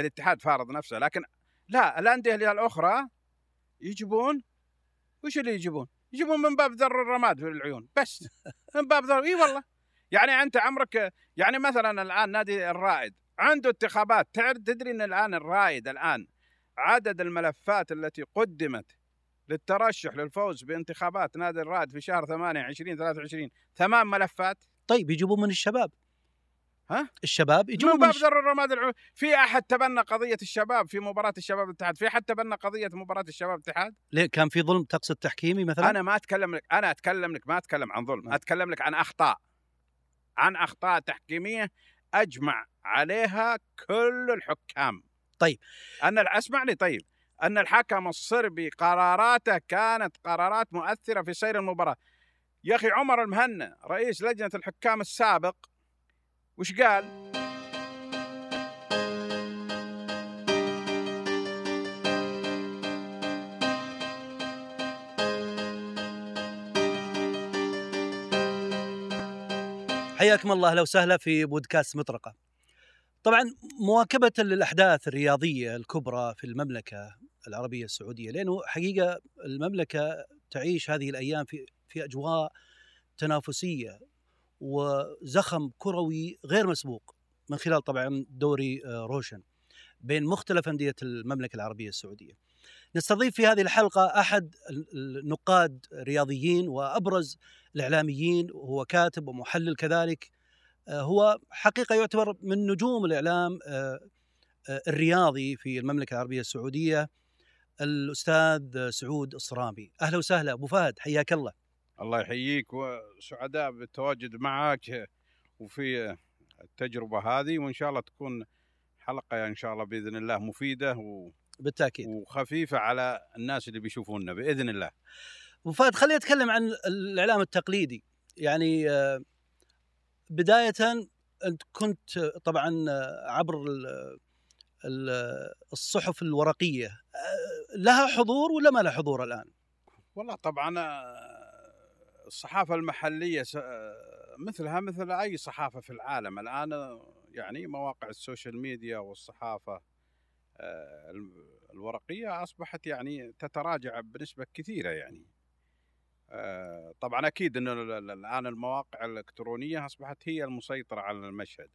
الاتحاد فارض نفسه لكن لا الأندية الأخرى يجيبون وش اللي يجيبون؟ يجيبون من باب ذر الرماد في العيون بس من باب ذر إي والله. يعني أنت عمرك يعني مثلا الآن نادي الرائد عنده انتخابات تعرف تدري إن الآن الرائد الآن عدد الملفات التي قدمت للترشح للفوز بانتخابات نادي الرائد في شهر 8 20 23 ثمان ملفات؟ طيب يجيبون من الشباب. ها؟ الشباب يجيبون من باب. ذر الرماد العيون في أحد تبنى قضية الشباب في مباراة الشباب الاتحاد في أحد تبنى قضية مباراة الشباب الاتحاد ليه كان في ظلم تقصد تحكيمي مثلا؟ أنا ما أتكلم لك أنا أتكلم لك ما أتكلم عن ظلم نعم. أتكلم لك عن أخطاء عن أخطاء تحكيمية أجمع عليها كل الحكام طيب. أن اسمعني طيب أن الحكم الصربي قراراته كانت قرارات مؤثرة في سير المباراة يا أخي عمر المهنا رئيس لجنة الحكام السابق وش قال حياكم الله أهلا وسهلا في بودكاست مطرقة. طبعا مواكبة للأحداث الرياضية الكبرى في المملكة العربية السعودية لأنه حقيقة المملكة تعيش هذه الأيام في في أجواء تنافسية وزخم كروي غير مسبوق من خلال طبعا دوري آه، روشن بين مختلف أندية المملكة العربية السعودية. نستضيف في هذه الحلقة أحد النقاد الرياضيين وأبرز الإعلاميين وهو كاتب ومحلل كذلك آه، هو حقيقة يعتبر من نجوم الإعلام آه، الرياضي في المملكة العربية السعودية الأستاذ سعود الصرامي أهلا وسهلا. أبو فهد حياك الله. الله يحييك. وسعداء بالتواجد معك وفي التجربة هذه وإن شاء الله تكون حلقة إن شاء الله بإذن الله مفيدة و... بالتأكيد. وخفيفة على الناس اللي بيشوفونا بإذن الله. أبو فهد خلينا نتكلم عن الإعلام التقليدي. يعني آه، بداية أنت كنت طبعا آه، عبر ال- ال- الصحف الورقية. آه، لها حضور ولا ما لها حضور الآن؟ والله طبعا الصحافة المحلية مثلها مثل أي صحافة في العالم. الآن يعني مواقع السوشيال ميديا والصحافة آه، الورقية أصبحت يعني تتراجع بنسبة كثيرة يعني. آه، طبعا أكيد ال- الآن المواقع الإلكترونية أصبحت هي المسيطرة على المشهد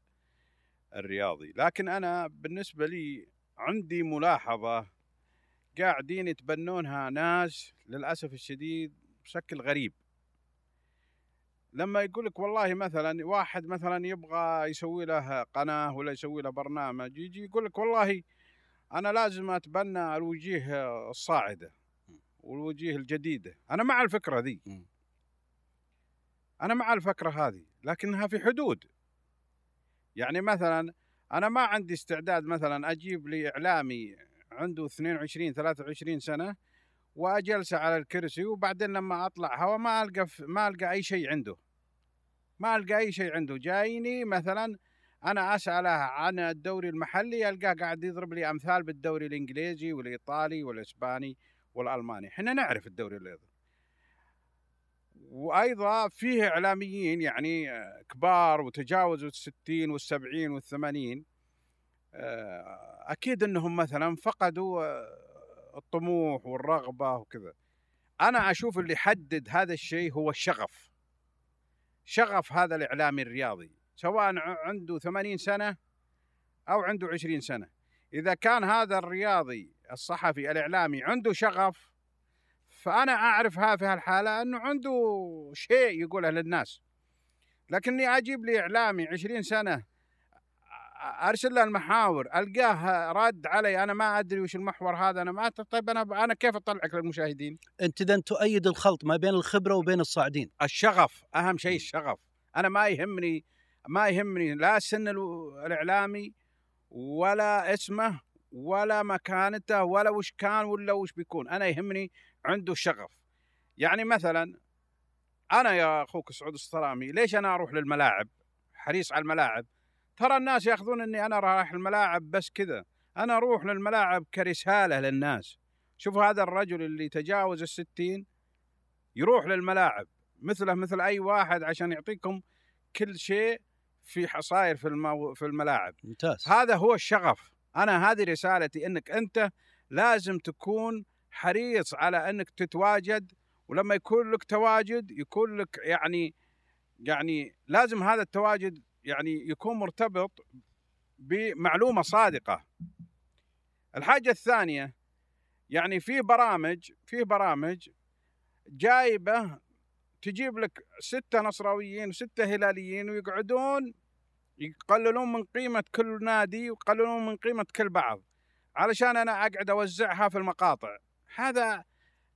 الرياضي. لكن أنا بالنسبة لي عندي ملاحظة قاعدين يتبنونها ناس للأسف الشديد بشكل غريب. لما يقول لك والله مثلا واحد مثلا يبغى يسوي له قناة ولا يسوي له برنامج يجي يقول لك والله أنا لازم أتبنى الوجيه الصاعدة والوجيه الجديدة. أنا مع الفكرة ذي. أنا مع الفكرة هذه لكنها في حدود. يعني مثلا أنا ما عندي استعداد مثلا أجيب لي إعلامي عنده 22 23 سنة وأجلسه على الكرسي وبعدين لما أطلع هوا ما ألقى ما ألقى أي شيء عنده. ما ألقى أي شيء عنده. جايني مثلا أنا أسأله عن الدوري المحلي ألقاه قاعد يضرب لي أمثال بالدوري الإنجليزي والإيطالي والإسباني والألماني. إحنا نعرف الدوري الايطالي وأيضا فيه إعلاميين يعني آه، كبار وتجاوزوا الستين والسبعين والثمانين آه، أكيد إنهم مثلا فقدوا آه، الطموح والرغبة وكذا. أنا أشوف اللي يحدد هذا الشيء هو الشغف. شغف هذا الإعلامي الرياضي سواء عنده 80 سنة أو عنده 20 سنة. إذا كان هذا الرياضي الصحفي الإعلامي عنده شغف فأنا أعرف ها في هالحالة إنه عنده شيء يقوله للناس. لكني أجيب لي إعلامي 20 سنة أرسل له المحاور ألقاه رد علي أنا ما أدري وش المحور هذا أنا ما طيب أنا أنا كيف أطلعك للمشاهدين؟ أنت إذا تؤيد الخلط ما بين الخبرة وبين الصاعدين. الشغف أهم شيء الشغف. أنا ما يهمني ما يهمني لا سن الإعلامي ولا اسمه ولا مكانته ولا وش كان ولا وش بيكون. أنا يهمني عنده شغف. يعني مثلا أنا يا أخوك سعود الصرامي ليش أنا أروح للملاعب؟ حريص على الملاعب. ترى الناس ياخذون إني أنا رايح الملاعب بس كذا. أنا أروح للملاعب كرسالة للناس. شوفوا هذا الرجل اللي تجاوز الستين يروح للملاعب. مثله مثل أي واحد عشان يعطيكم كل شيء في حصاير في المو... في الملاعب. ممتاز. هذا هو الشغف. أنا هذه رسالتي إنك أنت لازم تكون حريص على إنك تتواجد. ولما يكون لك تواجد يكون لك يعني يعني لازم هذا التواجد يعني يكون مرتبط بمعلومة صادقة. الحاجة الثانية يعني في برامج في برامج جايبة تجيب لك ستة نصراويين وستة هلاليين ويقعدون يقللون من قيمة كل نادي ويقللون من قيمة كل بعض علشان أنا أقعد أوزعها في المقاطع. هذا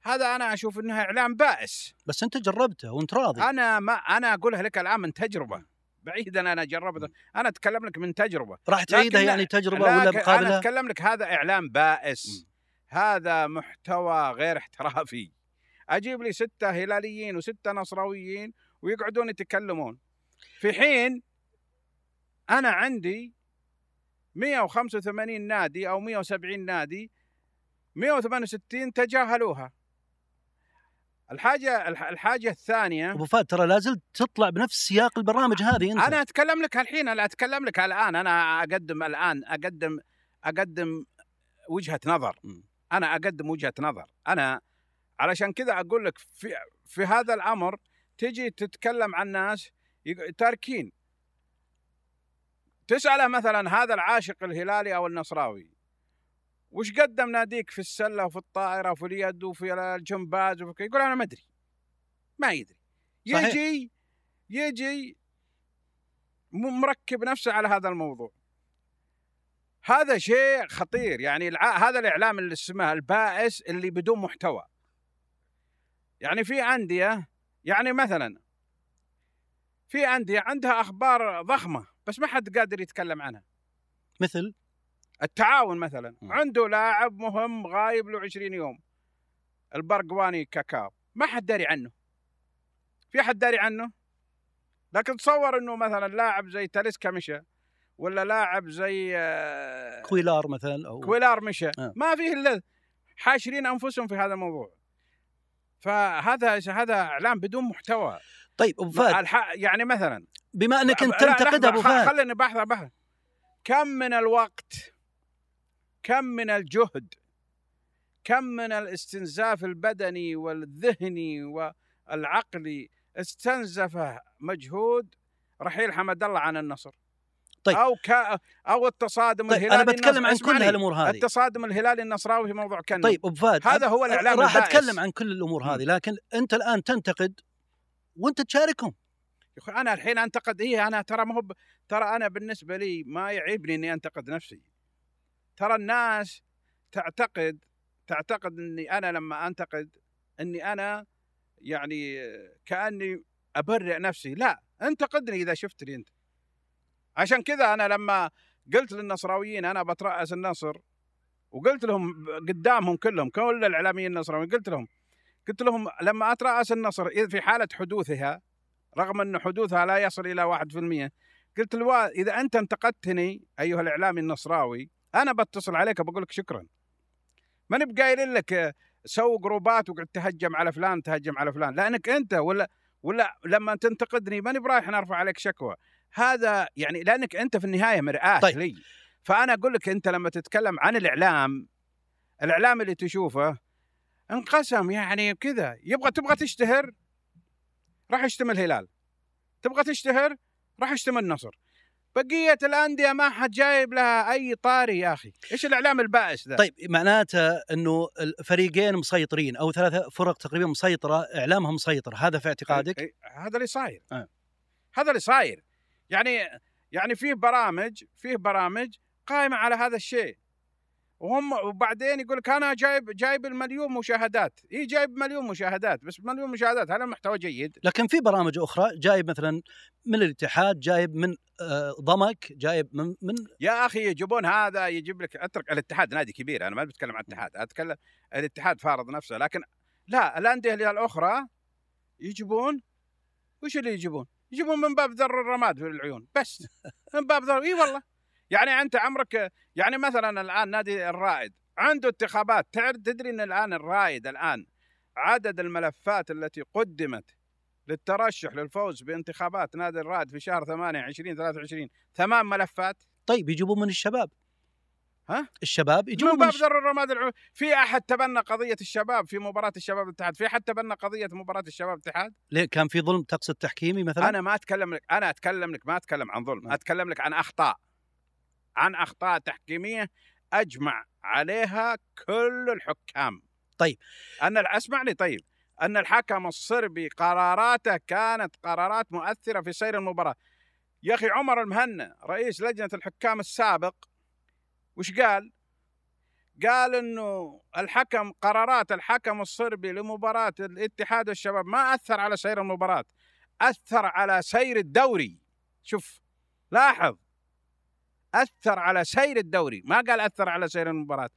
هذا أنا أشوف أنها إعلام بائس. بس أنت جربته وأنت راضي. أنا ما أنا أقولها لك الآن من تجربة. بعيدا أنا جربت أنا أتكلم لك من تجربة. راح تعيدها يعني تجربة ولا مقابلة؟ أتكلم لك هذا إعلام بائس. هذا محتوى غير احترافي. أجيب لي ستة هلاليين وستة نصراويين ويقعدون يتكلمون. في حين أنا عندي 185 نادي أو 170 نادي 168 تجاهلوها. الحاجة الح- الحاجة الثانية أبو فهد ترى لازلت تطلع بنفس سياق البرامج هذه أنت. أنا أتكلم لك الحين أنا أتكلم لك الآن أنا أقدم الآن أقدم أقدم وجهة نظر. أنا أقدم وجهة نظر. أنا علشان كذا أقول لك في في هذا الأمر تجي تتكلم عن ناس تاركين. تسأله مثلا هذا العاشق الهلالي أو النصراوي وش قدم ناديك في السلة وفي الطائرة وفي اليد وفي الجمباز وفي؟ يقول أنا ما أدري. ما يدري. صحيح. يجي يجي مركب نفسه على هذا الموضوع. هذا شيء خطير. يعني الع... هذا الإعلام اللي اسمه البائس اللي بدون محتوى. يعني في أندية يعني مثلا في أندية عندها أخبار ضخمة بس ما حد قادر يتكلم عنها. مثل؟ التعاون مثلا. م. عنده لاعب مهم غايب له 20 يوم. البرقواني كاكاو. ما حد داري عنه. في حد داري عنه؟ لكن تصور إنه مثلا لاعب زي تاليسكا مشى ولا لاعب زي آه، كويلار مثلا أو كويلار مشى. آه. ما فيه إلا حاشرين أنفسهم في هذا الموضوع. فهذا هذا إعلام بدون محتوى. طيب أبو فهد. يعني مثلا. بما أنك أنت تنتقد أبو فهد. خليني بحث بحث. كم من الوقت كم من الجهد كم من الاستنزاف البدني والذهني والعقلي استنزفه مجهود رحيل حمد الله عن النصر طيب. أو ك... أو التصادم طيب الهلالي أنا بتكلم عن كل هالأمور هذه التصادم الهلالي النصراوي في موضوع كنو طيب أبو فهد هذا هو الإعلام راح البائس. أتكلم عن كل الأمور. هذه لكن أنت الآن تنتقد وأنت تشاركهم يا أخي أنا الحين أنتقد إيه أنا ترى ما هو ترى أنا بالنسبة لي ما يعيبني إني أنتقد نفسي ترى الناس تعتقد تعتقد إني أنا لما أنتقد إني أنا يعني كأني أبرئ نفسي. لا انتقدني إذا شفتني أنت. عشان كذا أنا لما قلت للنصراويين أنا بترأس النصر وقلت لهم قدامهم كلهم كل الإعلاميين النصراويين قلت لهم قلت لهم لما أترأس النصر إذا في حالة حدوثها رغم إن حدوثها لا يصل إلى 1% قلت الوا إذا أنت انتقدتني أيها الإعلامي النصراوي أنا بتصل عليك بقول لك شكرا. ماني بقايل لك آه، سووا جروبات وقعد تهجم على فلان تهجم على فلان. لأنك أنت ولا ولا لما تنتقدني ماني برايح ارفع عليك شكوى. هذا يعني لأنك أنت في النهاية مرآة. طيب. لي. فأنا أقول لك أنت لما تتكلم عن الإعلام الإعلام اللي تشوفه انقسم يعني كذا. يبغى تبغى تشتهر؟ راح يشتم الهلال تبغى تشتهر؟ راح يشتم النصر بقية الأندية ما حد جايب لها أي طاري يا أخي. إيش الإعلام البائس ذا؟ طيب معناته إنه الفريقين مسيطرين أو ثلاثة فرق تقريبا مسيطرة إعلامها مسيطر. هذا في اعتقادك؟ هذا اللي صاير. آه. هذا اللي صاير. يعني يعني فيه برامج فيه برامج قائمة على هذا الشيء. وهم وبعدين يقول لك أنا جايب جايب المليون مشاهدات. اي جايب مليون مشاهدات بس مليون مشاهدات هل المحتوى جيد. لكن في برامج أخرى جايب مثلا من الاتحاد جايب من آه، ضمك جايب من من يا أخي يجيبون هذا يجيب لك أترك الاتحاد نادي كبير أنا ما بتكلم عن الاتحاد أتكلم الاتحاد فارض نفسه لكن لا الأندية الأخرى يجيبون وش اللي يجيبون؟ يجيبون من باب ذر الرماد في العيون بس. من باب ذر إي والله. يعني أنت عمرك يعني مثلا الآن نادي الرائد عنده انتخابات تعرف تدري إن الآن الرائد الآن عدد الملفات التي قدمت للترشح للفوز بانتخابات نادي الرائد في شهر 8 20 23 ثمان ملفات؟ طيب يجيبون من الشباب. ها؟ الشباب من يجون باب من ذر الرماد العلوي في أحد تبنى قضية الشباب في مباراة الشباب الاتحاد؟ في أحد تبنى قضية مباراة الشباب الاتحاد؟ ليه؟ كان في ظلم تقصد تحكيمي مثلا؟ أنا ما أتكلم لك أنا أتكلم لك ما أتكلم عن ظلم نعم. أتكلم لك عن أخطاء. عن أخطاء تحكيمية أجمع عليها كل الحكام. طيب. أن اسمعني طيب. أن الحكم الصربي قراراته كانت قرارات مؤثرة في سير المباراة. يا أخي عمر المهنا رئيس لجنة الحكام السابق وش قال؟ قال إنه الحكم قرارات الحكم الصربي لمباراة الاتحاد والشباب ما أثر على سير المباراة أثر على سير الدوري. شوف لاحظ. أثر على سير الدوري. ما قال أثر على سير المباراة.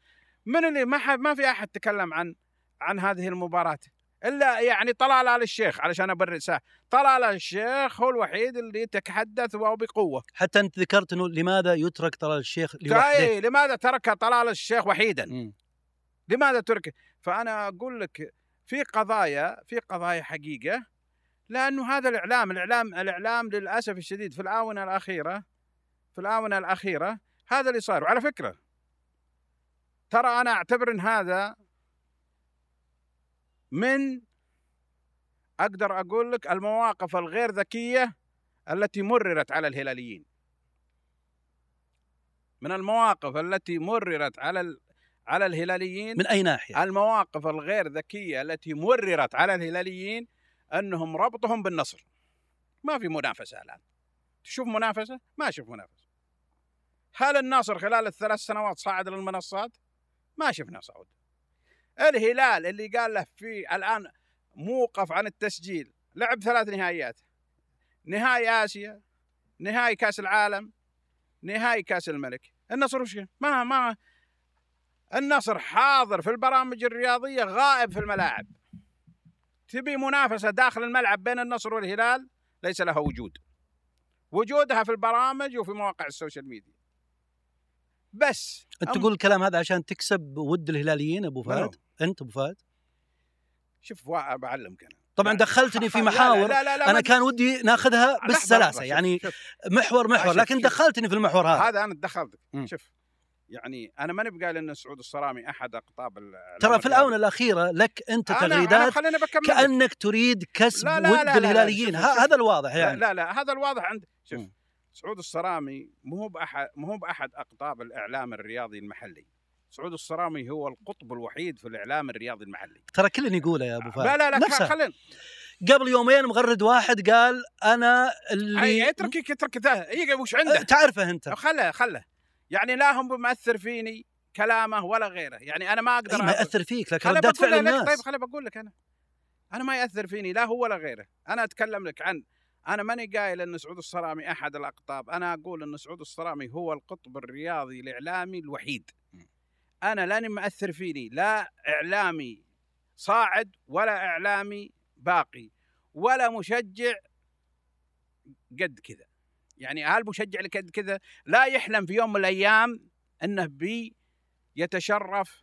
من اللي ما ما في أحد تكلم عن عن هذه المباراة. إلا يعني طلال آل الشيخ علشان أبرر ساعة طلال الشيخ هو الوحيد اللي يتحدث وبقوه حتى أنت ذكرت إنه لماذا يترك طلال الشيخ لوحده؟ طيب لماذا ترك طلال الشيخ وحيدا؟ مم. لماذا ترك؟ فأنا أقول لك في قضايا في قضايا حقيقة لأنه هذا الإعلام الإعلام الإعلام للأسف الشديد في الآونة الأخيرة في الآونة الأخيرة هذا اللي صار وعلى فكرة ترى أنا أعتبر إن هذا من أقدر أقول لك المواقف الغير ذكية التي مررت على الهلاليين. من المواقف التي مررت على على الهلاليين من أي ناحية؟ المواقف الغير ذكية التي مررت على الهلاليين أنهم ربطهم بالنصر. ما في منافسة الآن. تشوف منافسة؟ ما أشوف منافسة. هل النصر خلال الثلاث سنوات صعد للمنصات؟ ما شفنا صعود. الهلال اللي قال له في الآن موقف عن التسجيل لعب ثلاث نهائيات. نهائي آسيا نهائي كأس العالم نهائي كأس الملك. النصر وش ما ما. النصر حاضر في البرامج الرياضية غائب في الملاعب. تبي منافسة داخل الملعب بين النصر والهلال؟ ليس لها وجود. وجودها في البرامج وفي مواقع ال social media. بس انت تقول الكلام هذا عشان تكسب ود الهلاليين ابو؟ فهد؟ انت ابو فهد؟ شوف بعلمك أنا طبعا. دخلتني في محاور لا لا لا أنا كان ودي ناخذها بالسلاسه يعني شوف محور محور شوف- لكن شوف. دخلتني في المحور هذا هذا أنا تدخلت مم. شوف يعني أنا ماني بقال ان سعود الصرامي احد اقطاب ترى في. الاونه الاخيره لك انت أنا- أنا تغريدات لك. كانك تريد كسب لا- لا- لا- ود لا- لا، الهلاليين. هذا الواضح يعني لا لا هذا الواضح عند شوف. سعود الصرامي مو بأحد مو بأحد أقطاب الإعلام الرياضي المحلي. سعود الصرامي هو القطب الوحيد في الإعلام الرياضي المحلي. ترى كل يقوله يا أبو فهد. لا لا لا خلينا قبل يومين مغرد واحد قال أنا اللي اترك اترك ذا يقع وش عنده؟ تعرفه أنت. خله خله. يعني لا هم بمأثر فيني كلامه ولا غيره. يعني أنا ما أقدر أي ما ياثر فيك لكن ردات فعل الناس طيب خليني بقول لك أنا. أنا ما ياثر فيني لا هو ولا غيره. أنا أتكلم لك عن أنا ماني قايل إن سعود الصرامي أحد الأقطاب أنا أقول إن سعود الصرامي هو القطب الرياضي الإعلامي الوحيد. أنا لاني مأثر فيني لا إعلامي صاعد ولا إعلامي باقي ولا مشجع قد كذا. يعني هالمشجع اللي قد كذا؟ لا يحلم في يوم من الأيام إنه بي يتشرف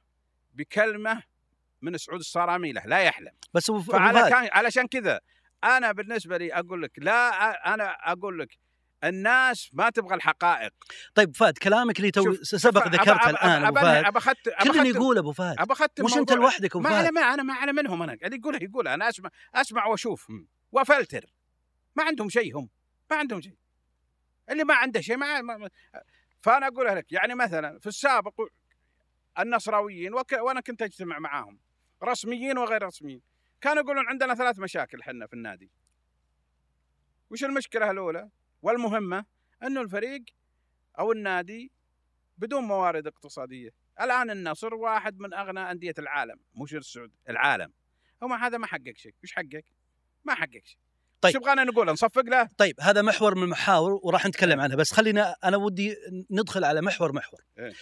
بكلمة من سعود الصرامي له لا يحلم. بس كان علشان كذا أنا بالنسبة لي أقول لك لا أنا أقول لك الناس ما تبغى الحقائق. طيب فهد كلامك اللي تو سبق ذكرته الآن أبو فهد. أبى أخت... أبى كل أختم- يقول أبو فهد. مش أنت لوحدك أبو ما أنا فهد ما أنا ما اعلى منهم أنا اللي يقوله يقوله أنا أسمع أسمع وأشوف. وافلتر ما عندهم شيء هم. ما عندهم شيء. اللي ما عنده شيء ما, ما فأنا أقول لك يعني مثلا في السابق النصراويين وك... وأنا كنت أجتمع معاهم رسميين وغير رسميين. كانوا يقولون عندنا ثلاث مشاكل حنا في النادي. وش المشكلة الاولى والمهمة إنه الفريق أو النادي بدون موارد اقتصادية. الآن النصر واحد من أغنى أندية العالم مش السعود العالم. هو هذا ما حقق شيء. وش حقق؟ ما حقق شيء. طيب. طيب يبغانا نقول نصفق له؟ طيب هذا محور من المحاور وراح نتكلم عنها بس خلينا أنا ودي ندخل على محور محور. إيه.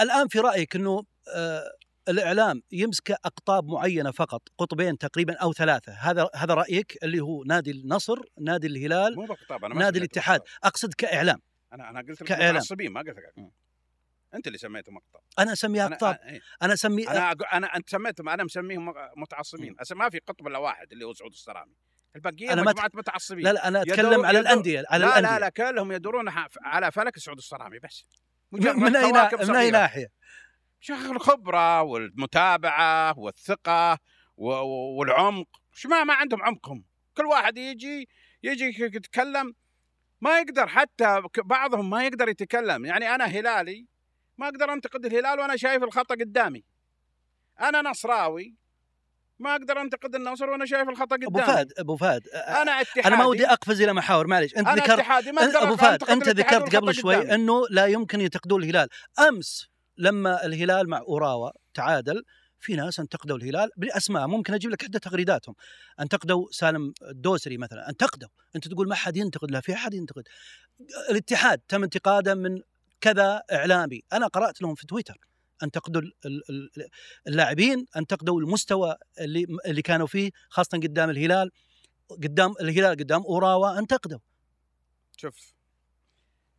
الآن في رأيك إنه آه الإعلام يمسك أقطاب معينة فقط قطبين تقريبا أو ثلاثة هذا هذا رأيك اللي هو نادي النصر نادي الهلال مو بخطاب أنا ما نادي الاتحاد مقطع. أقصد كإعلام أنا أنا قلت لك. متعصبين ما قلت لك. أنت اللي سميته مقطع أنا اسميها أنا أقطاب أنا, إيه. أنا أسمي أنا, أقول أنا أنت سميتهم أنا مسميهم متعصبين ما في قطب إلا واحد اللي هو سعود السرامي البقيه أنا ما مجموعة متعصبين لا لا أنا يدور- اتكلم على يدور- الأندية على لا الأندية لا لا كلهم يدورون على فلك سعود الصرامي بس من أي من. ناحية؟ شغل الخبرة والمتابعة والثقة والعمق. شو ما ما عندهم عمقهم. كل واحد يجي يجي يتكلم ما يقدر حتى بعضهم ما يقدر يتكلم. يعني أنا هلالي ما أقدر أنتقد الهلال وأنا شايف الخطأ قدامي. أنا نصراوي ما أقدر أنتقد النصر وأنا شايف الخطأ أبو قدامي. فهد أبو فهد أنا اتحادي. أنا ما ودي أقفز إلى محاور معليش. أنت ذكرت أبو فهد أنت ذكرت قبل شوي. أنه لا يمكن ينتقدون الهلال. أمس لما الهلال مع أوراوا تعادل في ناس انتقدوا الهلال باسماء ممكن أجيب لك حتى تغريداتهم. انتقدوا سالم الدوسري مثلا. انتقدوا. أنت تقول ما حد ينتقد. لا في أحد ينتقد. الاتحاد تم انتقاده من كذا إعلامي. أنا قرأت لهم في تويتر. انتقدوا ال- ال- ال- اللاعبين انتقدوا المستوى اللي اللي كانوا فيه خاصة قدام الهلال. قدام الهلال قدام أوراوا انتقدوا. شوف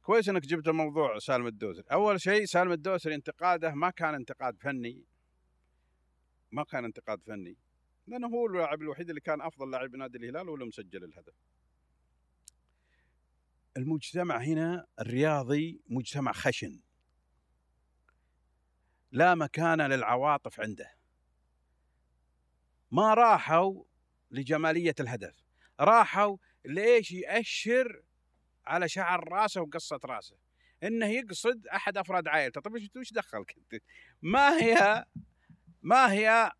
كويس إنك جبت موضوع سالم الدوسري. أول شيء سالم الدوسري انتقاده ما كان انتقاد فني. ما كان انتقاد فني. لأنه هو اللاعب الوحيد اللي كان أفضل لاعب بنادي الهلال واللي مسجل الهدف. المجتمع هنا الرياضي مجتمع خشن. لا مكان للعواطف عنده. ما راحوا لجمالية الهدف. راحوا ليش يأشر على شعر راسه وقصة راسه. إنه يقصد أحد أفراد عائلته. طيب إيش وش دخلك أنت؟ ما هي ما هي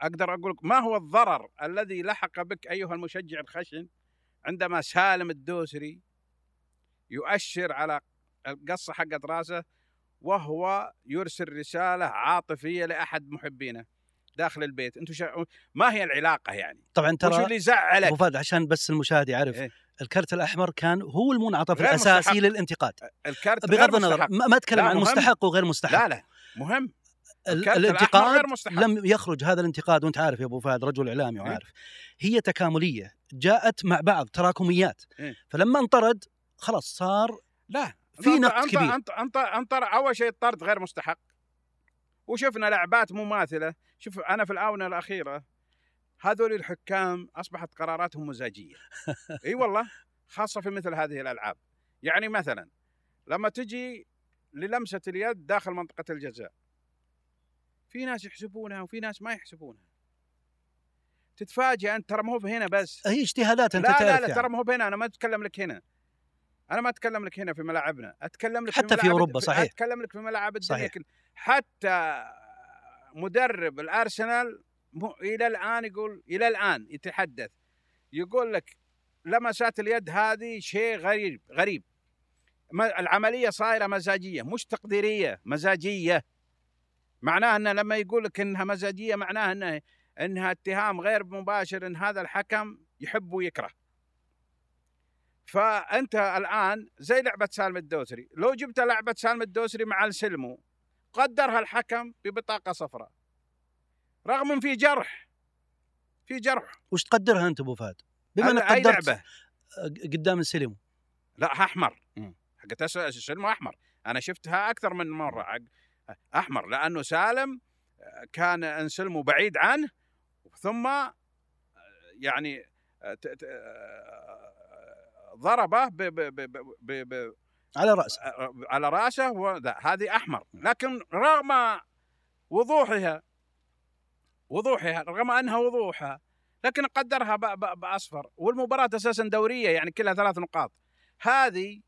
أقدر أقول ما هو الضرر الذي لحق بك أيها المشجع الخشن عندما سالم الدوسري يؤشر على القصة حقت راسه وهو يرسل رسالة عاطفية لأحد محبينه داخل البيت. أنتم شا... ما هي العلاقة يعني؟ طبعا وش ترى اللي زعلك؟ أبو فهد عشان بس المشاهد يعرف. إيه؟ الكرت الأحمر كان هو المنعطف الأساسي مستحق. للانتقاد الكارت غير بغض النظر. ما أتكلم عن. مستحق وغير مستحق لا لا مهم الكرت الانتقاد. لم يخرج هذا الانتقاد وأنت عارف يا أبو فهد رجل إعلامي إيه. وعارف هي تكاملية جاءت مع بعض تراكميات إيه. فلما انطرد خلاص صار لا في نقد كبير. أنت أنت أنت أول شيء الطرد غير مستحق وشفنا لعبات مماثلة شوف أنا في الآونة الأخيرة هذول الحكام أصبحت قراراتهم مزاجية إي والله خاصة في مثل هذه الألعاب يعني مثلا لما تجي للمسة اليد داخل منطقة الجزاء في ناس يحسبونها وفي ناس ما يحسبونها تتفاجئ أنت ترى مو هنا بس هي اجتهادات أنت لا تعرف لا لا. ترى ما هو هنا أنا ما أتكلم لك هنا أنا ما أتكلم لك هنا في ملاعبنا أتكلم لك حتى في ملاعب- أوروبا، صحيح. أتكلم لك في ملاعب الدنيا صحيح. حتى مدرب الأرسنال إلى الآن يقول إلى الآن يتحدث يقول لك لمسات اليد هذه شيء غريب غريب. العملية صايرة مزاجية مش تقديرية مزاجية. معناها ان لما يقول لك إنها مزاجية معناها انها إنها اتهام غير مباشر إن هذا الحكم يحب ويكره. فأنت الآن زي لعبة سالم الدوسري لو جبت لعبة سالم الدوسري مع السلمو قدرها الحكم ببطاقة صفراء. رغم إن في جرح. في جرح. وش تقدرها أنت أبو فهد؟ بما إنك قدرت لعبة؟ قدام السلم لا أحمر. حقت السلمو أحمر. أنا شفتها أكثر من مرة. أحمر لأنه سالم كان انسلمو بعيد عنه ثم يعني ت- ت- ضربه ب ب ب ب ب على راس على رأسه هذه أحمر. لكن رغم وضوحها وضوحها رغم أنها وضوحها لكن قدرها بأصفر. والمباراة أساسا دورية يعني كلها ثلاث نقاط. هذه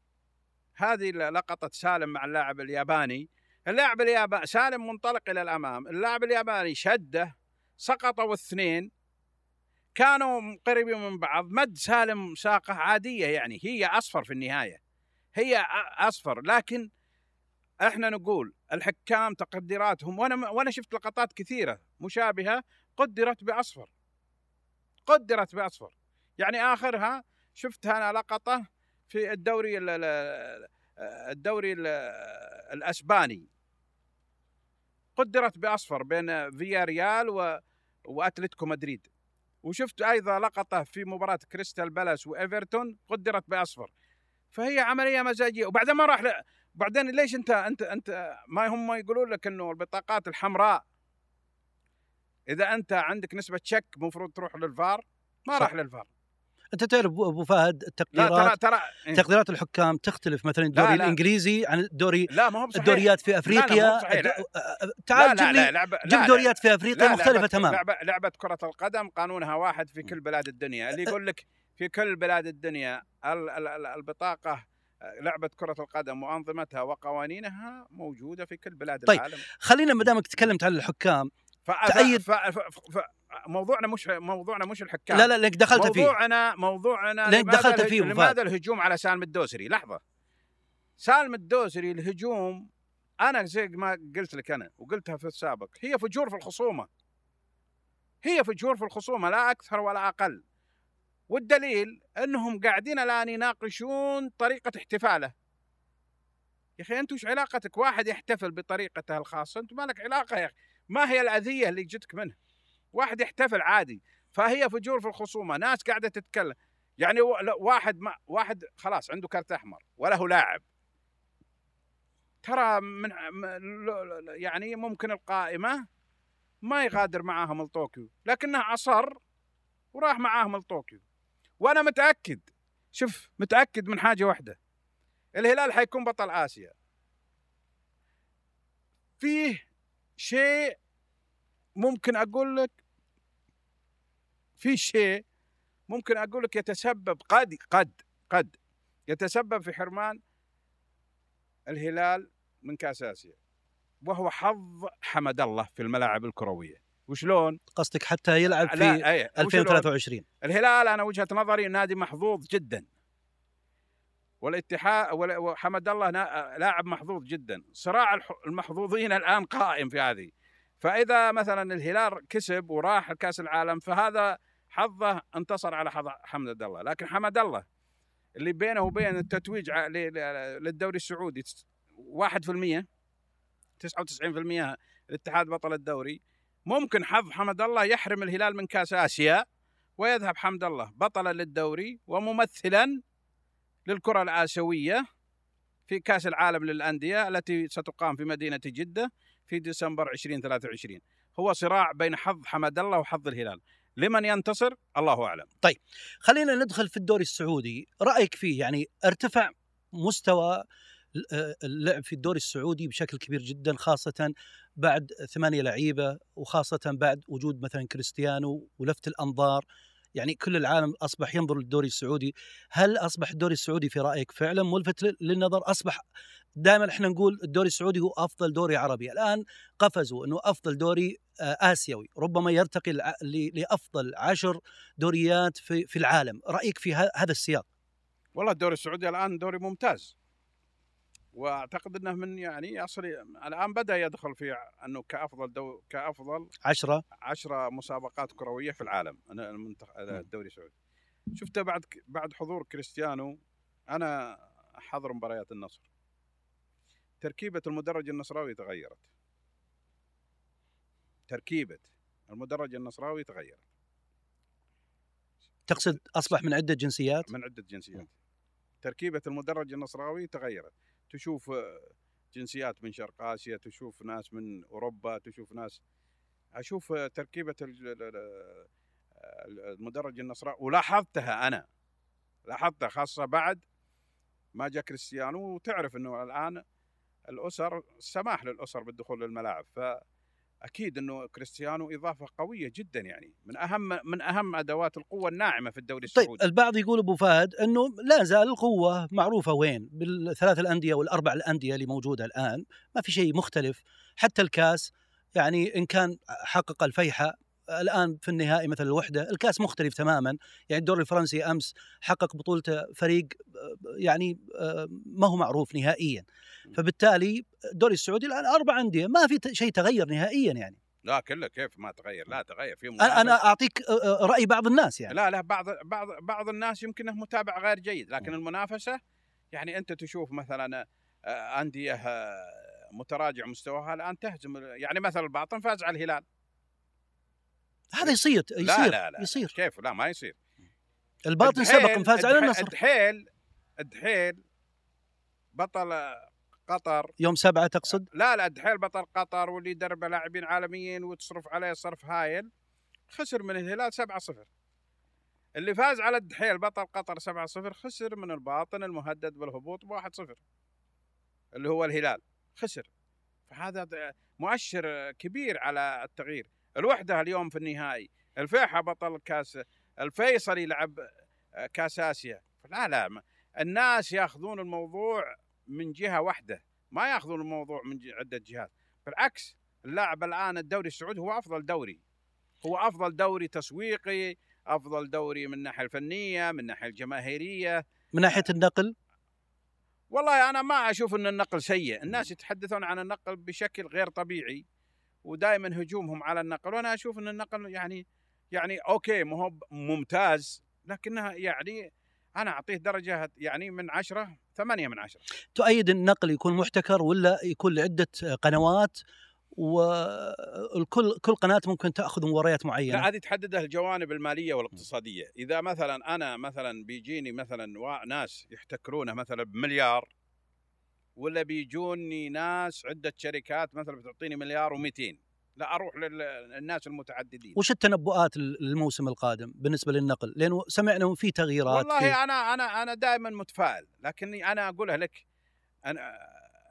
هذه لقطه سالم مع اللاعب الياباني. اللاعب الياباني سالم منطلق إلى الأمام. اللاعب الياباني شده سقطوا الاثنين. كانوا قريبين من بعض. مد سالم ساقه عادية يعني هي أصفر في النهاية. هي أصفر. لكن إحنا نقول الحكام تقديراتهم وأنا وأنا شفت لقطات كثيرة. مشابهة قدرت بأصفر. قدرت بأصفر. يعني آخرها شفتها أنا لقطة في الدوري ال- ال- الدوري ال- الأسباني. قدرت بأصفر بين فيا ريال و وأتلتيكو مدريد. وشفت أيضا لقطة في مباراة كريستال بالاس وإيفرتون قدرت بأصفر. فهي عملية مزاجية. وبعدين ما راح ل... بعدين ليش انت انت أنت ما هم يقولون لك إنه البطاقات الحمراء إذا أنت عندك نسبة شك المفروض تروح للفار ما صح. راح للفار أنت تعرف ابو أبو فهد لا التقديرات ترى ترى إيه. تقديرات الحكام تختلف مثلا الدوري لا. الإنجليزي عن الدوري لا ما هو بصحيح الدوريات في لا، لا، أفريقيا لا. تعال لا جيب لا لا لي جيب لا، دوريات في لا افريقيا مختلفة لعبة- تماما لعبة لعبة كرة القدم قانونها واحد في كل بلاد الدنيا اللي يقول لك في كل بلاد الدنيا ال- ال- ال- البطاقة لعبة كرة القدم وأنظمتها وقوانينها موجودة في كل بلاد طيب، العالم خلينا ما دامك تكلمت عن الحكام. تأيد-. موضوعنا مش موضوعنا مش الحكام. لا لا لانك دخلت فيه. موضوعنا موضوعنا لماذا دخلت فيه. لماذا الهجوم على سالم الدوسري؟ لحظة. سالم الدوسري الهجوم أنا زي ما قلت لك أنا وقلتها في السابق هي فجور في الخصومة. هي فجور في الخصومة لا أكثر ولا أقل. والدليل أنهم قاعدين الآن يناقشون طريقة احتفاله. يا أخي أنت وش علاقتك؟ واحد يحتفل بطريقته الخاصة أنت ما لك علاقة يا أخي؟ ما هي الأذية اللي جتك منه واحد يحتفل عادي فهي فجور في الخصومة ناس قاعدة تتكلم. يعني واحد ما واحد خلاص عنده كرت أحمر وله لاعب. ترى من يعني ممكن القائمة ما يغادر معاهم لطوكيو لكنه أصر وراح معاهم لطوكيو. وأنا متأكد شوف متأكد من حاجة واحدة الهلال حيكون بطل آسيا. فيه شيء ممكن أقول لك في شيء ممكن أقول لك يتسبب قد قد قد يتسبب في حرمان الهلال من كأس آسيا وهو حظ حمد الله في الملاعب الكروية وشلون؟ قصدك حتى يلعب في لا أي وشلون؟ 2023 الهلال أنا وجهة نظري نادي محظوظ جدا والاتحاد وال- وحمد الله لاعب محظوظ جدا. صراع المحظوظين الآن قائم في هذه. فإذا مثلا الهلال كسب وراح كاس العالم فهذا حظه انتصر على حظ حمد الله. لكن حمد الله اللي بينه وبين التتويج للدوري السعودي 1% 99% الاتحاد بطل الدوري ممكن حظ حمد الله يحرم الهلال من كأس آسيا ويذهب حمد الله بطلا للدوري وممثلا للكرة الآسيوية في كأس العالم للأندية التي ستقام في مدينة جدة في ديسمبر 2023 هو صراع بين حظ حمد الله وحظ الهلال. لمن ينتصر؟ الله أعلم. خلينا ندخل في الدوري السعودي. رأيك فيه؟ يعني ارتفع مستوى آه، اللعب في الدوري السعودي بشكل كبير جدا خاصة بعد ثمانية لعيبة وخاصة بعد وجود مثلا كريستيانو ولفت الأنظار. يعني كل العالم أصبح ينظر للدوري السعودي هل أصبح الدوري السعودي في رأيك فعلا ملفت لل- للنظر؟ أصبح دائما إحنا نقول الدوري السعودي هو أفضل دوري عربي. الآن قفزوا إنه أفضل دوري آه، آسيوي ربما يرتقي لأفضل عشر دوريات في العالم. رأيك في هذا السياق؟ والله الدوري السعودي الآن دوري ممتاز. وأعتقد إنه من يعني يصل الآن بدأ يدخل في أنه كأفضل دو كأفضل عشرة. عشرة مسابقات كروية في العالم. الدوري السعودي. شفته بعد بعد حضور كريستيانو أنا حضر مباريات النصر. تركيبة المدرج النصراوي تغيرت. تركيبة المدرج النصراوي تغيرت. تقصد أصبح من عدة جنسيات؟ من عدة جنسيات. تركيبة المدرج النصراوي تغيرت. تشوف آه، جنسيات من شرق آسيا تشوف ناس من أوروبا تشوف ناس أشوف آه، تركيبة ال- ال- ال- المدرج النصراوي ولاحظتها أنا لاحظتها خاصة بعد ما جاء كريستيانو وتعرف إنه الآن الأسر السماح للأسر بالدخول للملاعب. فاكيد إنه كريستيانو إضافة قوية جدا يعني من أهم من أهم أدوات القوة الناعمة في الدوري طيب السعودي. البعض يقول أبو فهد إنه لا زال القوة معروفة وين؟ بالثلاث الأندية والأربع الأندية اللي موجودة الآن ما في شيء مختلف حتى الكاس يعني إن كان حقق الفيحة الآن في النهائي مثل الوحدة الكاس مختلف تماما يعني الدوري الفرنسي أمس حقق بطولته فريق يعني ما هو معروف نهائيا. فبالتالي الدوري السعودي الآن أربع أندية ما في شيء تغير نهائيا يعني. لا كله كيف ما تغير لا تغير في أنا منافس. أنا اعطيك رأي بعض الناس يعني. لا لا بعض بعض بعض الناس يمكنه متابع غير جيد لكن. المنافسة يعني أنت تشوف مثلا أندية متراجع مستواها الآن تهزم يعني مثلا الباطن فاز على الهلال. هذا يصير يصير لا لا لا يصير. كيف؟ لا ما يصير. الباطن سبق فاز على النصر الدحيل الدحيل بطل قطر. يوم سبعة تقصد؟ لا لا الدحيل بطل قطر واللي يدرب لاعبين عالميين وتصرف عليه صرف هايل. خسر من الهلال 7-0 اللي فاز على الدحيل بطل قطر 7-0 خسر من الباطن المهدد بالهبوط ب 1-0 اللي هو الهلال خسر. فهذا مؤشر كبير على التغيير. الوحدة اليوم في النهائي. الفيحة بطل كاس الفيصل يلعب كاس آسيا. لا لا الناس ياخذون الموضوع من جهة واحدة. ما ياخذون الموضوع من عدة جهات. بالعكس اللاعب الآن الدوري السعودي هو أفضل دوري. هو أفضل دوري تسويقي أفضل دوري من الناحيه الفنية من الناحيه الجماهيرية. من ناحية النقل؟ والله أنا ما أشوف إن النقل سيء. الناس يتحدثون عن النقل بشكل غير طبيعي. ودائما هجومهم على النقل وأنا أشوف إن النقل يعني يعني أوكي ما هو ممتاز لكنها يعني أنا أعطيه درجة يعني من عشرة ثمانية من عشرة. تؤيد النقل يكون محتكر ولا يكون لعدة قنوات؟ والكل كل قناة ممكن تأخذ مباريات لا معينه هذه تحددها الجوانب المالية والاقتصادية. إذا مثلا أنا مثلا بيجيني مثلا ناس يحتكرونه مثلا بمليار ولا بيجوني ناس عدة شركات مثلا بتعطيني مليار و200 لا أروح للناس المتعددين. وش التنبؤات للموسم القادم بالنسبة للنقل؟ لأنه سمعنا في تغييرات في والله أنا أنا أنا دائما متفائل لكني أنا أقولها لك. أنا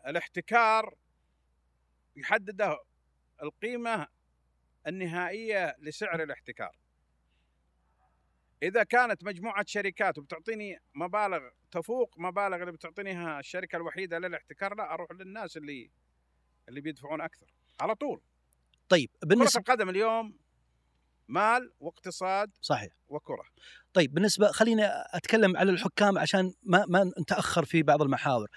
الاحتكار يحدده القيمة النهائية لسعر الاحتكار. إذا كانت مجموعة شركات وبتعطيني مبالغ تفوق مبالغ اللي بتعطينيها الشركة الوحيدة للاحتكار لا أروح للناس اللي اللي بيدفعون أكثر على طول. طيب كرة بالنسبة القدم اليوم مال واقتصاد صحيح. وكرة. طيب بالنسبة خليني أتكلم على الحكام عشان ما ما نتأخر في بعض المحاور.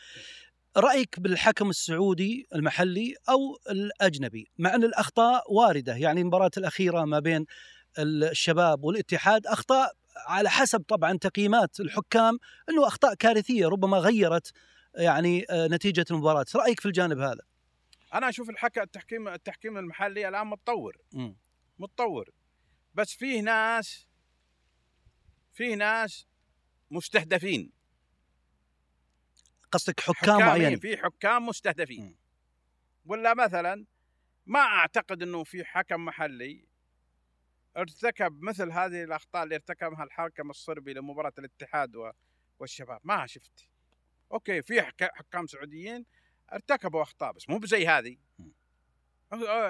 رأيك بالحكم السعودي المحلي أو الأجنبي؟ مع أن الأخطاء واردة يعني المباراة الأخيرة ما بين الشباب والاتحاد أخطاء على حسب طبعا تقييمات الحكام إنه أخطاء كارثية ربما غيرت يعني آه، نتيجة المباراة، رأيك في الجانب هذا؟ أنا أشوف الحكم التحكيم التحكيم المحلي الآن متطور. متطور. بس فيه ناس فيه ناس مستهدفين. قصدك حكام معينين؟ في حكام مستهدفين. مم. ولا مثلا ما أعتقد إنه في حكم محلي ارتكب مثل هذه الأخطاء اللي ارتكبها الحكم الصربي لمباراة الاتحاد والشباب. ما شفت. أوكي في حك- حكام سعوديين ارتكبوا أخطاء بس مو بزي هذه.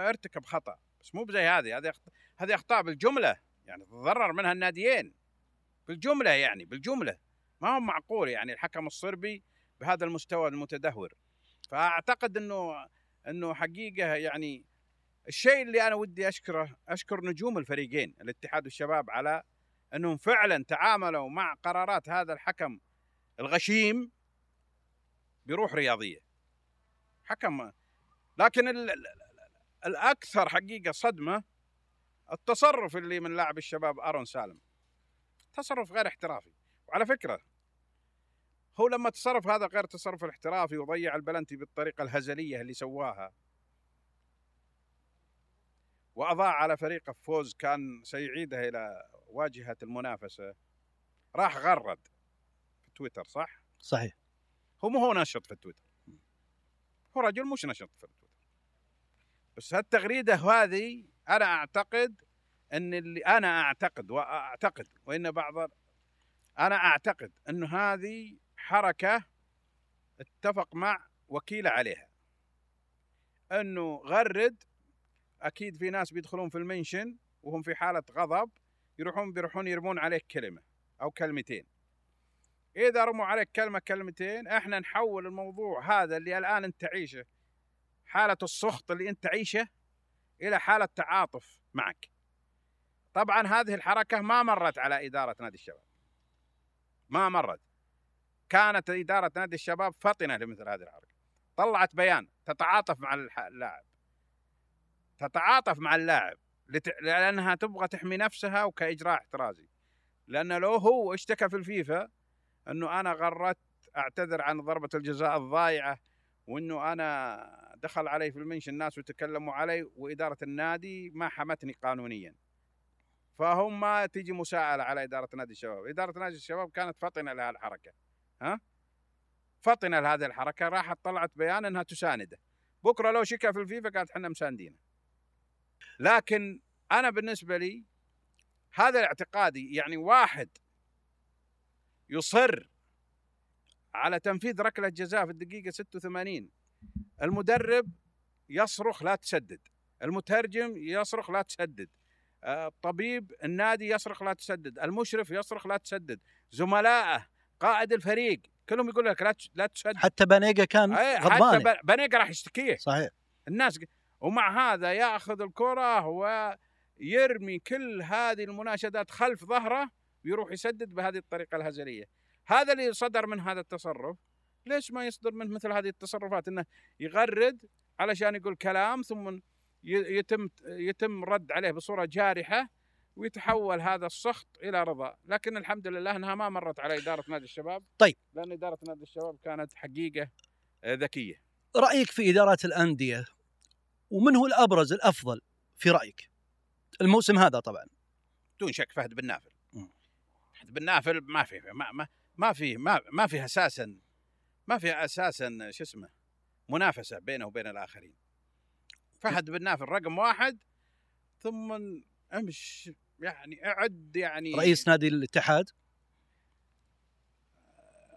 ارتكب خطأ بس مو بزي هذه. هذه هذه أخطاء بالجملة. يعني تضرر منها الناديين. بالجملة يعني بالجملة. ما هو معقول يعني الحكم الصربي بهذا المستوى المتدهور. فأعتقد إنه إنه حقيقة يعني الشيء اللي أنا ودي أشكره أشكر نجوم الفريقين الاتحاد والشباب على أنهم فعلا تعاملوا مع قرارات هذا الحكم الغشيم بروح رياضية. حكم لكن ال- ال- ال- الأكثر حقيقة صدمة التصرف اللي من لاعب الشباب أرون سالم. تصرف غير احترافي. وعلى فكرة هو لما تصرف هذا غير تصرف الاحترافي وضيع البلنتي بالطريقة الهزلية اللي سواها وأضاع على فريقه فوز كان سيعيده إلى واجهة المنافسة راح غرد في تويتر صح؟ صحيح. هو مو هو نشط في التويتر هو رجل مش نشط في التويتر بس هالتغريدة هذه أنا أعتقد إن اللي أنا أعتقد وأعتقد وإن بعض أنا أعتقد انه هذه حركة اتفق مع وكيله عليها. إنه غرد أكيد في ناس بيدخلون في المنشن وهم في حالة غضب يروحون بيروحون يرمون عليك كلمة أو كلمتين. إذا رموا عليك كلمة كلمتين إحنا نحول الموضوع هذا اللي الآن أنت تعيشه حالة السخط اللي أنت تعيشه إلى حالة تعاطف معك. طبعا هذه الحركة ما مرت على إدارة نادي الشباب. ما مرت. كانت إدارة نادي الشباب فطنة لمثل هذه الحركة. طلعت بيان تتعاطف مع اللاعب تتعاطف مع اللاعب. لأنها تبغى تحمي نفسها وكإجراء احترازي لأن لو هو اشتكى في الفيفا إنه أنا غردت أعتذر عن ضربة الجزاء الضايعة وإنه أنا دخل علي في المنشن الناس وتكلموا علي وإدارة النادي ما حمتني قانونيا فهم تيجي مساءلة على إدارة نادي الشباب، إدارة نادي الشباب كانت فطنة لها الحركة ها؟ فطنة لهذه الحركة راحت طلعت بيان إنها تساندة، بكرة لو شكى في الفيفا قالت إحنا مساندينه. لكن أنا بالنسبة لي هذا الاعتقادي يعني واحد يصر على تنفيذ ركلة جزاء في الدقيقة 86 المدرب يصرخ لا تسدد المترجم يصرخ لا تسدد آه، طبيب النادي يصرخ لا تسدد المشرف يصرخ لا تسدد زملائه قائد الفريق كلهم يقول لك لا لا تسدد. حتى بانيجا كان حتى غضبان ب- بنيقة راح يشتكيه. صحيح. الناس ومع هذا ياخذ الكرة ويرمي كل هذه المناشدات خلف ظهره ويروح يسدد بهذه الطريقة الهزلية هذا اللي صدر من هذا التصرف ليش ما يصدر منه مثل هذه التصرفات إنه يغرد علشان يقول كلام ثم يتم يتم رد عليه بصورة جارحة ويتحول هذا السخط إلى رضا، لكن الحمد لله إنها ما مرت على إدارة نادي الشباب. طيب. لأن إدارة نادي الشباب كانت حقيقة آه، ذكية. رأيك في ادارات الأندية ومن هو الأبرز الأفضل في رأيك؟ الموسم هذا طبعا. بدون شك فهد بن نافل. فهد بن نافل ما في ما ما ما في ما, ما في أساسا ما في أساسا شو اسمه منافسة بينه وبين الآخرين. فهد بن نافل رقم واحد ثم امش يعني اعد يعني رئيس نادي الاتحاد؟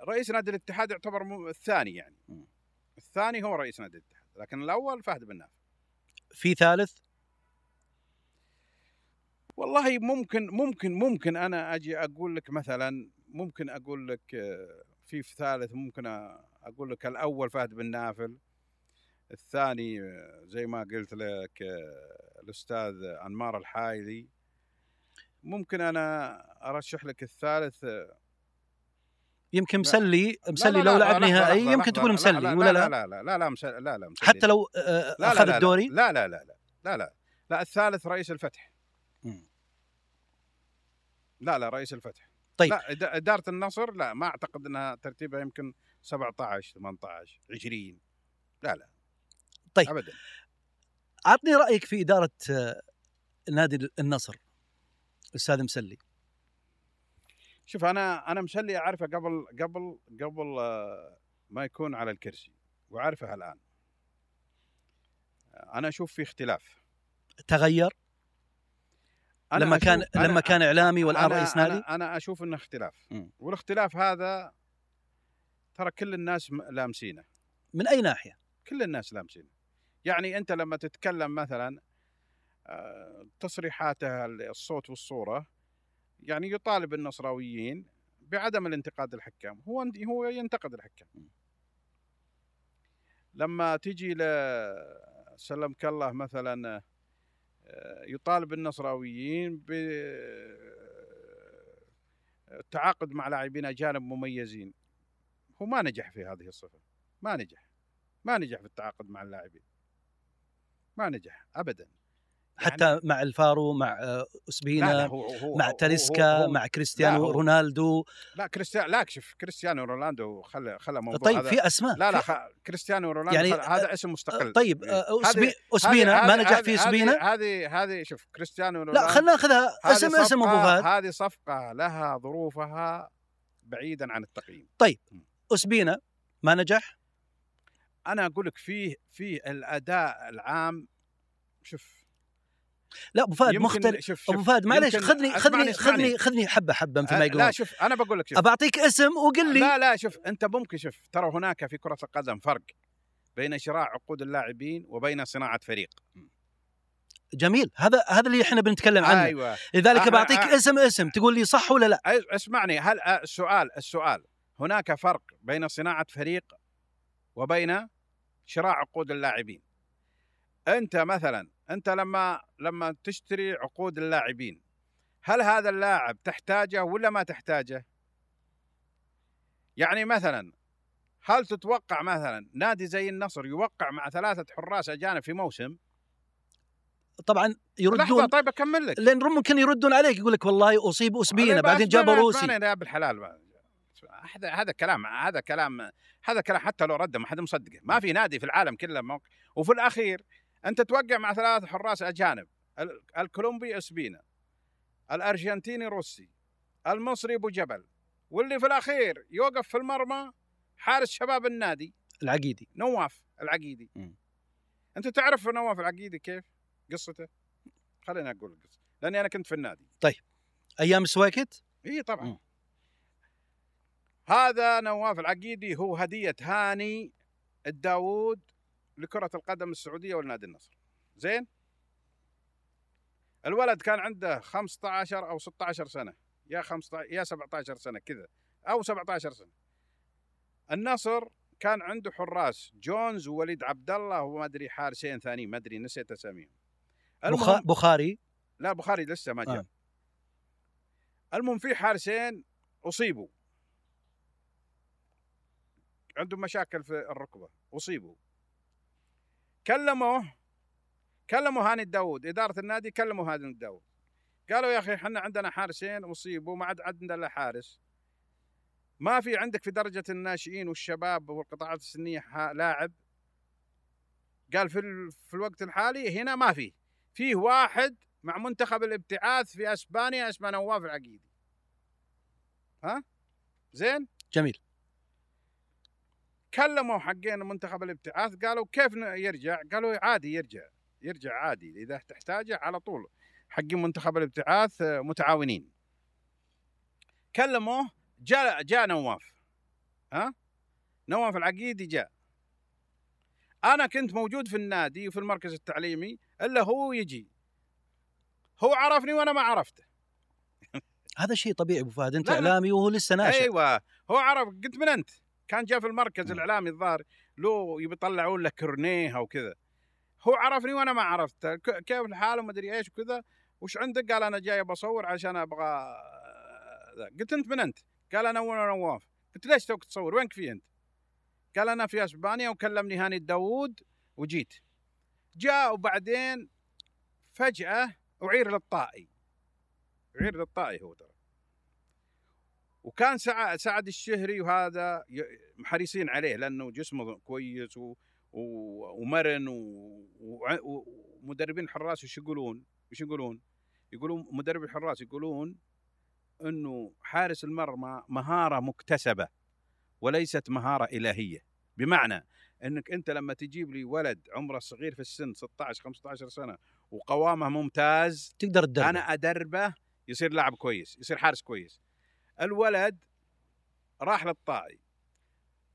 رئيس نادي الاتحاد يعتبر الثاني يعني. الثاني هو رئيس نادي الاتحاد لكن الأول فهد بن نافل. في ثالث؟ والله ممكن ممكن ممكن أنا أجي أقول لك مثلا ممكن أقول لك آه، في ثالث ممكن أقول لك الأول فهد بن نافل الثاني آه، زي ما قلت لك آه، الأستاذ أنمار الحايلي. ممكن أنا أرشح لك الثالث يمكن. مسلي مسلي لو لعب نهائي يمكن تقول مسلي لا ولا لا, لا لا لا لا مسلي لا لا مسلي حتى لو آه، اخذ الدوري لا لا لا لا لا لا لا الثالث رئيس الفتح. لا لا رئيس الفتح طيب. لا اداره النصر لا ما اعتقد انها ترتيبها يمكن 17 18 20 لا لا طيب. ابدا عطني رايك في اداره آه، نادي النصر أستاذ مسلي شوف أنا أنا مسلي أعرفه قبل قبل قبل آه، ما يكون على الكرسي وأعرفه الآن. أنا أشوف في اختلاف. تغير؟ أنا لما كان أشوف- لما أنا- كان إعلامي والان أنا- رئيس نادي أنا, أنا أشوف إنه اختلاف. مم. والاختلاف هذا ترى كل الناس م- لامسينه. من أي ناحية؟ كل الناس لامسينه. يعني أنت لما تتكلم مثلا آه، تصريحاته الصوت والصورة يعني يطالب النصراويين بعدم الانتقاد الحكام. هو هو ينتقد الحكام. لما تجي ل سلمك الله مثلا آه، يطالب النصراويين بالتعاقد مع لاعبين أجانب مميزين. هو ما نجح في هذه الصفة. ما نجح. ما نجح في التعاقد مع اللاعبين. ما نجح. ابدا. حتى مع الفارو مع آه، اسبينا لا لا هو هو مع تاليسكا هو- هو- مع كريستيانو هو- رونالدو. لا كريستيانو لا شوف كريستيانو رونالدو خلى خلى موضوع طيب هذا في أسماء لا لا في- خ... كريستيانو رونالدو يعني- يعني هذا اسم مستقل. طيب. آه، أسبي- اسبينا ما نجح في اسبينا هذه هذه شوف كريستيانو رونالدو لا خلينا ناخذها أسم أسم ابو فهد هذه صفقة لها ظروفها بعيدا عن التقييم. اسبينا ما نجح؟ أنا أقول لك فيه فيه الأداء العام شوف لا أبو فهد مختلف. شوف أبو شوف فهد معليش يمكن- خذني خذني. خذني خذني حبة حبة مثل ما أه، يقولون لا شوف أنا بقول لك شوف. ابى اعطيك اسم وقل لي. لا لا شوف أنت ممكن شوف ترى هناك في كرة القدم فرق بين شراء عقود اللاعبين وبين صناعة فريق. جميل. هذا هذا اللي إحنا بنتكلم عنه. أيوه. لذلك أنا- بعطيك أ- اسم اسم تقول لي صح ولا لا؟ اسمعني هل أه، السؤال السؤال هناك فرق بين صناعة فريق وبين شراء عقود اللاعبين؟ أنت مثلا أنت لما لما تشتري عقود اللاعبين هل هذا اللاعب تحتاجه ولا ما تحتاجه؟ يعني مثلا هل تتوقع مثلا نادي زي النصر يوقع مع ثلاثة حراس أجانب في موسم؟ طبعا لحظة يردون طيب أكمل لك. لأن ممكن يردون عليك يقول لك والله أصيب اسبينا بعدين جابوا روسي. يا بالحلال هذا هذا كلام هذا كلام هذا كلام حتى لو رده ما حد مصدقه. ما في نادي في العالم كله موقع. وفي الأخير أنت توقع مع ثلاث حراس أجانب ال- الكولومبي أوسبينا الأرجنتيني روسي المصري أبو جبل واللي في الأخير يوقف في المرمى حارس شباب النادي. العقيدي. نواف العقيدي. مم. أنت تعرف نواف العقيدي كيف؟ قصته؟ خليني أقول القصة لأني أنا كنت في النادي. طيب. أيام السويكت إي طبعا. مم. هذا نواف العقيدي هو هدية هاني الداوود لكرة القدم السعودية والنادي النصر. زين؟ الولد كان عنده 15 أو 16 سنة. يا 15 يا 17 سنة كذا. أو 17 سنة. النصر كان عنده حراس. جونز ووليد عبد الله وما أدري حارسين ثانيين ما أدري نسيت أساميهم. المهم بخاري؟ لا البخاري لسه ما جاء. آه. المهم في حارسين أصيبوا. عندهم مشاكل في الركبة. أصيبوا. كلموه كلموا هاني الداود إدارة النادي كلموا هاني الداود قالوا يا أخي إحنا عندنا حارسين اصيبوا ما عاد عندنا إلا حارس. ما في عندك في درجة الناشئين والشباب والقطاعات السنية لاعب. قال في ال- في الوقت الحالي هنا ما في. فيه واحد مع منتخب الابتعاث في أسبانيا اسمه نواف العقيدي. ها؟ زين؟ جميل. كلموا حقين منتخب الابتعاث قالوا كيف يرجع؟ قالوا عادي يرجع يرجع عادي إذا تحتاجه على طول. حقين منتخب الابتعاث آه، متعاونين. كلموه جاء جاء نواف. ها؟ نواف العقيدي جاء. أنا كنت موجود في النادي وفي المركز التعليمي إلا هو يجي. هو عرفني وأنا ما عرفته. هذا شيء طبيعي أبو فهد أنت لا، لا. إعلامي وهو لسه ناشئ. أيوه هو عرف قلت من أنت؟ كان جاء في المركز مم. الإعلامي الظاهر له يبي يطلعون له كورنيه أو كذا. هو عرفني وأنا ما عرفته كيف الحال وما أدري إيش وكذا وش عندك؟ قال أنا جاي بصور عشان أبغى ذا. قلت أنت من أنت؟ قال أنا وأنا نواف قلت ليش توك تصور؟ وينك في أنت؟ قال أنا في أسبانيا وكلمني هاني الداوود وجيت. جاء وبعدين فجأة أعير للطائي. أعير للطائي هو ترى. وكان سع- سعد الشهري وهذا محرصين عليه لأنه جسمه كويس و... ومرن. ومدربين الحراس وش يقولون؟ وش يقولون؟ يقولون مدرب الحراس يقولون إنه حارس المرمى مهارة مكتسبة وليست مهارة إلهية بمعنى إنك أنت لما تجيب لي ولد عمره صغير في السن 16 15 سنة وقوامه ممتاز تقدر تدرب أنا أدربه يصير لاعب كويس يصير حارس كويس الولد راح للطائي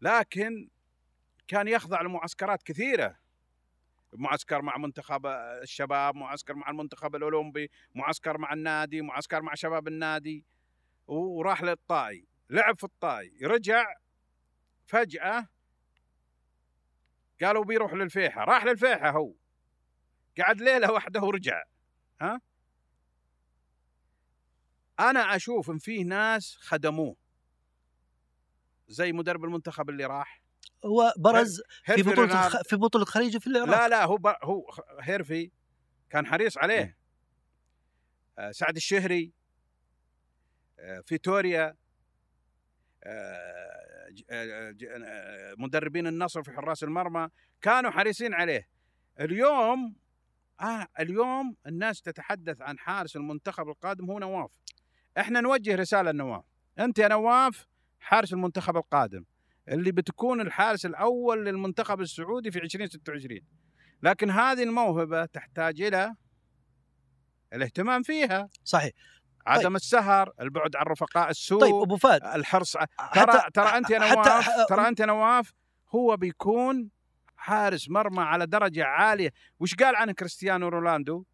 لكن كان يخضع لمعسكرات كثيرة معسكر مع منتخب الشباب معسكر مع المنتخب الأولمبي معسكر مع النادي معسكر مع شباب النادي وراح للطائي لعب في الطائي رجع فجأة قالوا بيروح للفيحة راح للفيحة هو قعد ليلة واحدة ورجع ها؟ أنا أشوف إن فيه ناس خدموه. زي مدرب المنتخب اللي راح. هو برز في بطولة. الخ... في بطولة الخليج في العراق. لا لا هو ب... هو هيرفي كان حريص عليه. آه سعد الشهري آه فيتوريا آه آه، آه، مدربين النصر في حراس المرمى كانوا حريصين عليه. اليوم آه اليوم الناس تتحدث عن حارس المنتخب القادم هو نواف. إحنا نوجه رسالة لنواف. أنت يا نواف حارس المنتخب القادم اللي بتكون الحارس الأول للمنتخب السعودي في 2026 لكن هذه الموهبة تحتاج إلى الاهتمام فيها. صحيح. عدم السهر البعد عن رفقاء السوء طيب أبو فهد الحرص. حتى ترى ترى أنت يا نواف ترى أنت يا نواف هو بيكون حارس مرمى على درجة عالية. وش قال عنه كريستيانو رونالدو؟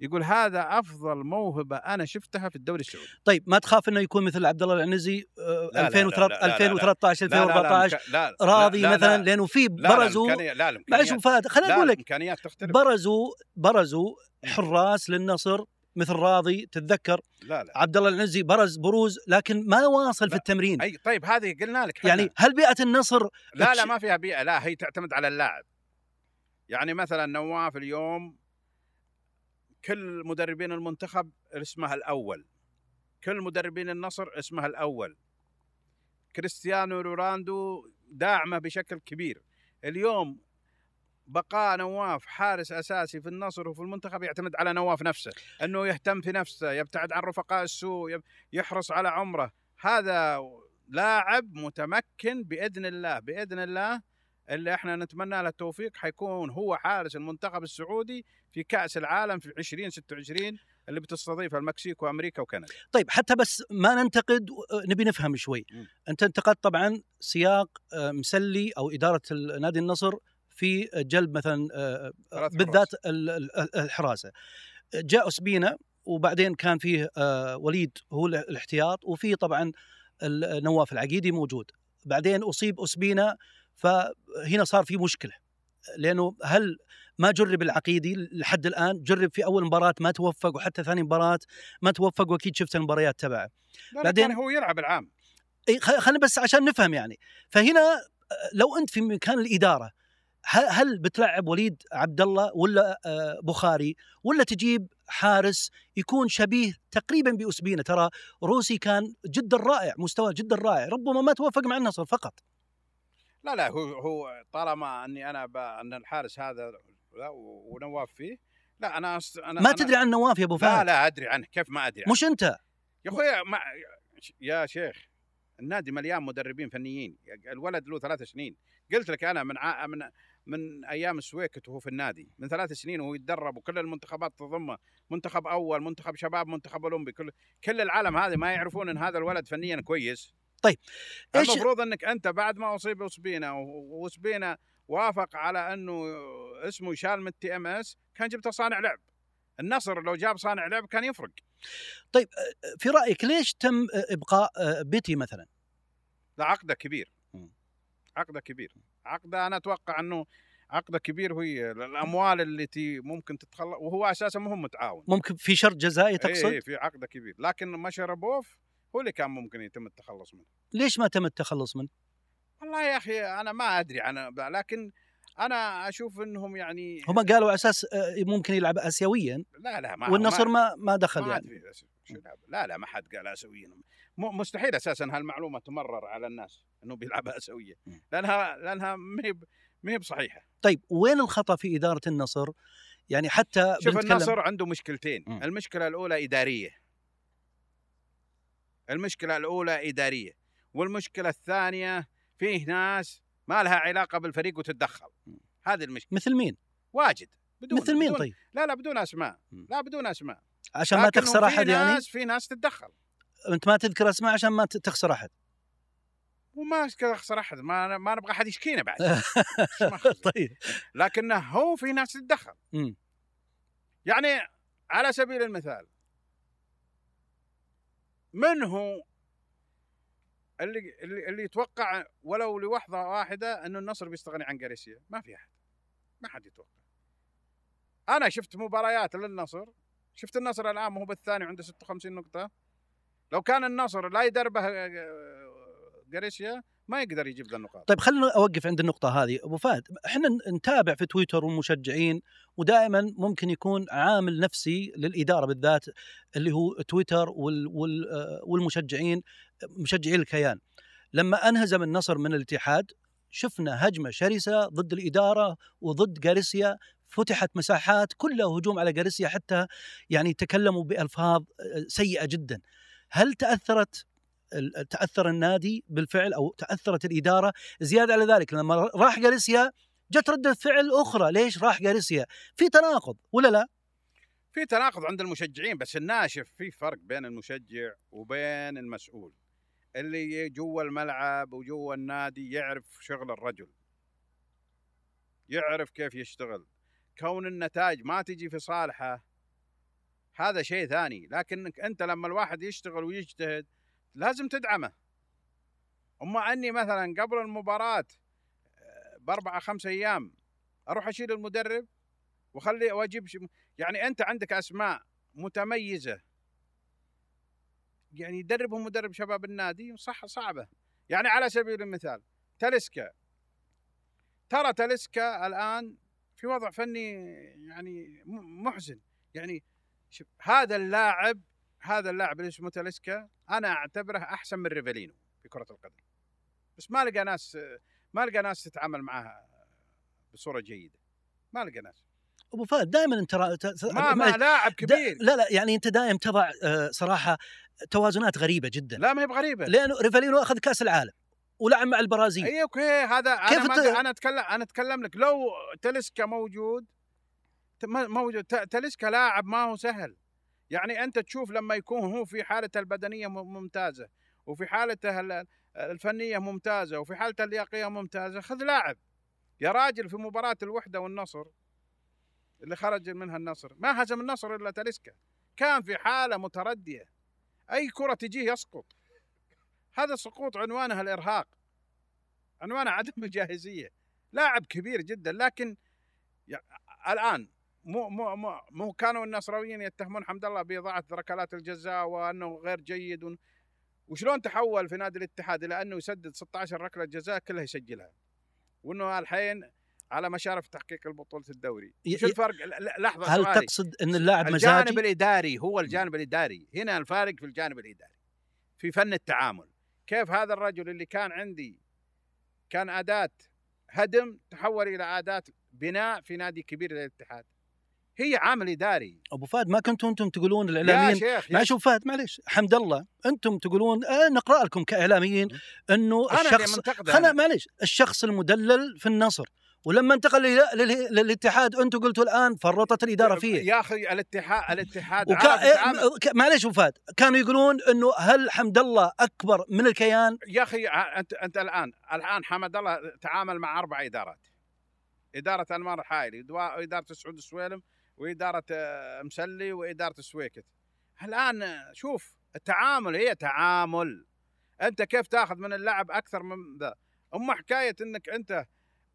يقول هذا افضل موهبه أنا شفتها في الدوري السعودي طيب ما تخاف انه يكون مثل عبد الله العنزي آه، لا، لا، 2013 لا، لا، لا، 2013 لا، لا، لا، 2014 إمكا- لا، راضي لا، لا، مثلا لا، لأنه في لا، لا، برزوا لا معلش ابو فهد خليني لا أقول لك برزوا برزوا حراس للنصر مثل راضي تتذكر لا لا عبد الله العنزي برز بروز لكن ما واصل في لا، التمرين اي طيب هذه قلنا لك حنا. يعني هل بيئه النصر لا لا ما فيها بيئه لا هي تعتمد على اللاعب يعني مثلا نواف اليوم كل مدربين المنتخب اسمها الأول. كل مدربين النصر اسمها الأول. كريستيانو رونالدو داعمة بشكل كبير. اليوم بقاء نواف حارس أساسي في النصر وفي المنتخب يعتمد على نواف نفسه أنه يهتم في نفسه يبتعد عن رفقاء السوء يحرص على عمره. هذا لاعب متمكن بإذن الله بإذن الله اللي إحنا نتمنى له التوفيق حيكون هو حارس المنتخب السعودي في كأس العالم في 2026 اللي بتستضيفها المكسيك وأمريكا وكندا. طيب حتى بس ما ننتقد و- نبي نفهم شوي. مم. أنت انتقدت طبعا سياق آه، مسلي أو إدارة نادي النصر في جلب مثلا آه، بالذات ال- ال- الحراسة. جاء اسبينا وبعدين كان فيه آه، وليد هو ال- الاحتياط وفي طبعا نواف العقيدي موجود. بعدين أصيب اسبينا فهنا صار في مشكلة لأنه هل ما جرب العقيدي لحد الآن؟ جرب في أول مباراة ما توفق وحتى ثاني مباراة ما توفق وأكيد شفت المباريات تبعه. بعدين- هو يلعب العام. خلينا بس عشان نفهم يعني. فهنا آه، لو أنت في مكان الإدارة هل بتلعب وليد عبد الله ولا آه، بخاري؟ ولا تجيب حارس يكون شبيه تقريبا باسبينا ترى روسي كان جدا رائع مستوى جدا رائع ربما ما توفق مع النصر فقط. لا لا هو هو طالما أني أنا. أن الحارس هذا لا ونواف فيه لا أنا أست... أنا ما أنا... تدري عن نواف يا أبو لا فهد؟ لا أدري عنه كيف ما أدري عنه؟ مش أنت؟ يا أخوي ما... يا شيخ النادي مليان مدربين فنيين الولد له ثلاث سنين. قلت لك أنا من ع... من من أيام السويكت وهو في النادي من ثلاث سنين وهو يتدرب وكل المنتخبات تضمه منتخب أول منتخب شباب منتخب أولمبي كل كل العالم هذه ما يعرفون إن هذا الولد فنيا كويس. طيب، إيش- المفروض إنك أنت بعد ما أصيب أوسبينا أوسبينا وافق على إنه اسمه يشال من ال TMS كان جبته صانع لعب. النصر لو جاب صانع لعب كان يفرق. في رأيك ليش تم إبقاء بيتي مثلا؟ لا عقده كبير. عقده كبير. عقده أنا أتوقع إنه عقده كبير وهي الأموال التي ممكن تتخلص وهو أساسا مو هو متعاون. ممكن في شرط جزائي اي تقصد؟ إيه في عقده كبير. لكن مشربوف هو اللي كان ممكن يتم التخلص منه. ليش ما تم التخلص منه؟ والله يا أخي أنا ما أدري عن لكن أنا أشوف إنهم يعني هم قالوا على أساس آه، ممكن يلعب اسيويا. لا لا ما والنصر ما ما دخل ما يعني. لا لا ما حد قال اسيويا. مستحيل أساسا هالمعلومة تمرر على الناس إنه بيلعب اسيويه مم. لأنها لأنها ما هي ما هي بصحيحة. طيب وين الخطأ في إدارة النصر؟ يعني حتى شوف النصر عنده مشكلتين. المشكلة الأولى إدارية. المشكلة الأولى إدارية والمشكلة الثانية فيه ناس ما لها علاقة بالفريق وتتدخل. هذه المشكلة مثل مين؟ واجد بدون مثل مين بدون طيب؟ لا لا بدون أسماء مم. لا بدون أسماء عشان ما تخسر أحد يعني؟ ناس في ناس تتدخل أنت ما تذكر أسماء عشان ما تخسر أحد وما أخسر أحد ما ما نبغى أحد يشكينا بعد؟ طيب لكنه هو في ناس تتدخل. يعني على سبيل المثال من هو اللي اللي, يتوقع ولو لوحظة واحدة انه النصر بيستغني عن جاريسيا ما في أحد. ما حد يتوقع. أنا شفت مباريات للنصر. شفت النصر الآن هو بالثاني عنده 56 نقطة. لو كان النصر لا يدربه آه، جاريسيا ما يقدر يجيب ذا النقاط. طيب خلينا أوقف عند النقطة هذه. أبو فهد إحنا نتابع في تويتر والمشجعين ودائما ممكن يكون عامل نفسي للإدارة بالذات اللي هو تويتر وال وال آه، والمشجعين مشجعي الكيان. لما أنهزم النصر من الاتحاد شفنا هجمة شرسة ضد الإدارة وضد جاريسيا فتحت مساحات كلها هجوم على جاريسيا حتى يعني تكلموا بألفاظ آه، سيئة جدا. هل تأثرت تأثر النادي بالفعل أو تأثرت الإدارة زيادة على ذلك لما راح جاريسيا جت ردة فعل أخرى ليش راح جاريسيا في تناقض ولا لا؟ في تناقض عند المشجعين بس الناشف في فرق بين المشجع وبين المسؤول. اللي جوا الملعب وجوا النادي يعرف شغل الرجل. يعرف كيف يشتغل. كون النتائج ما تجي في صالحه هذا شيء ثاني. لكنك أنت لما الواحد يشتغل ويجتهد لازم تدعمه. اما أني مثلا قبل المباراة آه، بأربعة خمسة أيام أروح أشيل المدرب وخلي وأجيب يعني أنت عندك أسماء متميزة. يعني يدربهم مدرب شباب النادي صح صعبة. يعني على سبيل المثال تلسكا ترى تلسكا الآن في وضع فني يعني محزن. يعني هذا اللاعب هذا اللاعب اللي اسمه تلسكا أنا أعتبره أحسن من ريفيلينو في كرة القدم. بس ما لقى ناس ما لقى ناس تتعامل معها بصورة جيدة. ما لقى ناس. أبو فهد دائما أنت را- ت- ما, ما لاعب دا- كبير. لا لا يعني أنت دائما تضع آه، صراحة توازنات غريبة جدا. لا ما هي بغريبة. لأنه ريفيلينو أخذ كأس العالم ولعب مع البرازيل. أي okay هذا كيف أنا ت- أنا أتكلم أنا أتكلم لك. لو تاليسكا موجود موجود تاليسكا لاعب ما هو سهل. يعني أنت تشوف لما يكون هو في حالته البدنية ممتازة وفي حالته ال- الفنية ممتازة وفي حالته اللياقية ممتازة خذ لاعب. يا راجل في مباراة الوحدة والنصر اللي خرج منها النصر ما هزم النصر إلا تلسكا كان في حالة متردية. أي كرة تجيه يسقط. هذا السقوط عنوانها الإرهاق. عنوانه عدم الجاهزية. لاعب كبير جدا لكن الآن مو مو مو, مو كانوا النصراويين يتهمون حمد الله بإضاعة ركلات الجزاء وأنه غير جيد ون- وشلون تحول في نادي الاتحاد إلى أنه يسدد 16 ركلة جزاء كلها يسجلها؟ وأنه الحين على مشارف تحقيق البطولة الدوري. ي- الفرق؟ لحظة هل سؤالي. تقصد إن اللاعب الجانب مزاجي؟ الإداري هو الجانب الإداري. هنا الفارق في الجانب الإداري في فن التعامل. كيف هذا الرجل اللي كان عندي كان أداة هدم تحول إلى أداة بناء في نادي كبير زي الاتحاد. هي عامل إداري. أبو فهد ما كنتوا أنتم تقولون يا الإعلاميين؟ شيخ يا معلش ابو فهد معلش حمد الله أنتم تقولون آه نقرأ لكم كإعلاميين إنه أنا الشخص أنا. معلش الشخص المدلل في النصر. ولما انتقل لل- لل- للاتحاد أنتم قلتوا الآن فرطت الإدارة فيه. يا أخي الاتحاد الاتحاد وكا... معلش أبو فهد كانوا يقولون إنه هل حمد الله أكبر من الكيان؟ يا أخي ع- أنت أنت الآن الآن حمد الله تعامل مع أربع إدارات. إدارة انمار الحايلي ودوا- واداره سعود السويلم وإدارة آه، مسلي وإدارة السويكت. الآن آه، شوف التعامل هي تعامل. أنت كيف تأخذ من اللاعب أكثر من ذا؟ اما حكاية إنك أنت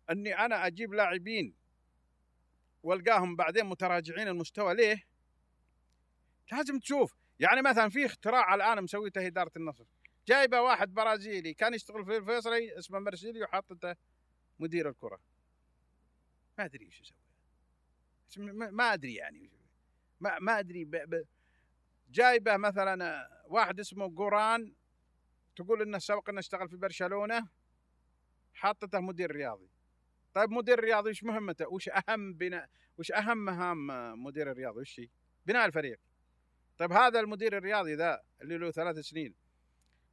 إني أنا أجيب لاعبين وألقاهم بعدين متراجعين المستوى ليه؟ لازم تشوف. يعني مثلا في اختراع الآن مسويته إدارة النصر. جايبه واحد برازيلي كان يشتغل في الفيصلي اسمه مرسيلي وحاطته مدير الكرة. ما أدري إيش يسوي. ما أدري يعني. ما ما أدري ب... ب... جايبه مثلا واحد اسمه قوران تقول إنه سبق إنه اشتغل في برشلونة حاطته مدير رياضي. طيب مدير رياضي وش مهمته؟ وش أهم بناء وش أهم مهام مدير الرياضي؟ وش هي بناء الفريق. طيب هذا المدير الرياضي ذا اللي له ثلاث سنين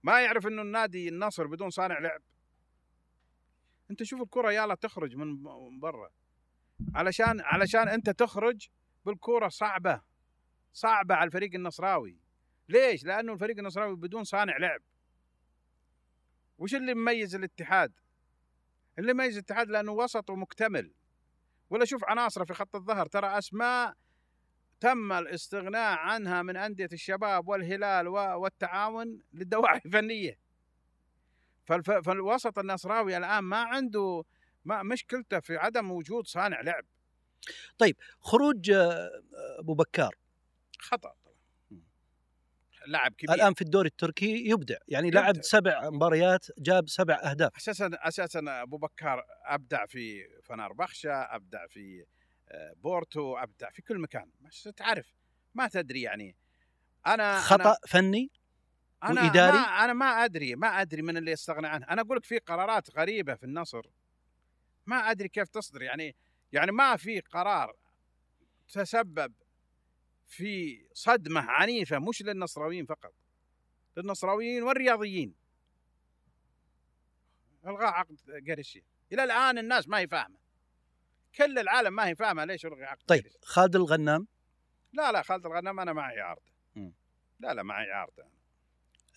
ما يعرف إنه النادي النصر بدون صانع لعب. أنت شوف الكرة يلا تخرج من برا. علشان علشان أنت تخرج بالكرة صعبة صعبة على الفريق النصراوي. ليش؟ لأنه الفريق النصراوي بدون صانع لعب. وش اللي مميز الاتحاد؟ اللي يميز الاتحاد لأنه وسط ومكتمل. ولا شوف عناصره في خط الظهر ترى أسماء تم الاستغناء عنها من أندية الشباب والهلال والتعاون للدواعي فالف... فالوسط النصراوي الآن ما عنده ما مشكلته في عدم وجود صانع لعب. خروج آه، أبو بكار. خطأ طبعا. لاعب كبير. الآن في الدوري التركي يبدع. يعني لعب. سبع مباريات جاب سبع أهداف. أساسا أساسا أبو بكر أبدع في فنربخشة أبدع في آه، بورتو أبدع في كل مكان. بس تعرف ما تدري يعني. أنا خطأ أنا فني أنا وإداري؟ ما أنا ما أدري ما أدري من اللي يستغنى عنه. أنا أقول لك في قرارات غريبة في النصر. ما أدري كيف تصدر. يعني يعني ما في قرار تسبب في صدمة عنيفة مش للنصراويين فقط. للنصراويين والرياضيين. الغاء عقد قارسيا إلى الآن الناس ما هي فاهمة. كل العالم ما هي فاهمة ليش الغي عقد طيب قارسيا. خالد الغنام؟ لا لا خالد الغنام أنا مع إعارته لا لا مع إعارته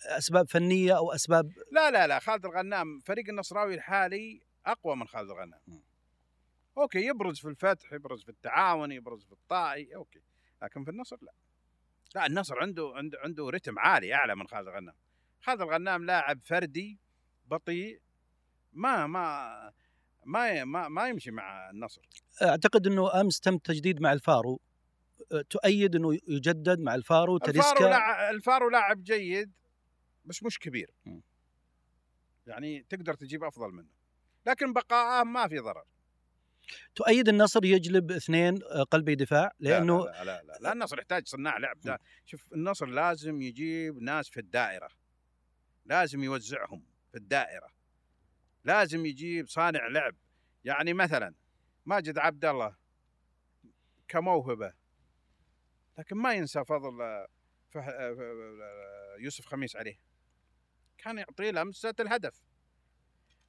أسباب فنية أو أسباب؟ لا لا لا خالد الغنام فريق النصراوي الحالي أقوى من خالد الغنام. okay يبرز في الفتح يبرز في التعاون يبرز في الطائي okay. لكن في النصر لا. لا النصر عنده عنده عنده رتم عالي أعلى من خالد الغنام. خالد الغنام لاعب فردي بطيء ما ما ما ما, ما يمشي مع النصر. أعتقد إنه أمس تم تجديد مع الفارو. أه، تؤيد إنه يجدد مع الفارو الفارو تريسكا. لاعب الفارو لاعب جيد بس مش كبير. م. يعني تقدر تجيب أفضل منه. لكن بقاءه ما في ضرر. تؤيد النصر يجلب اثنين أه، قلبي دفاع لأنه لا لا لا, لا, لا النصر يحتاج صناع لعب. ده شوف النصر لازم يجيب ناس في الدائرة. لازم يوزعهم في الدائرة. لازم يجيب صانع لعب. يعني مثلا ماجد عبد الله كموهبة لكن ما ينسى فضل آه،. آه، آه، يوسف خميس عليه. كان يعطيه لمسة الهدف.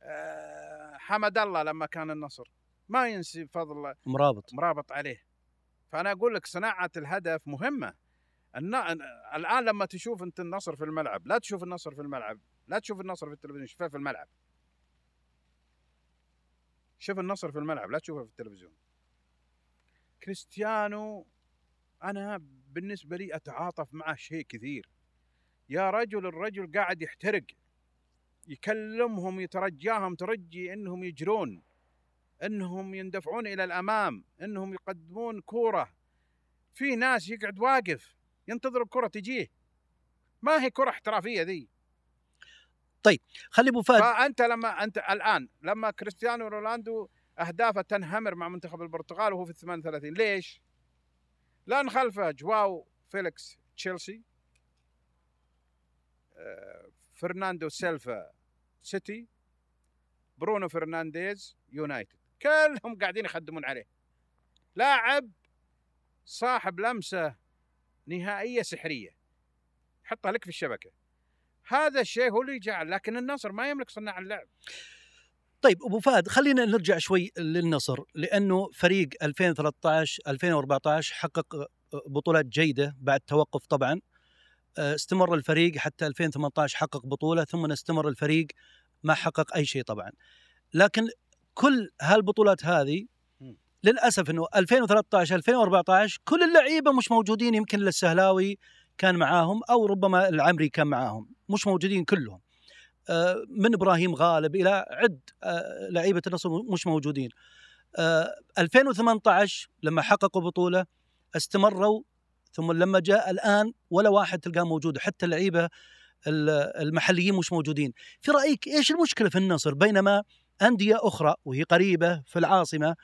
آه، حمد الله لما كان النصر. ما ينسي فضل مرابط. مرابط عليه. فأنا أقول لك صناعة الهدف مهمة. النا... الآن لما تشوف أنت النصر في الملعب لا تشوف النصر في الملعب لا تشوف النصر في التلفزيون شوفه في الملعب. شوف النصر في الملعب لا تشوفه في التلفزيون. كريستيانو أنا بالنسبة لي أتعاطف معه شيء كثير. يا رجل الرجل قاعد يحترق. يكلمهم يترجاهم ترجي إنهم يجرون إنهم يندفعون إلى الأمام إنهم يقدمون كورة. في ناس يقعد واقف ينتظر الكرة تجيه. ما هي كرة احترافية ذي. خلي أبو فهد فأنت لما أنت الآن لما كريستيانو رونالدو أهدافه تنهمر مع منتخب البرتغال وهو في ال 38 ليش؟ لأن خلفه جواو فيليكس تشيلسي آه، فرناندو سيلفا سيتي برونو فرنانديز يونايتد. كلهم قاعدين يخدمون عليه. لاعب صاحب لمسة نهائية سحرية. حطها لك في الشبكة. هذا الشيء هو اللي جعل لكن النصر ما يملك صناع اللعب. طيب أبو فهد خلينا نرجع شوي للنصر لأنه فريق 2013 2014 حقق بطولات جيدة بعد توقف طبعا. استمر الفريق حتى 2018 حقق بطولة ثم استمر الفريق ما حقق أي شيء طبعا. لكن كل هالبطولات هذه. للأسف إنه 2013 2014 كل اللعيبة مش موجودين يمكن السهلاوي كان معاهم أو ربما العمري كان معاهم مش موجودين كلهم. آه، من إبراهيم غالب إلى عد آه، لعيبة النصر مش موجودين. آه، 2018 لما حققوا بطولة استمروا ثم لما جاء الآن ولا واحد تلقاه موجود حتى اللعيبة ال- المحليين مش موجودين. في رأيك إيش المشكلة في النصر؟ بينما أندية أخرى وهي قريبة في العاصمة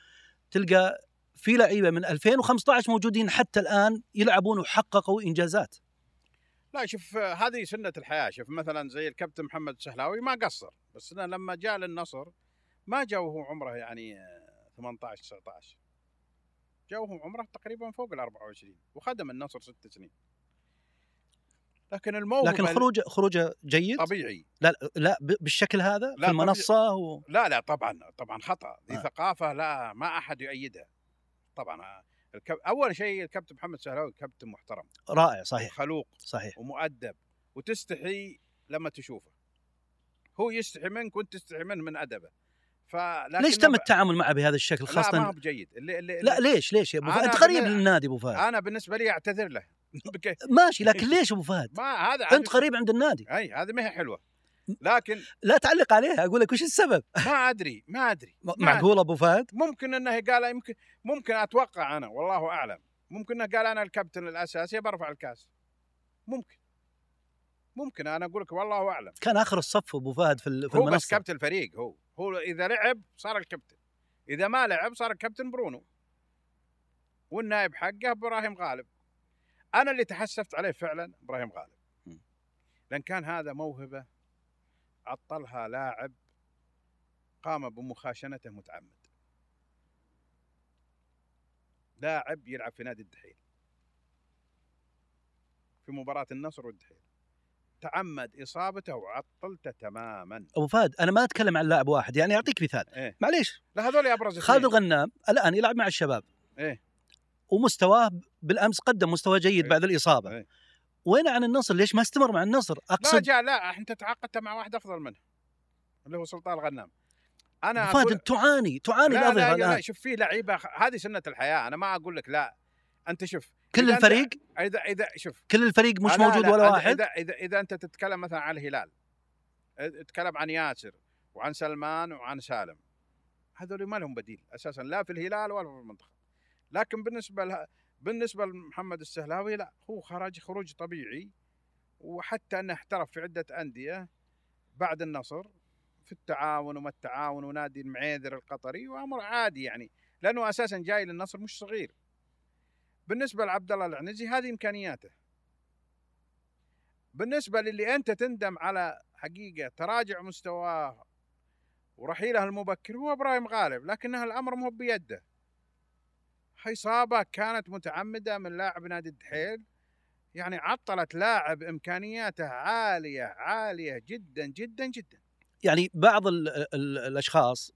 تلقى في لعيبة من 2015 موجودين حتى الآن يلعبون وحققوا إنجازات. لا شوف هذه سنة الحياة. شوف مثلا زي الكابتن محمد السهلاوي ما قصر بس لما جاء للنصر ما جاء وهو عمره يعني آه، 18 19 جاء وهو عمره تقريبا فوق ال 24 وخدم النصر ست سنين. لكن الموهبة لكن خروجه خروجه جيد؟ طبيعي. لا لا بالشكل هذا؟ لا، في المنصة و... لا لا طبعا طبعا خطأ. ذي آه. ثقافة لا ما أحد يؤيدها طبعا آه، الكب... أول شيء الكابتن محمد السهلاوي كابتن محترم. رائع صحيح. خلوق صحيح. ومؤدب. وتستحي لما تشوفه. هو يستحي منك وأنت تستحي منه من أدبه. فلكن ليش تم التعامل معه بهذا الشكل لا ما خاصه هو بجيد. اللي اللي لا ليش ليش؟ يا ابو فهد انت قريب للنادي أبو فهد. أنا بالنسبة لي أعتذر له. ماشي لكن ليش أبو فهد؟ ما هذا أنت قريب عند النادي. أي هذه ما هي حلوة. لكن لا تعلق عليها أقول لك وش السبب؟ ما أدري ما أدري معقول أبو فهد؟ ممكن إنه قال يمكن ممكن أتوقع أنا والله أعلم. ممكن إنه قال أنا الكابتن الأساسي برفع الكاس. ممكن. ممكن أنا أقول لك والله أعلم. كان آخر الصف أبو فهد في ال- في هو بس المنصة. كابتن الفريق هو. هو إذا لعب صار الكابتن. إذا ما لعب صار الكابتن برونو. والنائب حقه إبراهيم غالب. أنا اللي تحسفت عليه فعلا إبراهيم غالب. لأن كان هذا موهبة عطلها لاعب قام بمخاشنته متعمد. لاعب يلعب في نادي الدحيل. في مباراة النصر والدحيل. تعمد إصابته وعطلته تماما. أبو فهد أنا ما أتكلم عن لاعب واحد يعني أعطيك مثال. إيه. معليش. لا هذول أبرز خالد. الغنام الآن يلعب مع الشباب. إيه. ومستواه بالأمس قدم مستوى جيد إيه. بعد الإصابة. إيه. وين عن النصر؟ ليش ما استمر مع النصر؟ لا أقصد جاء لا انت تعاقدت مع واحد أفضل منه اللي هو سلطان الغنام. أنا فهد أقول تعاني تعاني لا لا, لا الآن. شوف في لعيبة هذه سنة الحياة أنا ما أقول لك لا. أنت شوف كل الفريق؟ إذا إذا شوف كل الفريق مش لا، موجود لا، ولا واحد؟ إذا إذا إذا أنت تتكلم مثلا عن الهلال تتكلم عن ياسر وعن سلمان وعن سالم هذول ما لهم بديل أساسا لا في الهلال ولا في المنتخب. لكن بالنسبة له بالنسبة لمحمد السهلاوي لا هو خرج خروج طبيعي وحتى أنه احترف في عدة أندية بعد النصر في التعاون وما التعاون ونادي المعيذر القطري وأمر عادي يعني لأنه أساسا جاي للنصر مش صغير. بالنسبة لعبد الله العنزي هذه إمكانياته. بالنسبة للي أنت تندم على حقيقة تراجع مستواه ورحيله المبكر هو إبراهيم غالب لكنها الأمر مو بيده. اصابه كانت متعمدة من لاعب نادي الدحيل يعني عطلت لاعب إمكانياته عالية عالية جدا جدا جدا. يعني بعض ال ال الأشخاص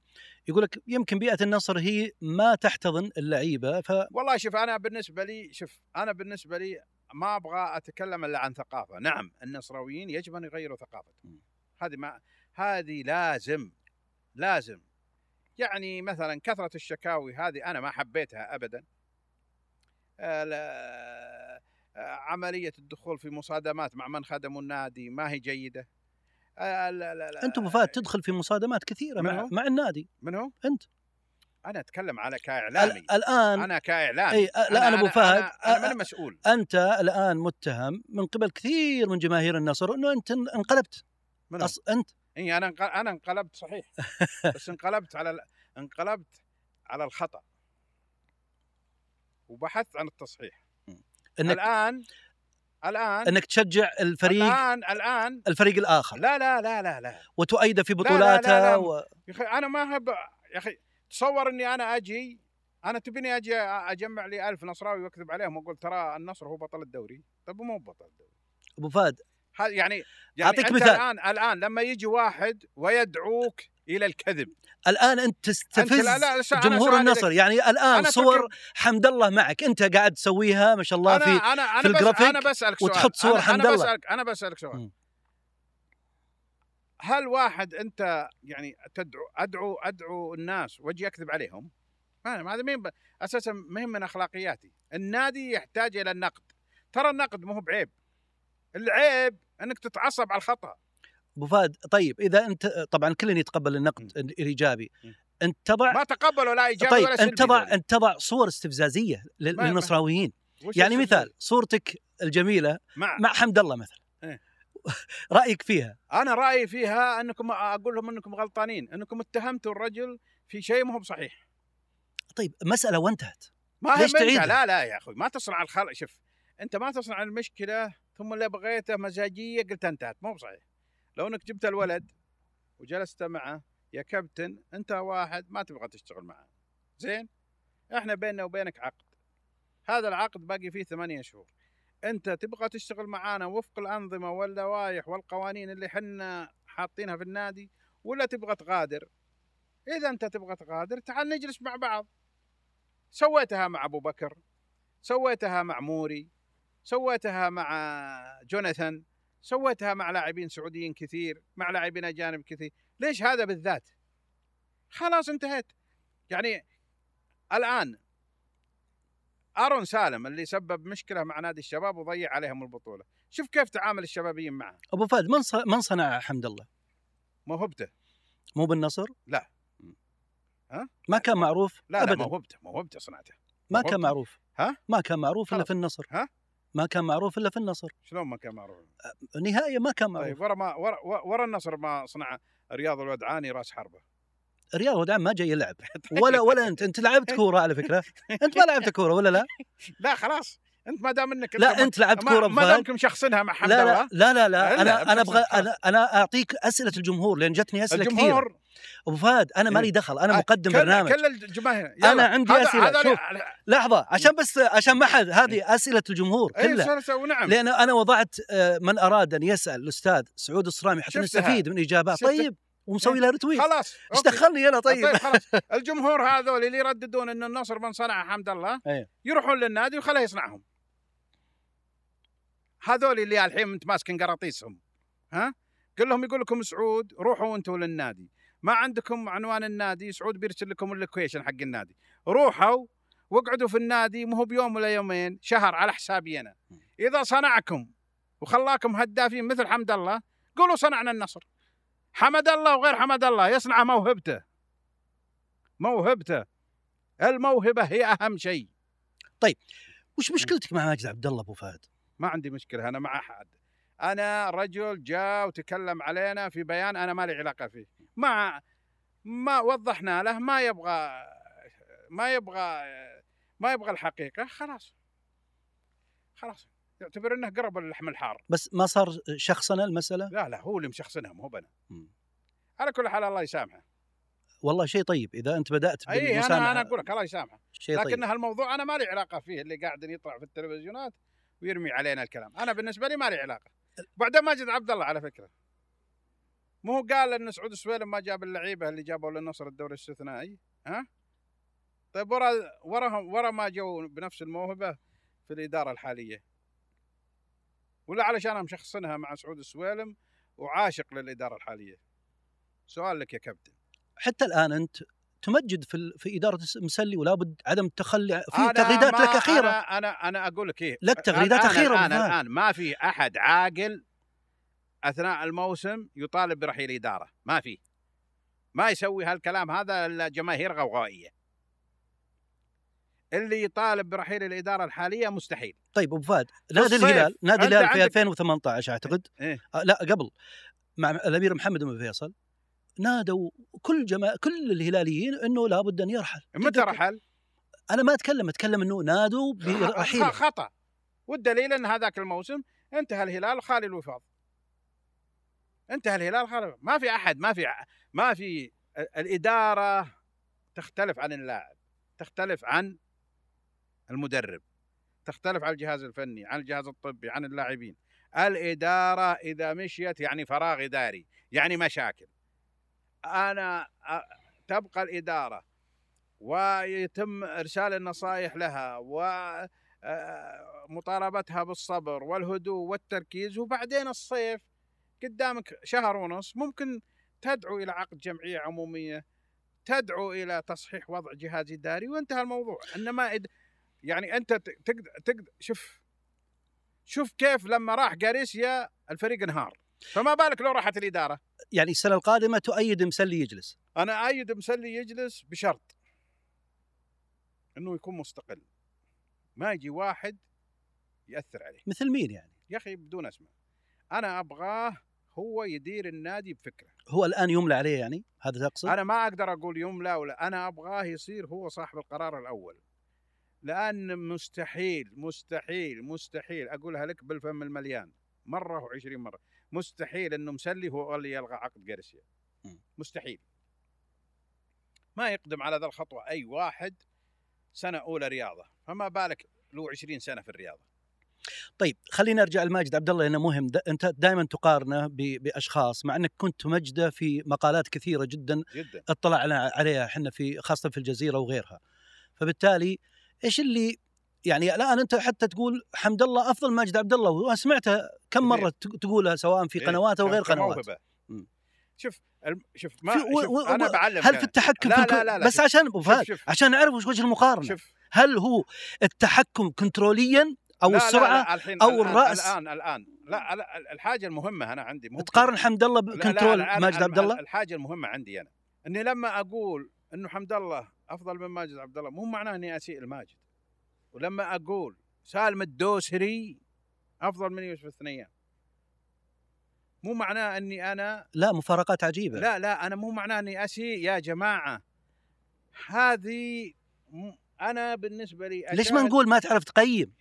يقول لك يمكن بيئة النصر هي ما تحتضن اللعيبة ف والله شوف أنا بالنسبة لي شوف أنا بالنسبة لي ما أبغى أتكلم إلا عن ثقافة، نعم النصراويين يجب أن يغيروا ثقافتهم. هذه ما هذه لازم لازم يعني مثلا كثرة الشكاوي هذه أنا ما حبيتها ابدا. آه، آه، عملية الدخول في مصادمات مع من خدموا النادي ما هي جيدة. آه، لا لا لا أنت أبو فهد تدخل في مصادمات كثيرة من مع؟ مع النادي. من هو؟ أنت. أنا أتكلم على كإعلامي. ال- الآن أنا كإعلامي. إي لا أنا أبو فهد أنا, أنا أ- ماني مسؤول. أنت الآن متهم من قبل كثير من جماهير النصر انه أنت انقلبت. من هو؟ أص... أنت. إي أنا أنا انقلبت صحيح. بس انقلبت على ال- انقلبت على الخطأ. وبحثت عن التصحيح. إنك الآن الآن إنك تشجع الفريق الآن الآن. الفريق الآخر. لا لا لا لا لا. وتؤيده في لا، لا، بطولاته لا. و... يا أخي أنا ما هب يا أخي تصور إني أنا أجي أنا تبيني أجي أجمع لي ألف نصراوي وأكذب عليهم وأقول ترى النصر هو بطل الدوري. طب مو بطل الدوري. أبو فهد. يعني يعني أعطيك أنت مثال. الآن الآن لما يجي واحد ويدعوك إلى الكذب الآن أنت أنت تستفز لا لا أنا جمهور النصر يعني الآن أنا صور حمد الله معك أنت قاعد تسويها ما شاء الله أنا في أنا أنا في الجرافيك أنا بسألك سؤال وتحط صور أنا حمد أنا الله. بسالك أنا بسألك سؤال مم. هل واحد أنت يعني تدعو ادعو أدعو الناس وأجي أكذب عليهم؟ ما هذا مين أساسا مهم من أخلاقياتي، النادي يحتاج إلى النقد، ترى النقد مو بعيب. العيب إنك تتعصب على الخطأ، أبو فهد طيب إذا أنت طبعا كل يتقبل النقد الإيجابي. أنت تضع ما تقبلوا لا إيجابي طيب ولا سلبي انت تضع ذولي. أنت تضع صور استفزازية للنصراويين يعني؟ مثال صورتك الجميلة مع مع حمد الله مثلا إيه. رأيك فيها أنا رأيي فيها أنكم أقول لهم أنكم غلطانين، أنكم اتهمتوا الرجل في شيء ما هو بصحيح. طيب مسألة وانتهت ما هي ليش تعيدها؟ لا لا يا أخوي ما تصنع الخلق شوف أنت ما تصنع المشكلة ثم اللي بغيته مزاجية قلت انتهت مو بصحيح لو انك جبت الولد وجلست معه يا كابتن انت واحد ما تبغى تشتغل معه. زين؟ إحنا بيننا وبينك عقد. هذا العقد باقي فيه ثمانية شهور. انت تبغى تشتغل معانا وفق الأنظمة واللوائح والقوانين اللي حنا حاطينها في النادي ولا تبغى تغادر؟ إذا أنت تبغى تغادر تعال نجلس مع بعض. سويتها مع أبو بكر سويتها مع موري سويتها مع جوناثان. سويتها مع لاعبين سعوديين كثير مع لاعبين أجانب كثير. ليش هذا بالذات؟ خلاص انتهيت. يعني الآن أرون سالم اللي سبب مشكلة مع نادي الشباب وضيع عليهم البطولة. شوف كيف تعامل الشبابيين معه. أبو فهد من من صنع حمد الله؟ موهبته مو بالنصر؟ لا. ها؟ ما كان معروف لا لا ابدا. موهبته موهبته صنعته. ما كان. معروف. ها؟ ما كان معروف إلا. في النصر. ها؟ ما كان معروف إلا في النصر. شلون ما كان معروف؟ نهائيا ما كان معروف. طيب ورا ما ورا, ورا النصر ما صنع رياض الودعاني راس حربة. رياض ودعم ما جاي يلعب. ولا ولا أنت أنت لعبت كورة على فكرة؟ أنت ما لعبت كورة ولا لا؟ لا خلاص. أنت ما دام إنك لا أنت لعبت كورة ما بفهد دامكم شخصنها مع حمد لا الله لا لا لا, لا أنا أنا أبغى. أنا أنا أعطيك أسئلة الجمهور لأن جتني أسئلة الجمهور أبو فهد أنا مالي إيه. دخل أنا مقدم كل برنامج كل الجماهير يلا. عندي هذا- أسئلة. هذا شوف. لحظة عشان بس عشان ما حد هذه أسئلة الجمهور اي كلها ونعم لأن أنا وضعت آه، من أراد أن يسأل الأستاذ سعود الصرامي حتى. نستفيد من اجابات. طيب ومسوي لها رتويت خلاص إيش. دخلني أنا طيب طيب خلاص الجمهور هذول اللي يرددون إن النصر من صنع حمد الله إيه. يروحون للنادي وخليه يصنعهم هذول اللي الحين انت ماسكين قراطيسهم ها؟ قل لهم يقول لكم سعود روحوا أنتم للنادي. ما عندكم عنوان النادي سعود بيرسل لكم ال location حق النادي. روحوا واقعدوا في النادي مو بيوم ولا يومين شهر على حسابي أنا إذا صنعكم وخلاكم هدافين مثل حمد الله قولوا صنعنا النصر. حمد الله وغير حمد الله يصنع موهبته. موهبته. الموهبة هي أهم شيء. وش مشكلتك مع ماجد عبد الله أبو فهد؟ ما عندي مشكلة أنا مع أحد. أنا رجل جاء وتكلم علينا في بيان أنا ما لي علاقة فيه. ما ما وضحنا له ما يبغى ما يبغى ما يبغى الحقيقة خلاص. خلاص. يعتبر إنه قرب اللحم الحار. بس ما صار شخصنه المسألة؟ لا لا هو اللي مشخصنها مو أنا. على كل حال الله يسامحه. والله شيء طيب إذا أنت بدأت إي بالمسامحة. أنا أنا أقول لك الله يسامحه. طيب. لكن هالموضوع أنا ما لي علاقة فيه اللي قاعد يطلع في التلفزيونات. ويرمي علينا الكلام. أنا بالنسبة لي ما لي علاقة. بعدين ماجد عبد الله على فكرة. مو هو قال إن سعود السويلم ما جاب اللعيبة اللي جابوا للنصر الدوري الاستثنائي؟ ها؟ طيب ورا ورا ورا ما جو بنفس الموهبة في الإدارة الحالية. ولا علشان مشخصنها مع سعود السويلم وعاشق للإدارة الحالية. سؤال لك يا كابتن. حتى الآن أنت تمجد في ال- في إدارة مسلي ولا بد عدم التخلي في أنا تغريدات لك اخيره أنا أنا أنا أقول لك إيه لك تغريدات الآن- أخيرة الآن. الآن ما في أحد عاقل أثناء الموسم يطالب برحيل إدارة ما في. ما يسوي هالكلام هذا إلا جماهير غوغائية. اللي يطالب برحيل الإدارة الحالية مستحيل. طيب أبو فهد نادي. الهلال نادي الهلال في عندك- 2018 أعتقد؟ إيه؟ آه لا قبل. مع الأمير محمد بن فيصل. نادوا كل جما كل الهلاليين إنه لابد أن يرحل. متى رحل؟ أنا ما أتكلم أتكلم إنه نادوا برحيله خ- خطأ. والدليل إن هذاك الموسم انتهى الهلال خالي الوفاض. انتهى الهلال خالي ما في أحد ما في ما في ال- الإدارة تختلف عن اللاعب تختلف عن المدرب تختلف عن الجهاز الفني عن الجهاز الطبي عن اللاعبين. الإدارة إذا مشيت يعني فراغ إداري يعني مشاكل. أنا تبقى الإدارة ويتم إرسال النصائح لها ومطالبتها بالصبر والهدوء والتركيز وبعدين الصيف قدامك شهر ونص ممكن تدعو إلى عقد جمعية عمومية تدعو إلى تصحيح وضع جهاز اداري وانتهى الموضوع إنما. يعني أنت تقدر تقدر شوف شوف كيف لما راح جاريسيا الفريق انهار فما بالك لو راحت الإدارة. يعني السنة القادمة تؤيد مسلي يجلس. أنا ايد مسلي يجلس بشرط إنه يكون مستقل. ما يجي واحد يأثر عليه. مثل مين يعني؟ يا أخي بدون أسماء. أنا أبغاه هو يدير النادي بفكره. هو الآن يملى عليه يعني؟ هذا تقصد؟ أنا ما أقدر أقول يملى ولا أنا أبغاه يصير هو صاحب القرار الأول. لأن مستحيل مستحيل مستحيل أقولها لك بالفم المليان. مرة وعشرين مرة. مستحيل إنه مسلي هو اللي يلغى عقد جارسيا. مستحيل. ما يقدم على ذا الخطوة أي واحد سنة أولى رياضة فما بالك له 20 سنة في الرياضة. طيب خلينا نرجع لماجد عبد الله لأنه مهم. دا أنت دائما تقارنه بأشخاص مع أنك كنت تمجده في مقالات كثيرة جدا جدا. اطلعنا عليها إحنا في خاصة في الجزيرة وغيرها. فبالتالي إيش اللي يعني الآن أنت حتى تقول حمد الله أفضل ماجد عبد الله وأنا سمعتها كم مرة ت- تقولها سواء في إيه، قنوات أو غير قنوات. شوف شوف ما شوف أنا بعلم هل. في التحكم لا في لا لا لا بس شوف- عشان أبو شوف فهد شوف. عشان نعرف وش وجه المقارنة. شوف. هل هو التحكم control يا أو لا لا السرعة لا أو الآن الرأس؟ الآن الآن. لا لا، الحاجة المهمة أنا عندي مو تقارن حمد الله لا، لا، ب control لا، ماجد عبد الله؟ الحاجة المهمة عندي أنا إني لما أقول إنه حمد الله أفضل من ماجد عبد الله مو معناه إني أسيء الماجد ولما أقول سالم الدوسري أفضل من يوسف الثنيان مو معناه إني أنا لا مفارقات عجيبة. لا لا أنا مو معناه إني أسيء يا جماعة. هذه م- أنا بالنسبة لي ليش ما نقول ما تعرف تقيم؟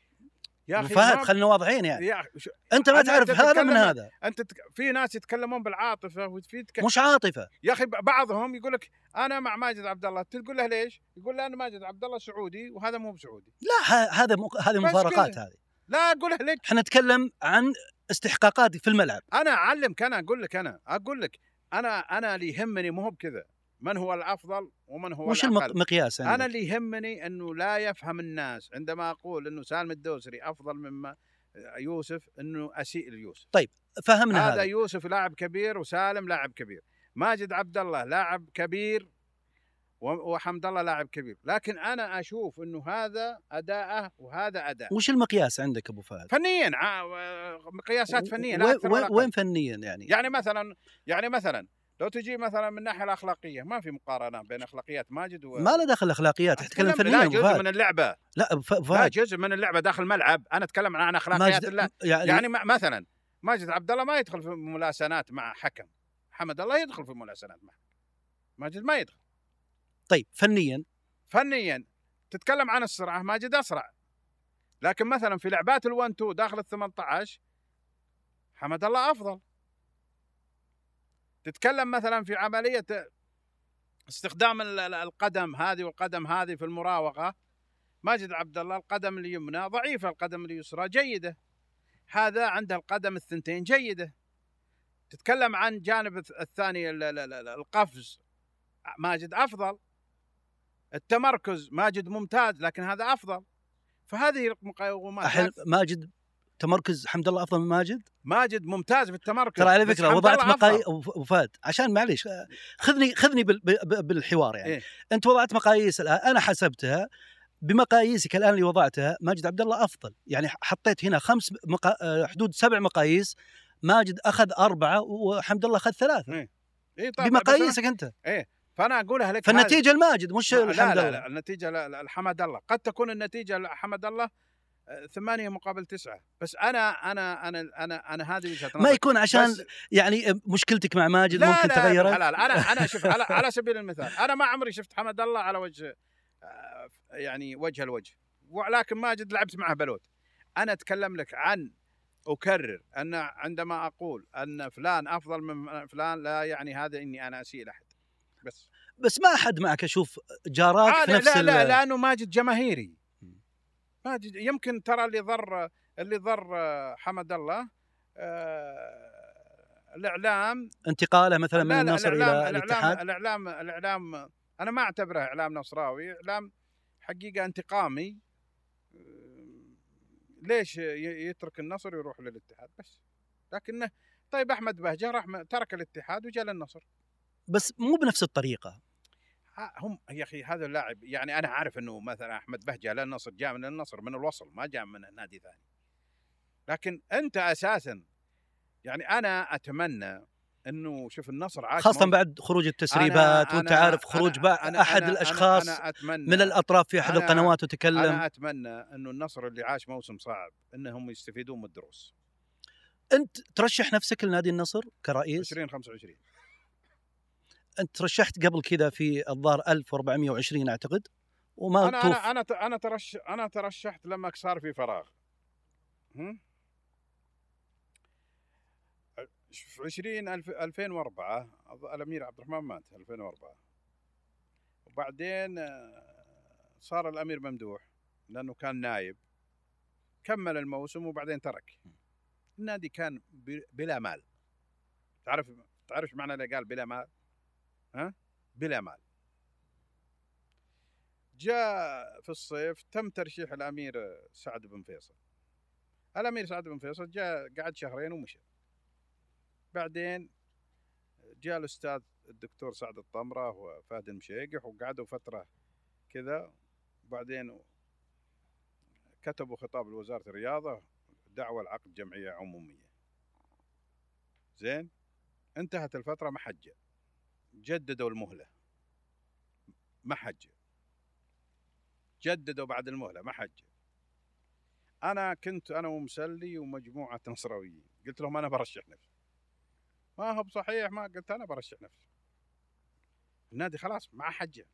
يا أخي فهد خلينا واضحين يعني. يا أخي شو- أنت ما تعرف أنت هذا من هذا. أنت تك... في ناس يتكلمون بالعاطفة وفي تك... مش عاطفة. يا أخي بعضهم يقول لك أنا مع ماجد عبد الله تقول له ليش؟ يقول له أنا ماجد عبد الله سعودي وهذا مو بسعودي. لا ه- هذا مق- هذه مفارقات. هذه. لا اقولها لك إحنا نتكلم عن استحقاقات في الملعب. أنا أعلمك أنا أقول لك أنا أقول لك أنا أنا اللي يهمني مو بكذا. من هو الأفضل ومن هو وش الأقل المقياس أنا عندك؟ اللي يهمني إنه لا يفهم الناس عندما أقول إنه سالم الدوسري أفضل مما يوسف إنه أسيء ليوسف فهمنا هذا هذا يوسف لاعب كبير وسالم لاعب كبير ماجد عبد الله لاعب كبير وحمد الله لاعب كبير لكن أنا أشوف إنه هذا أداءه وهذا اداء وش المقياس عندك أبو فهد؟ فنيا مقياسات فنية لا. وين فنيا يعني؟ يعني مثلا يعني مثلا لو تجي مثلا من الناحية الأخلاقية ما في مقارنة بين أخلاقيات ماجد و ما له دخل أخلاقيات تتكلم فنيا لا جزء فهد. من اللعبة. لا أبو ف- لا فهد. جزء من اللعبة داخل الملعب أنا أتكلم عن أخلاقيات ماجد يعني, يعني م- مثلا ماجد عبد الله ما يدخل في ملاسنات مع حكم. حمد الله يدخل في ملاسنات مع حكم. ماجد ما يدخل. طيب فنيا. فنيا. تتكلم عن السرعه ماجد أسرع. لكن مثلا في لعبات ال1 2 داخل ال 18 حمد الله أفضل. تتكلم مثلا في عملية استخدام ال- ال- القدم هذه والقدم هذه في المراوغة. ماجد عبد الله القدم اليمنى ضعيفه القدم اليسرى جيدة. هذا عنده القدم الثنتين جيدة. تتكلم عن جانب الث- الثاني ال- ال- ال- القفز. ماجد أفضل. التمركز ماجد ممتاز لكن هذا أفضل. فهذه أحل ماجد تمركز حمد الله أفضل من ماجد؟ ماجد ممتاز في التمركز ترى على فكرة وضعت مقاييس فهد عشان معليش خذني خذني بالحوار يعني. إيه؟ أنت وضعت مقاييس الآن أنا حسبتها بمقاييسك الآن اللي وضعتها ماجد عبد الله أفضل. يعني حطيت هنا خمس مقا... آه، حدود سبع مقاييس ماجد أخذ أربعة وحمد الله أخذ ثلاثة. إيه. طبعا بمقاييسك أنت. أنا- فأنا أقولها لك فالنتيجة الماجد مش لا الحمد لا, لا النتيجة لا لا حمد الله. قد تكون النتيجة لحمد الله ثمانية مقابل تسعة. بس أنا أنا أنا أنا أنا هذه وجهة ما نظري. يكون عشان يعني مشكلتك مع ماجد لا ممكن لا تغيرت لا لا أنا أنا شوف على على سبيل المثال أنا ما عمري شفت حمد الله على وجه آه، يعني وجه الوجه. ولكن ماجد لعبت معه بلوت. أنا أتكلم لك عن أكرر أن عندما أقول أن فلان أفضل من فلان لا يعني هذا إني أنا أسيء لأحد. بس. بس ما أحد معك أشوف جاراك في نفس لا لا لأنه ماجد جماهيري. يمكن ترى اللي ضر اللي ضر حمد الله آه، الإعلام. انتقاله مثلا من النصر إلى الاتحاد؟ الإعلام الإعلام أنا ما أعتبره إعلام نصراوي إعلام حقيقة انتقامي. آه، ليش يترك النصر ويروح للاتحاد بس؟ لكنه طيب أحمد بهجة راح ترك الاتحاد وجاء للنصر. بس مو بنفس الطريقة. هم يا أخي هذا اللاعب يعني أنا عارف إنه مثلا أحمد بهجة للنصر جاء من النصر من الوصل ما جاء من نادي ثاني. لكن أنت أساسا يعني أنا أتمنى إنه شوف النصر عاش خاصة بعد خروج أنا- التسريبات وأنت أنا- عارف خروج أنا- أنا- أحد أنا- أنا- الأشخاص أنا أتمنى من الأطراف في أحد أنا- القنوات وتكلم. أنا أتمنى إنه النصر اللي عاش موسم صعب إنهم يستفيدون من الدروس. أنت ترشح نفسك لنادي النصر كرئيس؟ 2025 أنت ترشحت قبل كذا في الظاهر 1420 أعتقد وما أنا توف أنا أنا ترش أنا ترشحت لما صار في فراغ. هم؟ في 20 الف- 2004 أظ- الأمير عبد الرحمن مات 2004 وبعدين آه، صار الأمير ممدوح لأنه كان نايب. كمل الموسم وبعدين ترك. النادي كان بلا مال. تعرف تعرف معنى اللي قال بلا مال؟ ها؟ بلا مال جاء في الصيف تم ترشيح الأمير سعد بن فيصل. الأمير سعد بن فيصل جاء قعد شهرين ومشى بعدين جاء الأستاذ الدكتور سعد الطمرة وفهد المشيقح وقعدوا فترة كذا. وبعدين كتبوا خطاب لوزارة الرياضة دعوة لعقد جمعية عمومية. زين؟ انتهت الفترة ما حجه جددوا المهلة. ما حجه جددوا بعد المهلة ما حج. أنا كنت أنا ومسلي ومجموعة نصراويين. قلت لهم أنا برشح نفسي. ما هو بصحيح ما قلت أنا برشح نفسي. النادي خلاص مع حجه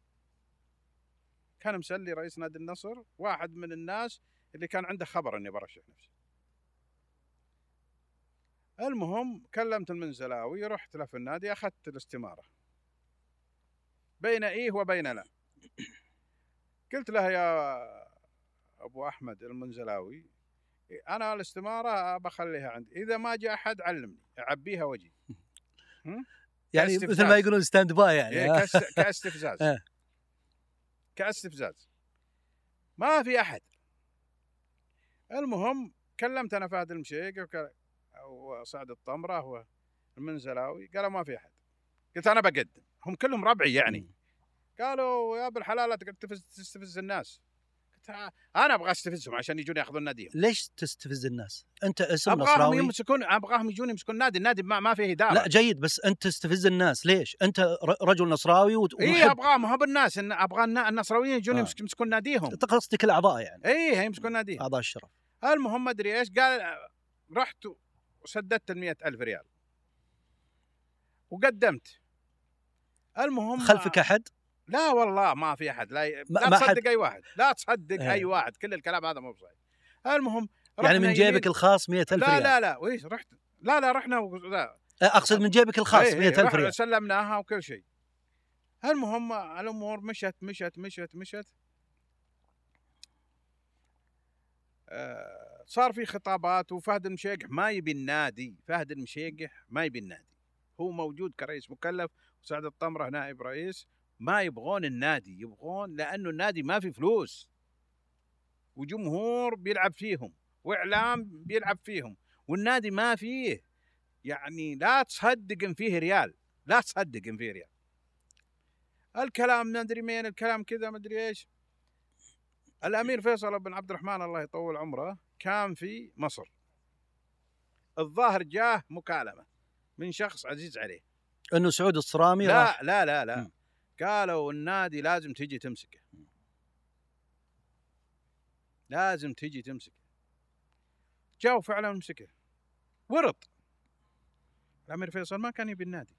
كان مسلي رئيس نادي النصر واحد من الناس اللي كان عنده خبر إني برشح نفسي. المهم كلمت المنزلاوي رحت له في النادي أخذت الاستمارة. بين إيه وبين لا. قلت له يا أبو أحمد المنزلاوي أنا الاستمارة بخليها عندي. إذا ما جاء أحد علمني أعبيها واجي يعني. مثل ما يقولون stand by يعني. إيه، كاستفزاز. آه. كاستفزاز. ما في أحد. المهم كلمت أنا فهد المشيق وسعد الطمرة والمنزلاوي قالوا ما في أحد. قلت أنا بقدم. هم كلهم ربعي يعني. قالوا يا ابن الحلال لا تقعد تفز- تستفز الناس. قلت "آه، أنا أبغى أستفزهم عشان يجون يأخذون ناديهم. ليش تستفز الناس؟ أنت اسم أبغاهم نصراوي. يمسكون أبغاهم يجون يمسكون نادي النادي ما, ما فيه إدارة. لا جيد بس أنت تستفز الناس. ليش؟ أنت رجل نصراوي وت- إي أبغاهم هو بالناس إن أبغى النصراويين يجون آه. يمسك- يمسكون ناديهم. قصدك الأعضاء يعني. إي يمسكون ناديهم. أعضاء الشرف. المهم ما أدري إيش قال رحت وسددت ال ألف ريال. وقدمت. المهم خلفك أحد؟ لا والله ما في أحد لا, ي... ما- لا ما تصدق حد- أي واحد لا تصدق إيه. أي واحد كل الكلام هذا مو بصحيح. المهم يعني من يمين- جيبك الخاص 100000 لا ريال. لا لا ويش رحت؟ لا لا رحنا و... لا. أقصد من جيبك الخاص إيه، إيه، 100000 رح- ريال. سلمناها وكل شيء. المهم الأمور مشت مشت مشت مشت. آه، صار في خطابات وفهد المشيقح ما يبي النادي فهد المشيقح ما يبي النادي. هو موجود كرئيس مكلف وسعد الطمره نائب رئيس ما يبغون النادي يبغون لأنه النادي ما في فلوس. وجمهور بيلعب فيهم وإعلام بيلعب فيهم والنادي ما فيه. يعني لا تصدق إن فيه ريال لا تصدق إن فيه ريال. الكلام ما ادري مين الكلام كذا ما أدري إيش. الأمير فيصل بن عبد الرحمن الله يطول عمره كان في مصر. الظاهر جاه مكالمة من شخص عزيز عليه. إنه سعود الصرامي لا راح لا لا لا. مم. قالوا النادي لازم تجي تمسكه. لازم تجي تمسكه. جاء وفعلا مسكه. ورط. الأمير فيصل ما كان يبي النادي.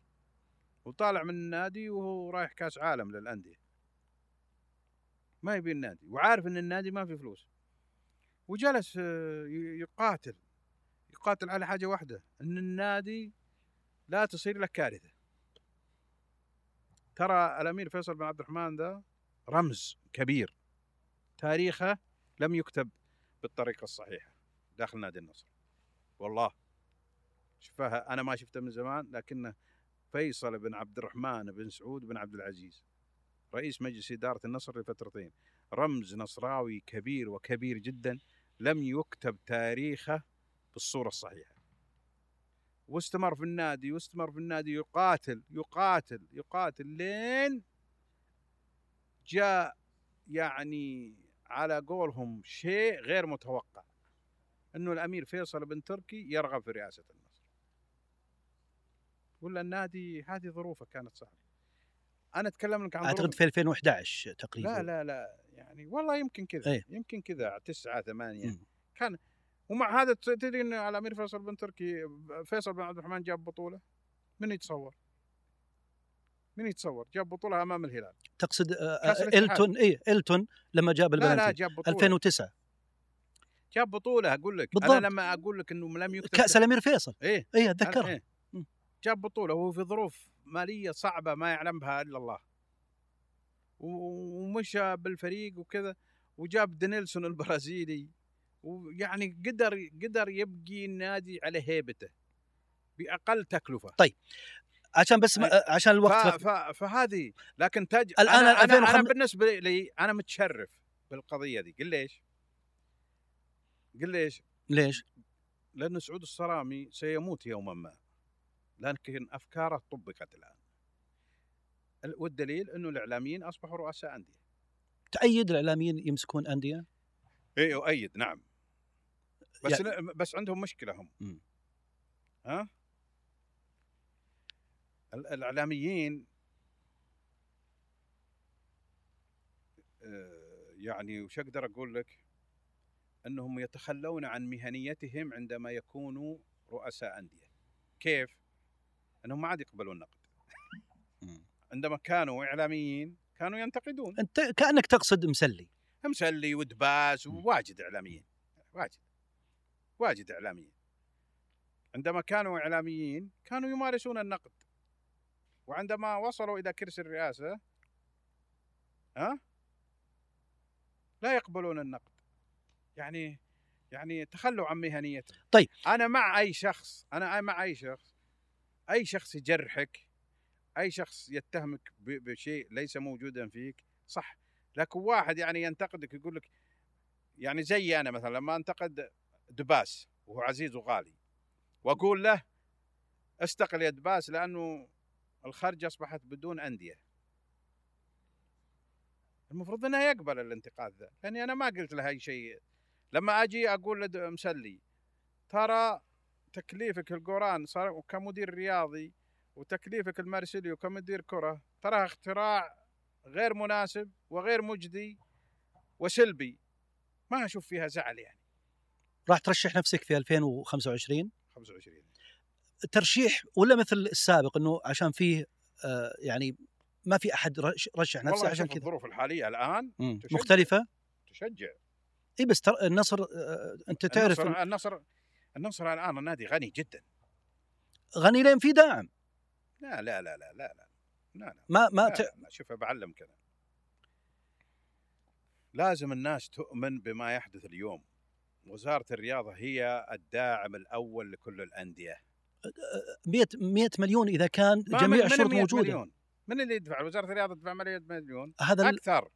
وطالع من النادي وهو رايح كأس عالم للأندية. ما يبي النادي. وعارف إن النادي ما في فلوس. وجلس آه، يقاتل. يقاتل على حاجة واحدة. إن النادي لا تصير له كارثة. ترى الأمير فيصل بن عبد الرحمن ذا رمز كبير. تاريخه لم يكتب بالطريقة الصحيحة داخل نادي النصر. والله شفها أنا ما شفته من زمان لكنه فيصل بن عبد الرحمن بن سعود بن عبد العزيز رئيس مجلس إدارة النصر لفترتين رمز نصراوي كبير وكبير جدا لم يكتب تاريخه بالصورة الصحيحة. واستمر في النادي واستمر في النادي يقاتل يقاتل يقاتل لين جاء يعني على قولهم شيء غير متوقع إنه الأمير فيصل بن تركي يرغب في رئاسة النصر ولا النادي هذه ظروفه كانت صعبة أنا أتكلم لك عن أعتقد في 2011 تقريبا لا لا لا يعني والله يمكن كذا إيه. يمكن كذا تسعة ثمانية مم. كان ومع هذا تدري إن الأمير فيصل بن تركي فيصل بن عبد الرحمن جاب بطولة؟ من يتصور؟ من يتصور؟ جاب بطولة أمام الهلال. تقصد آه، آه،. إلتون اي إلتون لما جاب لا لا البلنتي جاب بطولة. 2009 جاب بطولة أقول لك. بالضبط. أنا لما أقول لك إنه لم يكتب كأس الأمير فيصل. اي أنا- أتذكرها. إيه. جاب بطولة وهو في ظروف مالية صعبة ما يعلم بها إلا الله. ومشى بالفريق وكذا وجاب دينيلسون البرازيلي. ويعني قدر قدر يبقي النادي على هيبته بأقل تكلفة عشان بس ما آه، عشان ف... الوقت ف... فهذه لكن تج... الآن أنا, أنا, 2005 أنا بالنسبة لي أنا متشرف بالقضية دي قل ليش؟ قل ليش؟ ليش؟ لأن سعود الصرامي سيموت يوما ما لكن أفكاره طبقت الآن ال- والدليل أنه الإعلاميين أصبحوا رؤساء أندية تأيد الإعلاميين يمسكون أندية؟ إي أؤيد نعم بس يعني- بس عندهم مشكلة هم. مم. ها؟ ال- الإعلاميين آه، يعني وش أقدر أقول لك؟ أنهم يتخلون عن مهنيتهم عندما يكونوا رؤساء أندية. كيف؟ أنهم ما عاد يقبلون نقد. مم. عندما كانوا إعلاميين كانوا ينتقدون. أنت كأنك تقصد مسلي. مسلي ودباس مم. وواجد إعلاميين. واجد. واجد إعلاميين. عندما كانوا إعلاميين كانوا يمارسون النقد. وعندما وصلوا إلى كرسي الرئاسة ها؟ لا يقبلون النقد. يعني يعني تخلوا عن مهنيتهم. طيب. أنا مع أي شخص أنا مع أي شخص أي شخص يجرحك أي شخص يتهمك بشيء ليس موجودا فيك صح. لكن واحد يعني ينتقدك يقول لك يعني زي أنا مثلا لما أنتقد دباس وهو عزيز وغالي. وأقول له استقل يا دباس لأنه الخرج أصبحت بدون أندية. المفروض إنه يقبل الانتقاد ذا لأني أنا ما قلت له أي شيء. لما أجي أقول مسلي ترى تكليفك لقوران صار كمدير رياضي وتكليفك لمارسيلو كمدير كرة تراها اختراع غير مناسب وغير مجدي وسلبي. ما أشوف فيها زعل يعني. راح ترشح نفسك في 2025 25 ترشيح ولا مثل السابق إنه عشان فيه آه يعني ما في أحد رش- رشح نفسه والله عشان كذا. الظروف الحالية الآن. تشجع. مختلفة؟ تشجع. إي بس ترى النصر آه أنت تعرف النصر النصر النصر الآن النادي غني جدا. غني لين في داعم لا لا لا لا لا لا. لا, لا. ما ما لا, ت... لا, لا شوف بعلمك أنا لازم الناس تؤمن بما يحدث اليوم. وزارة الرياضة هي الداعم الأول لكل الأندية. 100 100 مليون إذا كان جميع الشروط 100 موجودة. مليون؟ من اللي يدفع؟ وزارة الرياضة تدفع 100 مليون. هذا أكثر.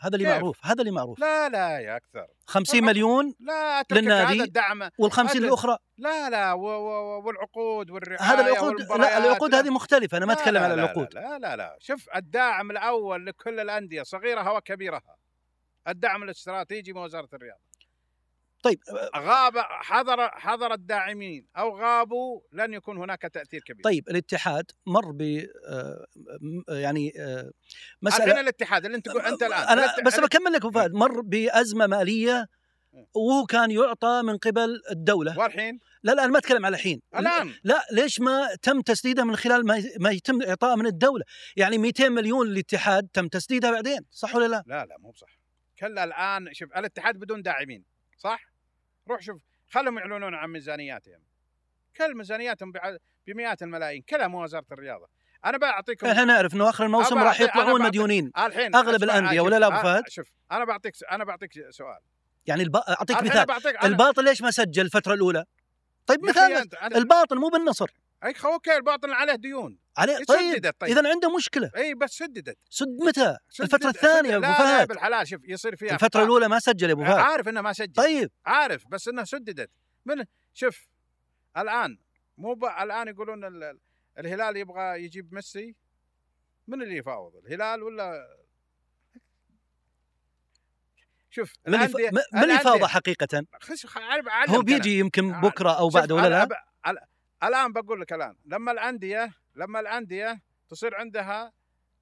هذا اللي؟ معروف هذا اللي معروف. لا لا يا أكثر. 50 طبعاً. مليون لا للنادي هذا الدعم. وال50 هذا- الاخرى لا لا و و والعقود والرعاية هذا العقود لا العقود. هذه مختلفة أنا ما أتكلم لا على لا العقود. لا لا لا. شوف الداعم الأول لكل الأندية صغيرها وكبيرها. الدعم الاستراتيجي من وزارة الرياضة. طيب غاب حضر حضر الداعمين أو غابوا لن يكون هناك تأثير كبير. طيب الاتحاد مر ب يعني الحين مسألة الاتحاد اللي انت تقول انت الآن. أنا بس بكمل لك أبو فهد مر بأزمة مالية وهو كان يعطى من قبل الدولة. والحين؟ لا لا أنا ما أتكلم على الحين. الآن؟ لا ليش ما تم تسديدها من خلال ما يتم اعطائه من الدولة؟ يعني 200 مليون للاتحاد تم تسديدها بعدين صح ولا لا؟ لا لا مو بصح. كلا الآن شوف الاتحاد بدون داعمين صح؟ روح شوف خلهم يعلنون عن ميزانياتهم. كل ميزانياتهم بمئات الملايين كلها مو وزارة الرياضة. أنا بعطيكم إحنا نعرف إنه آخر الموسم راح يطلعون مديونين. الحين اسمع، الأندية شوف، ولا لا أبو أنا- فهد؟ شوف أنا بعطيك أنا بعطيك سؤال. يعني الب... أعطيك مثال. الباطل ليش ما سجل الفترة الأولى؟ طيب مثال الباطن مو بالنصر. أي خ- OK الباطن عليه ديون. عليه طيب سددت طيب. اذا عنده مشكلة. إي بس سددت. سد متى سددت- الفترة سددت. الثانية يا أبو لا لا فهد. بالحلال شوف يصير فيها الفترة. الأولى ما سجل يا أبو فهد. عارف إنه ما سجل. طيب. عارف بس انها سددت. من شوف الآن مو ب... الآن يقولون ال... ال- الهلال يبغى يجيب ميسي. من اللي يفاوض الهلال ولا؟ شوف من اللي ف... الأندية- م- من اللي فاضى حقيقة؟ هو. بيجي يمكن بكرة أو شوف، بعد ولا لا؟ الآن بقول لك الآن لما الأندية لما الأندية تصير عندها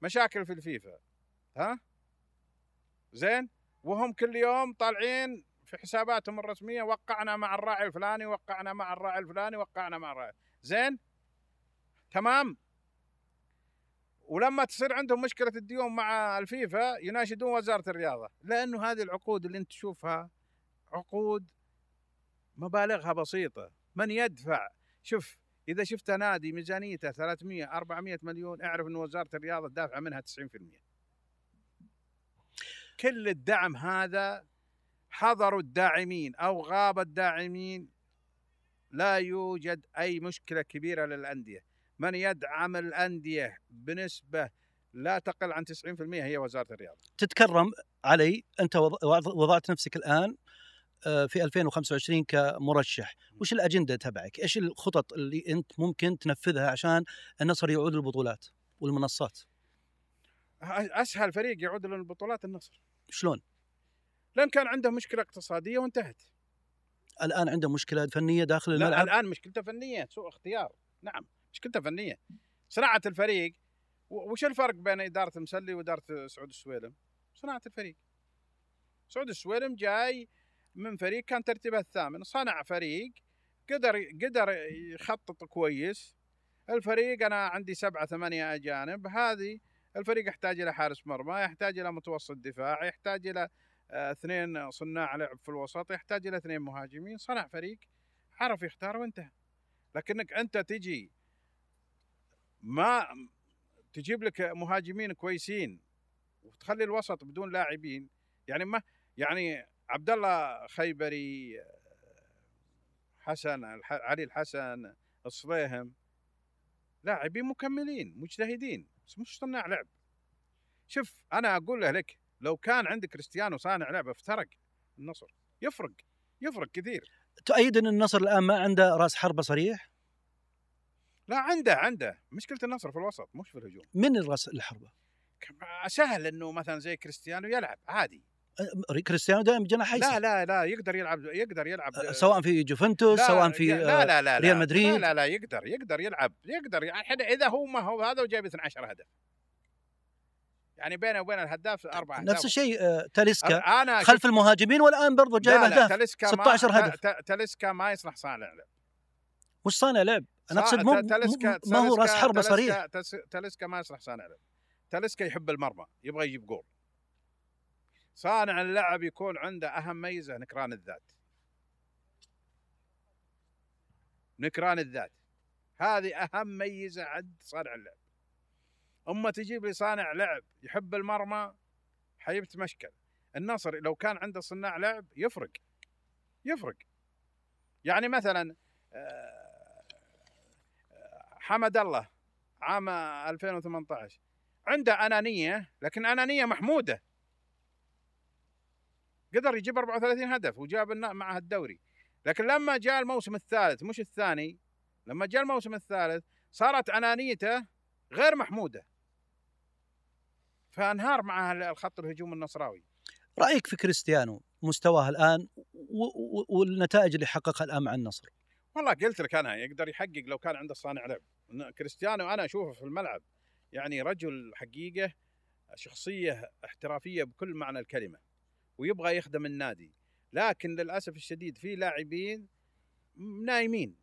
مشاكل في الفيفا ها؟ زين؟ وهم كل يوم طالعين في حساباتهم الرسمية وقعنا مع الراعي الفلاني وقعنا مع الراعي الفلاني وقعنا مع الراعي. زين؟ تمام؟ ولما تصير عندهم مشكلة الديون مع الفيفا يناشدون وزارة الرياضة. لأنه هذه العقود اللي أنت تشوفها عقود مبالغها بسيطة. من يدفع؟ شوف إذا شفت نادي ميزانيته 300 400 مليون اعرف ان وزارة الرياضة دافعه منها 90% كل الدعم هذا حضروا الداعمين أو غاب الداعمين لا يوجد أي مشكلة كبيرة للأندية. من يدعم الأندية بنسبة لا تقل عن 90% هي وزارة الرياضة. تتكرم علي أنت وض- وض- وضعت نفسك الآن في 2025 كمرشح. وش الأجندة تبعك؟ إيش الخطط اللي أنت ممكن تنفذها عشان النصر يعود للبطولات والمنصات؟ أسهل فريق يعود للبطولات النصر. شلون؟ لأن كان عنده مشكلة اقتصادية وانتهت. الآن عنده مشكلة فنية داخل لا الملعب؟ الآن مشكلته فنية سوء اختيار. نعم مشكلته فنية. صناعة الفريق وش الفرق بين إدارة المسلي وإدارة سعود السويلم؟ صناعة الفريق. سعود السويلم جاي من فريق كان ترتيبه الثامن صنع فريق قدر قدر يخطط كويس. الفريق أنا عندي سبعة ثمانية أجانب. هذه الفريق يحتاج إلى حارس مرمى يحتاج إلى متوسط دفاع يحتاج إلى آه، اثنين صناع لعب في الوسط يحتاج إلى اثنين مهاجمين. صنع فريق عرف يختار وانتهى. لكنك أنت تجي ما تجيب لك مهاجمين كويسين وتخلي الوسط بدون لاعبين يعني ما يعني عبد الله خيبري حسن علي الحسن الصليهم لاعبين مكملين مجتهدين بس مش صناع لعب. شوف أنا أقول له لك لو كان عندك كريستيانو صانع لعب افترق النصر يفرق يفرق كثير. تؤيد إن النصر الآن ما عنده رأس حربة صريح؟ لا عنده عنده. مشكلة النصر في الوسط مش في الهجوم. من الراس الحربة؟ سهل إنه مثلا زي كريستيانو يلعب عادي. كريستيانو دائما جناح لا ايسر لا لا يقدر يلعب يقدر يلعب سواء في جوفنتوس لا سواء في لا لا لا ريال لا مدريد. لا لا, لا يقدر يقدر يلعب يقدر الحين إذا هو ما هو هذا وجايب 12 هدف. يعني بينه وبين الهداف أربع أهداف. نفس الشيء أه، تاليسكا. أنا خلف المهاجمين والآن برضو جايب لا لا أهداف. تاليسكا 16 ما هدف. تاليسكا ما يصلح صانع لعب. مش صانع لعب. أنا أقصد مو ما هو راس حربة صريح. تاليسكا ما يصلح صانع لعب. تاليسكا يحب المرمى يبغى يجيب جول. صانع اللعب يكون عنده أهم ميزة نكران الذات. نكران الذات. هذه أهم ميزة عند صانع اللعب. اما تجيب لي صانع لعب يحب المرمى حيبت مشكل. النصر لو كان عنده صناع لعب يفرق. يفرق. يعني مثلا آه، حمد الله عام 2018 عنده أنانية لكن أنانية محمودة. قدر يجيب 34 هدف وجاب النا- معه الدوري. لكن لما جاء الموسم الثالث مش الثاني لما جاء الموسم الثالث صارت انانيته غير محمودة. فانهار مع الخط الهجوم النصراوي. رأيك في كريستيانو مستواه الآن والنتائج اللي حققها الآن مع النصر؟ والله قلت لك أنا يقدر يحقق لو كان عنده صانع لعب. كريستيانو أنا أشوفه في الملعب. يعني رجل حقيقة شخصية احترافية بكل معنى الكلمة. ويبغى يخدم النادي. لكن للأسف الشديد في لاعبين نايمين.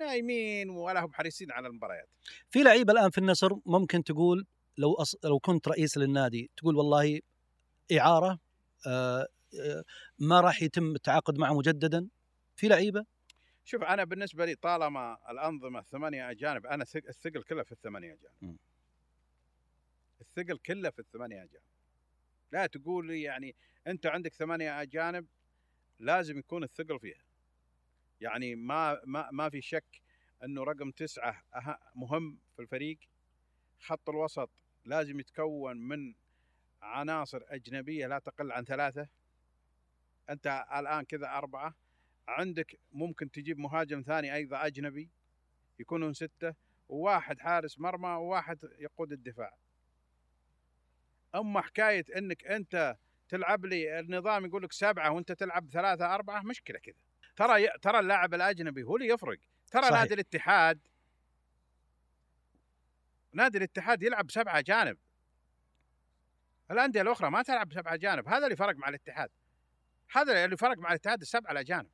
نايمين ولا هم حريصين على المباريات. في لعيبة الآن في النصر ممكن تقول لو أص... لو كنت رئيس للنادي تقول والله إعارة آه آه ما راح يتم التعاقد معه مجددا؟ في لعيبة؟ شوف أنا بالنسبة لي طالما الأنظمة ثمانيه أجانب أنا الثق- الثقل كله في الثمانية. أجانب. الثقل كله في الثمانية أجانب. لا تقول لي يعني أنت عندك ثمانية أجانب لازم يكون الثقل فيها. يعني ما ما ما في شك إنه رقم تسعة أه- مهم في الفريق. خط الوسط لازم يتكون من عناصر أجنبية لا تقل عن ثلاثة. أنت الآن كذا أربعة. عندك ممكن تجيب مهاجم ثاني أيضا أجنبي يكونون ستة. وواحد حارس مرمى وواحد يقود الدفاع. اما حكاية إنك أنت تلعب لي النظام يقول لك سبعة وأنت تلعب ثلاثة أربعة مشكلة كذا. ترى ي... ترى اللاعب الأجنبي هو اللي يفرق. ترى صحيح. نادي الاتحاد نادي الاتحاد يلعب سبعة جانب. الأندية الأخرى ما تلعب سبعة جانب. هذا اللي فرق مع الاتحاد. هذا اللي فرق مع الاتحاد السبعة الاجانب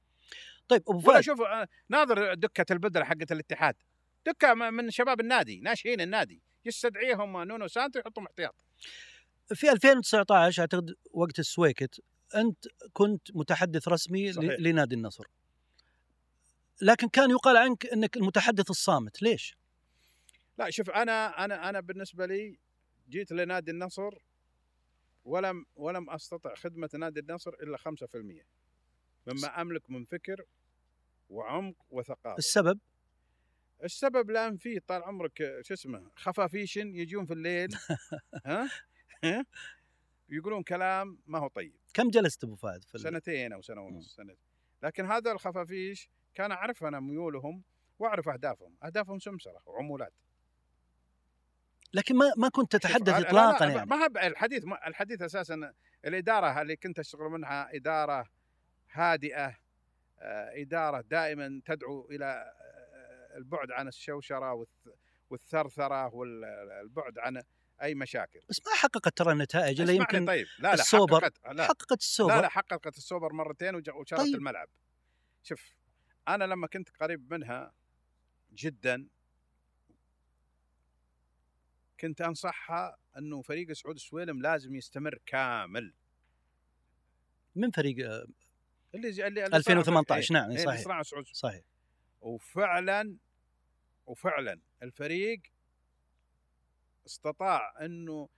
طيب أبو فهد شوف آه، ناظر دكة البدلاء حقت الاتحاد. دكة من شباب النادي ناشئين النادي. يستدعيهم نونو سانتو يحطهم احتياط. في 2019 أعتقد وقت السويكت أنت كنت متحدث رسمي صحيح. لنادي النصر. لكن كان يقال عنك إنك المتحدث الصامت ليش؟ لا شوف أنا أنا أنا بالنسبة لي جيت لنادي النصر ولم ولم أستطع خدمة نادي النصر إلا 5% مما أملك من فكر وعمق وثقافة. السبب؟ السبب لأن في طال عمرك شو اسمه خفافيشن يجون في الليل ها؟ يقولون كلام ما هو طيب. كم جلست أبو فهد في سنتين أو سنة ونص سنة. لكن هذا الخفافيش كان اعرف أنا ميولهم وأعرف أهدافهم. أهدافهم سمسرة وعمولات. لكن ما ما كنت تتحدث اطلاقا لا، يعني؟ ما الحديث ما الحديث أساسا الإدارة اللي كنت أشتغل منها إدارة هادئة آه، إدارة دائما تدعو إلى آه، البعد عن الشوشرة والث- والثرثرة والبعد عن أي مشاكل. بس ما حققت ترى النتائج الا يمكن طيب. لا لا السوبر حققت لا. حققت السوبر. لا لا حققت السوبر مرتين وشرت طيب. الملعب. شوف أنا لما كنت قريب منها جدا كنت أنصحها إنه فريق سعود السويلم لازم يستمر كامل. من فريق آه، اللي زي اللي اللي 2018 صنع- نعم إيه، اللي صحيح صحيح. وفعلا وفعلا الفريق استطاع أنه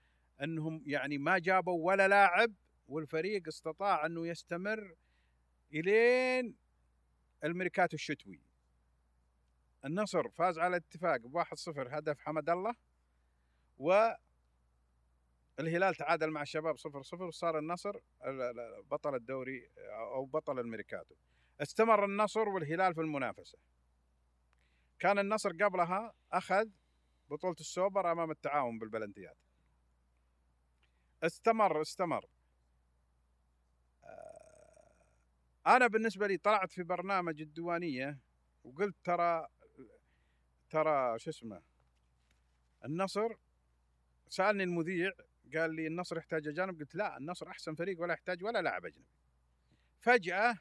أنهم يعني ما جابوا ولا لاعب والفريق استطاع أنه يستمر إلين الميركاتو الشتوي. النصر فاز على الاتفاق ب 1-0 هدف حمد الله و الهلال تعادل مع الشباب 0-0 وصار النصر ال- ال- بطل الدوري أو بطل الميركاتو. استمر النصر والهلال في المنافسة. كان النصر قبلها أخذ بطولة السوبر أمام التعاون بالبلنتيات استمر استمر. آه، أنا بالنسبة لي طلعت في برنامج الديوانية وقلت ترى ترى شو اسمه النصر سألني المذيع قال لي النصر يحتاج أجانب قلت لا النصر أحسن فريق ولا يحتاج ولا لاعب أجنبي. فجأة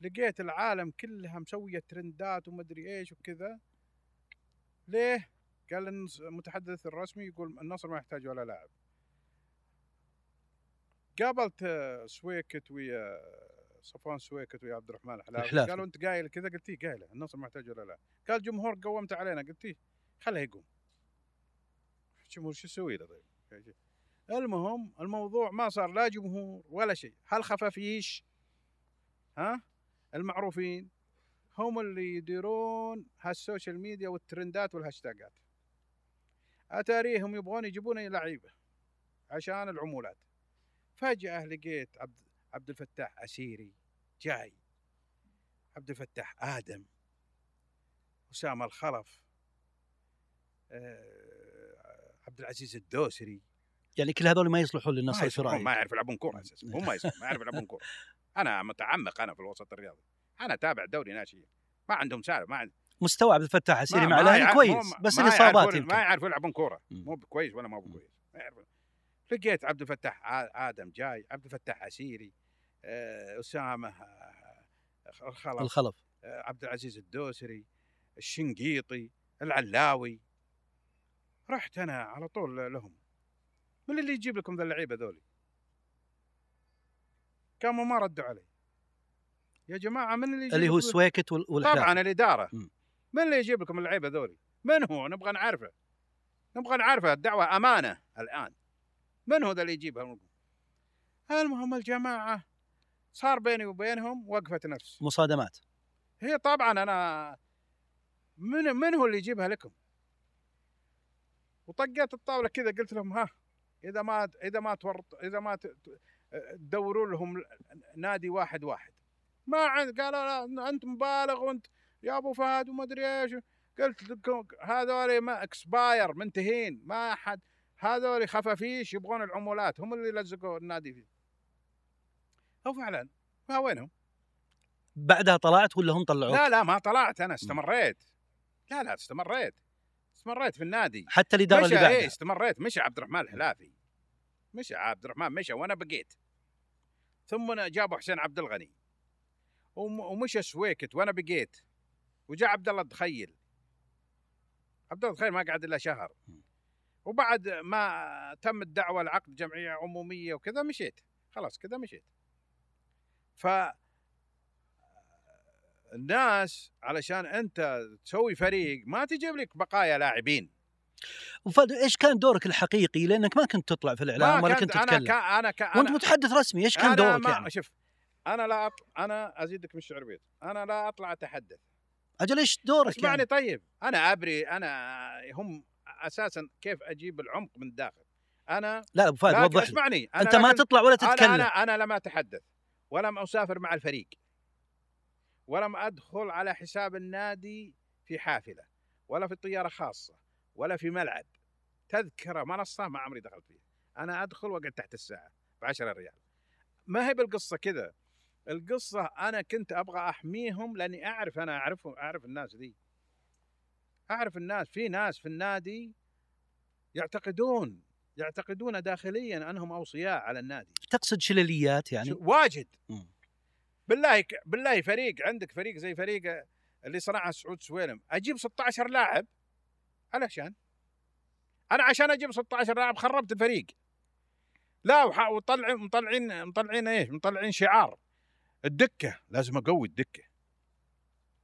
لقيت العالم كلها مسوية ترندات ومدري إيش وكذا. ليه؟ قال النص- المتحدث الرسمي يقول النصر ما يحتاج ولا لاعب. قابلت سويكت ويا صفوان سويكت ويا عبد الرحمن الحلافي. قالوا انت قايل كذا؟ قلت إيه قايله النصر ما يحتاج ولا لاعب. قال الجمهور قومت علينا. قلت إيه خله يقوم. الجمهور شو يسوي له طيب؟ المهم الموضوع ما صار لا جمهور ولا شيء. هل خفافيش؟ ها؟ المعروفين هم اللي يديرون هال social media والترندات والهاشتاجات أتاريهم يبغون يجيبون لعيبة عشان العمولات. فجأة لقيت عبد عبد الفتاح عسيري جاي. عبد الفتاح آدم. أسامة الخلف. آه، عبد العزيز الدوسري. يعني كل هذول ما يصلحون للنصر الفرعي ما يعرف يلعبون كورة أساسا. هم ما يصلحون ما يعرف يلعبون كورة. أنا متعمق أنا في الوسط الرياضي. أنا تابع دوري ناشئين. ما عندهم سالفة ما عند... مستوى عبد الفتاح عسيري مع الأهلي كويس بس الاصابات يمكن. ما يعرفوا يلعبون كورة. مو كويس ولا ما. كويس. ما يعرفون. لقيت عبد الفتاح آدم جاي عبد الفتاح عسيري أسامة الخلف الخلف. عبد العزيز الدوسري الشنقيطي العلاوي. رحت أنا على طول لهم. من اللي يجيب لكم ذا اللعيبة ذولي؟ كانوا ما ردوا علي. يا جماعة من اللي يجيب اللي هو سويكت وال- والحلافي طبعا الإدارة. مم. من اللي يجيب لكم اللعيبه ذولي من هو؟ نبغى نعرفه. نبغى نعرفه الدعوة أمانة الآن. من هو ذا اللي يجيبها؟ المهم الجماعة صار بيني وبينهم وقفة نفس. مصادمات. هي طبعا أنا من من هو اللي يجيبها لكم؟ وطقيت الطاولة كذا قلت لهم ها إذا ما إذا ما تورط إذا ما تدوروا لهم نادي واحد واحد. ما عند قالوا لا أنت مبالغ وأنت يا أبو فهد وما أدري إيش قلت لكم هذول ما اكسباير منتهين ما حد هذول خفافيش يبغون العمولات هم اللي لزقوا النادي فيه. وفعلا ما وينهم؟ بعدها طلعت ولا هم طلعوك؟ لا لا ما طلعت أنا استمريت. لا لا استمريت. استمريت في النادي. حتى الإدارة اللي مشى إيه بعدها استمريت. مشى عبد الرحمن الحلافي. مشى عبد الرحمن مشى وأنا بقيت. ثم جابوا حسين عبد الغني. وم- ومشى سويكت وأنا بقيت. وجاء عبد الله الدخيل عبد الله الدخيل ما قعد إلا شهر. وبعد ما تم الدعوة لعقد جمعية عمومية وكذا مشيت. خلاص كذا مشيت. ف الناس علشان أنت تسوي فريق ما تجيب لك بقايا لاعبين. وفهد إيش كان دورك الحقيقي؟ لأنك ما كنت تطلع في الإعلام ما ولا كنت. كنت أنا تتكلم. كان أنا كان وأنت متحدث رسمي إيش كان دورك ما يعني؟ شوف أنا لا أطلع أنا أزيدك من الشعر بيت أنا لا أطلع أتحدث. أجل إيش دورك اسمعني يعني؟ طيب أنا أبري أنا هم أساسا كيف أجيب العمق من الداخل؟ أنا لا أبو فهد وضح اسمعني أنا أنت ما تطلع ولا أنا, تتكلم. أنا أنا لم أتحدث ولم أسافر مع الفريق ولم أدخل على حساب النادي في حافلة ولا في طياره خاصة ولا في ملعب تذكرة منصة ما عمري دخلت فيها أنا أدخل وأقعد تحت الساعة ب 10 ريال. ما هي بالقصة كذا؟ القصة أنا كنت أبغى أحميهم لأني أعرف أنا أعرفهم أعرف الناس ذي. أعرف الناس في ناس في النادي يعتقدون يعتقدون داخليا أنهم أوصياء على النادي. تقصد شلليات يعني؟ واجد. مم. بالله بالله فريق عندك فريق زي فريق اللي صنعه سعود سويلم. أجيب 16 لاعب. علشان؟ أنا عشان أجيب 16 لاعب خربت الفريق. لا وطلع مطلعين مطلعين إيش؟ مطلعين شعار. الدكة لازم أقوي الدكة.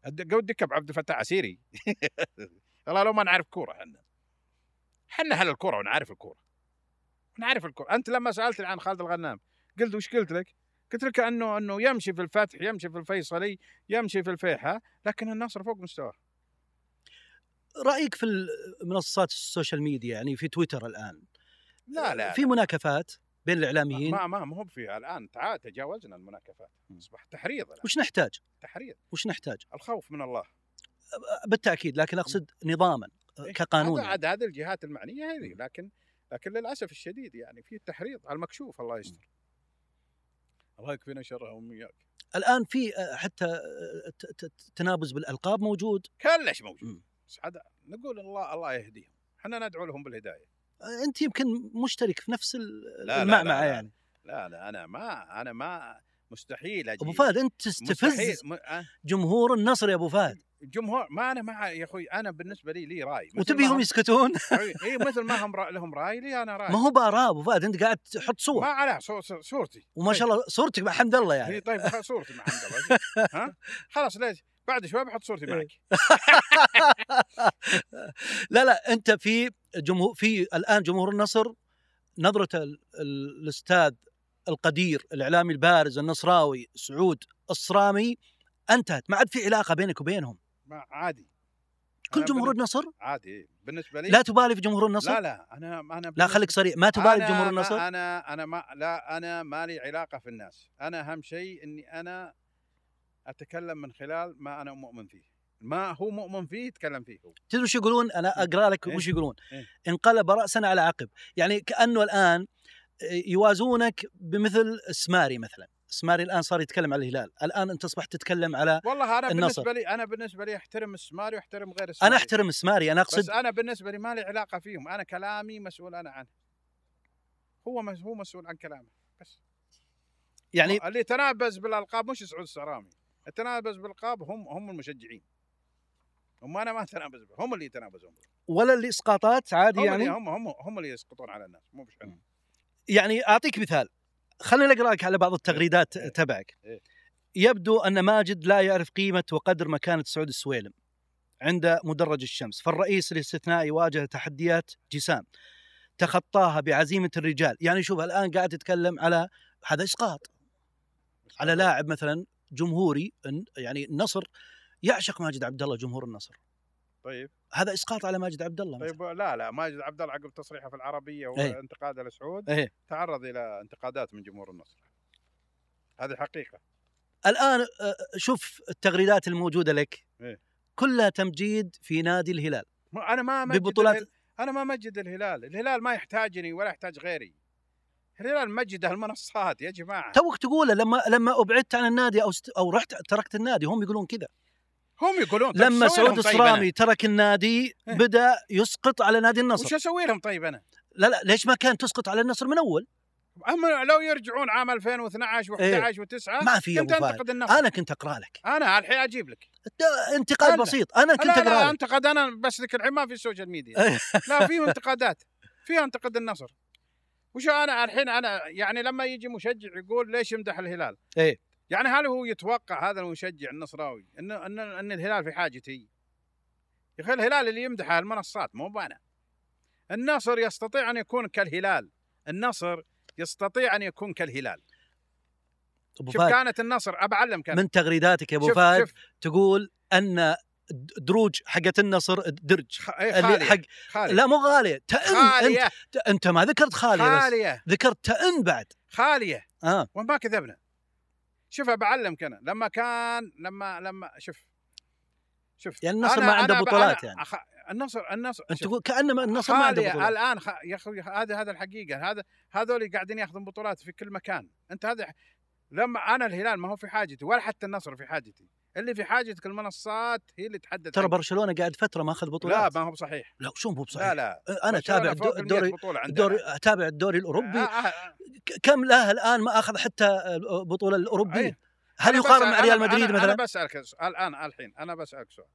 الد- قوي الدكة بعبد الفتاح عسيري. والله لو ما نعرف كورة إحنا. إحنا أهل الكورة ونعرف الكورة. نعرف الكورة. أنت لما سالتني عن خالد الغنام قلت وش قلت لك؟ قلت لك أنه أنه يمشي في الفتح يمشي في الفيصلي يمشي في الفيحاء لكن النصر فوق مستواه. رأيك في منصات ال social media يعني في تويتر الآن؟ لا لا في مناكفات؟ بين الإعلاميين؟ ما ما ما هو فيها الآن تعال تجاوزنا المناكفات. أصبح تحريض الآن. وش نحتاج؟ تحريض. وش نحتاج؟ الخوف من الله. بالتأكيد لكن أقصد نظاما إيه، كقانون هذا عاد هذه الجهات المعنية هذه لكن لكن للأسف الشديد يعني في تحريض على المكشوف الله يستر. الله يكفينا شرهم وياك. الآن في حتى تنابز بالألقاب موجود. كلش موجود. بس هذا نقول الله الله يهديهم. إحنا ندعو لهم بالهداية. انت يمكن مشترك في نفس المعمعة. يعني. لا لا أنا ما أنا ما مستحيل أجي أبو فهد أنت تستفز م... أه؟ جمهور النصر يا أبو فهد. الجمهور ما أنا مع يا أخوي أنا بالنسبة لي لي رأي. وتبيهم ما هم- يسكتون؟ إي مثل ما هم را... لهم رأي لي أنا رأي. ما هو بأراء أبو فهد أنت قاعد تحط ما صور عليه صو... صو... صورتي. وما شاء الله صورتك مع حمد الله يعني. طيب صورتي مع حمد الله ها؟ خلاص ليش؟ بعد شوي بحط صورتي معك. لا لا أنت في جمهور في الآن جمهور النصر نظرة ال- ال- الأستاذ القدير الإعلامي البارز النصراوي سعود الصرامي انتهت. ما عاد في علاقة بينك وبينهم. ما عادي. كل جمهور بالن- النصر؟ عادي. بالنسبة لي لا تبالي في جمهور النصر؟ لا لا أنا أنا لا خليك صريح. ما تبالي بجمهور ما- النصر؟ أنا أنا ما لا أنا ما لي علاقة في الناس. أنا أهم شيء إني أنا أتكلم من خلال ما أنا مؤمن فيه. ما هو مؤمن فيه يتكلم فيه هو. تدري وش يقولون؟ أنا أقرأ لك إيه. وش يقولون. إيه. انقلب راسا على عقب. يعني كأنه الآن يوازونك بمثل سماري مثلا. سماري الآن صار يتكلم على الهلال. الآن أنت أصبحت تتكلم على والله أنا النصر. بالنسبة لي أنا بالنسبة لي أحترم السماري وأحترم غير السماري. أنا أحترم سماري أنا بس اقصد أنا بالنسبة لي ما لي علاقة فيهم. أنا كلامي مسؤول أنا عنه. هو هو مسؤول عن كلامه. بس. يعني اللي يتنابز بالألقاب مش سعود السرامي. التنابز بالالقاب هم هم المشجعين. هم أنا ما اتنابز هم اللي يتنابزون. ولا الاسقاطات عادي هم يعني؟ هم هم هم اللي يسقطون على الناس مو إحنا يعني أعطيك مثال. خليني لك على بعض التغريدات إيه. تبعك. إيه. يبدو أن ماجد لا يعرف قيمة وقدر مكانة سعود السويلم عند مدرج الشمس فالرئيس الاستثنائي واجه تحديات جسام تخطاها بعزيمة الرجال. يعني شوف الآن قاعد تتكلم على هذا إسقاط. على لاعب مثلا جمهوري يعني النصر يعشق ماجد عبد الله جمهور النصر طيب هذا إسقاط على ماجد عبد الله. طيب لا لا ماجد عبد الله عقب تصريحه في العربية إيه. وانتقاده لسعود إيه تعرض إلى انتقادات من جمهور النصر هذه حقيقة الآن شوف التغريدات الموجودة لك إيه. كلها تمجيد في نادي الهلال أنا ما ببطولات-. أنا ما مجد الهلال الهلال ما يحتاجني ولا يحتاج غيري الهلال مجد المنصات يا جماعة. توك تقوله لما لما أبعدت عن النادي أو است... أو رحت تركت النادي هم يقولون كذا هم يقولون طيب لما سعود لهم طيب؟ الصرامي ترك النادي إيه. بدأ يسقط على نادي النصر. وش أسوي لهم طيب أنا؟ لا لا ليش ما كان تسقط على النصر من أول؟ اما لو يرجعون عام 2012 و11 و9 ما في كنت أنتقد النصر. أنا كنت أقرأ لك. أنا الحين أجيب لك. انتقاد أنا. بسيط. أنا كنت أقرأ لك. أنتقد أنا بس لك الحين ما في ال social media إيه. لا فيه انتقادات. فيها انتقد النصر. وش أنا الحين أنا يعني لما يجي مشجع يقول ليش يمدح الهلال؟ إيه. يعني هل هو يتوقع هذا المشجع النصراوي إن إن إن الهلال في حاجتي؟ يا أخي الهلال اللي يمدحه المنصات مو بأنا. النصر يستطيع أن يكون كالهلال، النصر يستطيع أن يكون كالهلال. شوف فهد كانت النصر كانت من تغريداتك يا أبو فهد تقول أن دروج حقت النصر درج. إيه حق خالية. لا مو غالية تأن أنت خالية. أنت ما ذكرت خالية بس خالية. ذكرت تأن بعد. خالية. آه. وما كذبنا. شوف بعلمك أنا لما كان لما لما شوف شوف يعني النصر ما عنده بطولات يعني. أخ- النصر النصر أنت تقول كأنما النصر ما عنده بطولات. الآن خ... يا أخوي هذا هذا الحقيقة هذا هذول قاعدين ياخذون بطولات في كل مكان. أنت هذا لما أنا الهلال ما هو في حاجتي ولا حتى النصر في حاجتي. اللي في حاجتك المنصات هي اللي تحدد ترى. برشلونة قاعد فترة ما أخذ لا بطولات ما هو بصحيح. لا شو مو بصحيح؟ لا. لا أنا أتابع برشلونة فوق الدو- ال 100 الدوري. الدوري أتابع الدوري الأوروبي. آه، آه، آه. كم له الآن ما أخذ حتى البطوله الأوروبية. هل يقارن مع ريال مدريد مثلا أنا بسألك الآن الحين أنا بسألك سؤال.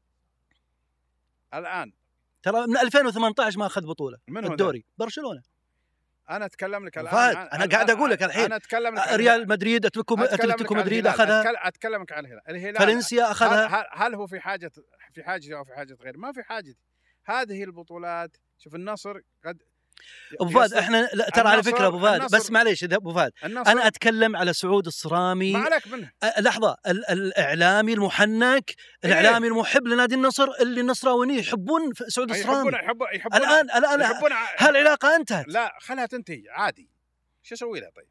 الآن. ترى من 2018 ما أخذ بطولة من الدوري برشلونة. أنا أتكلم لك الآن فهد، عن- أنا قاعد أقول لك الحين. أنا أتكلم لك عن ريال مدريد أتلتيكو لك مدريد. أخذها. أتكلم- اتكلمك عن الهلال. الهلال فالنسيا هل, أخذها. هل, هل هو في حاجة في حاجة أو في حاجة غير؟ ما في حاجة هذه البطولات شوف النصر قد أبو فهد إحنا لا ترى على فكرة أبو فهد بس معليش أبو فهد أنا أتكلم على سعود الصرامي ما عليك منه. لحظة ال- الإعلامي المحنك إيه. الإعلامي المحب لنادي النصر اللي النصراويين يحبون سعود الصرامي. يحبون يحبون الان الآن هالعلاقة انتهت. لا خلها تنتهي عادي. شو أسوي لها طيب؟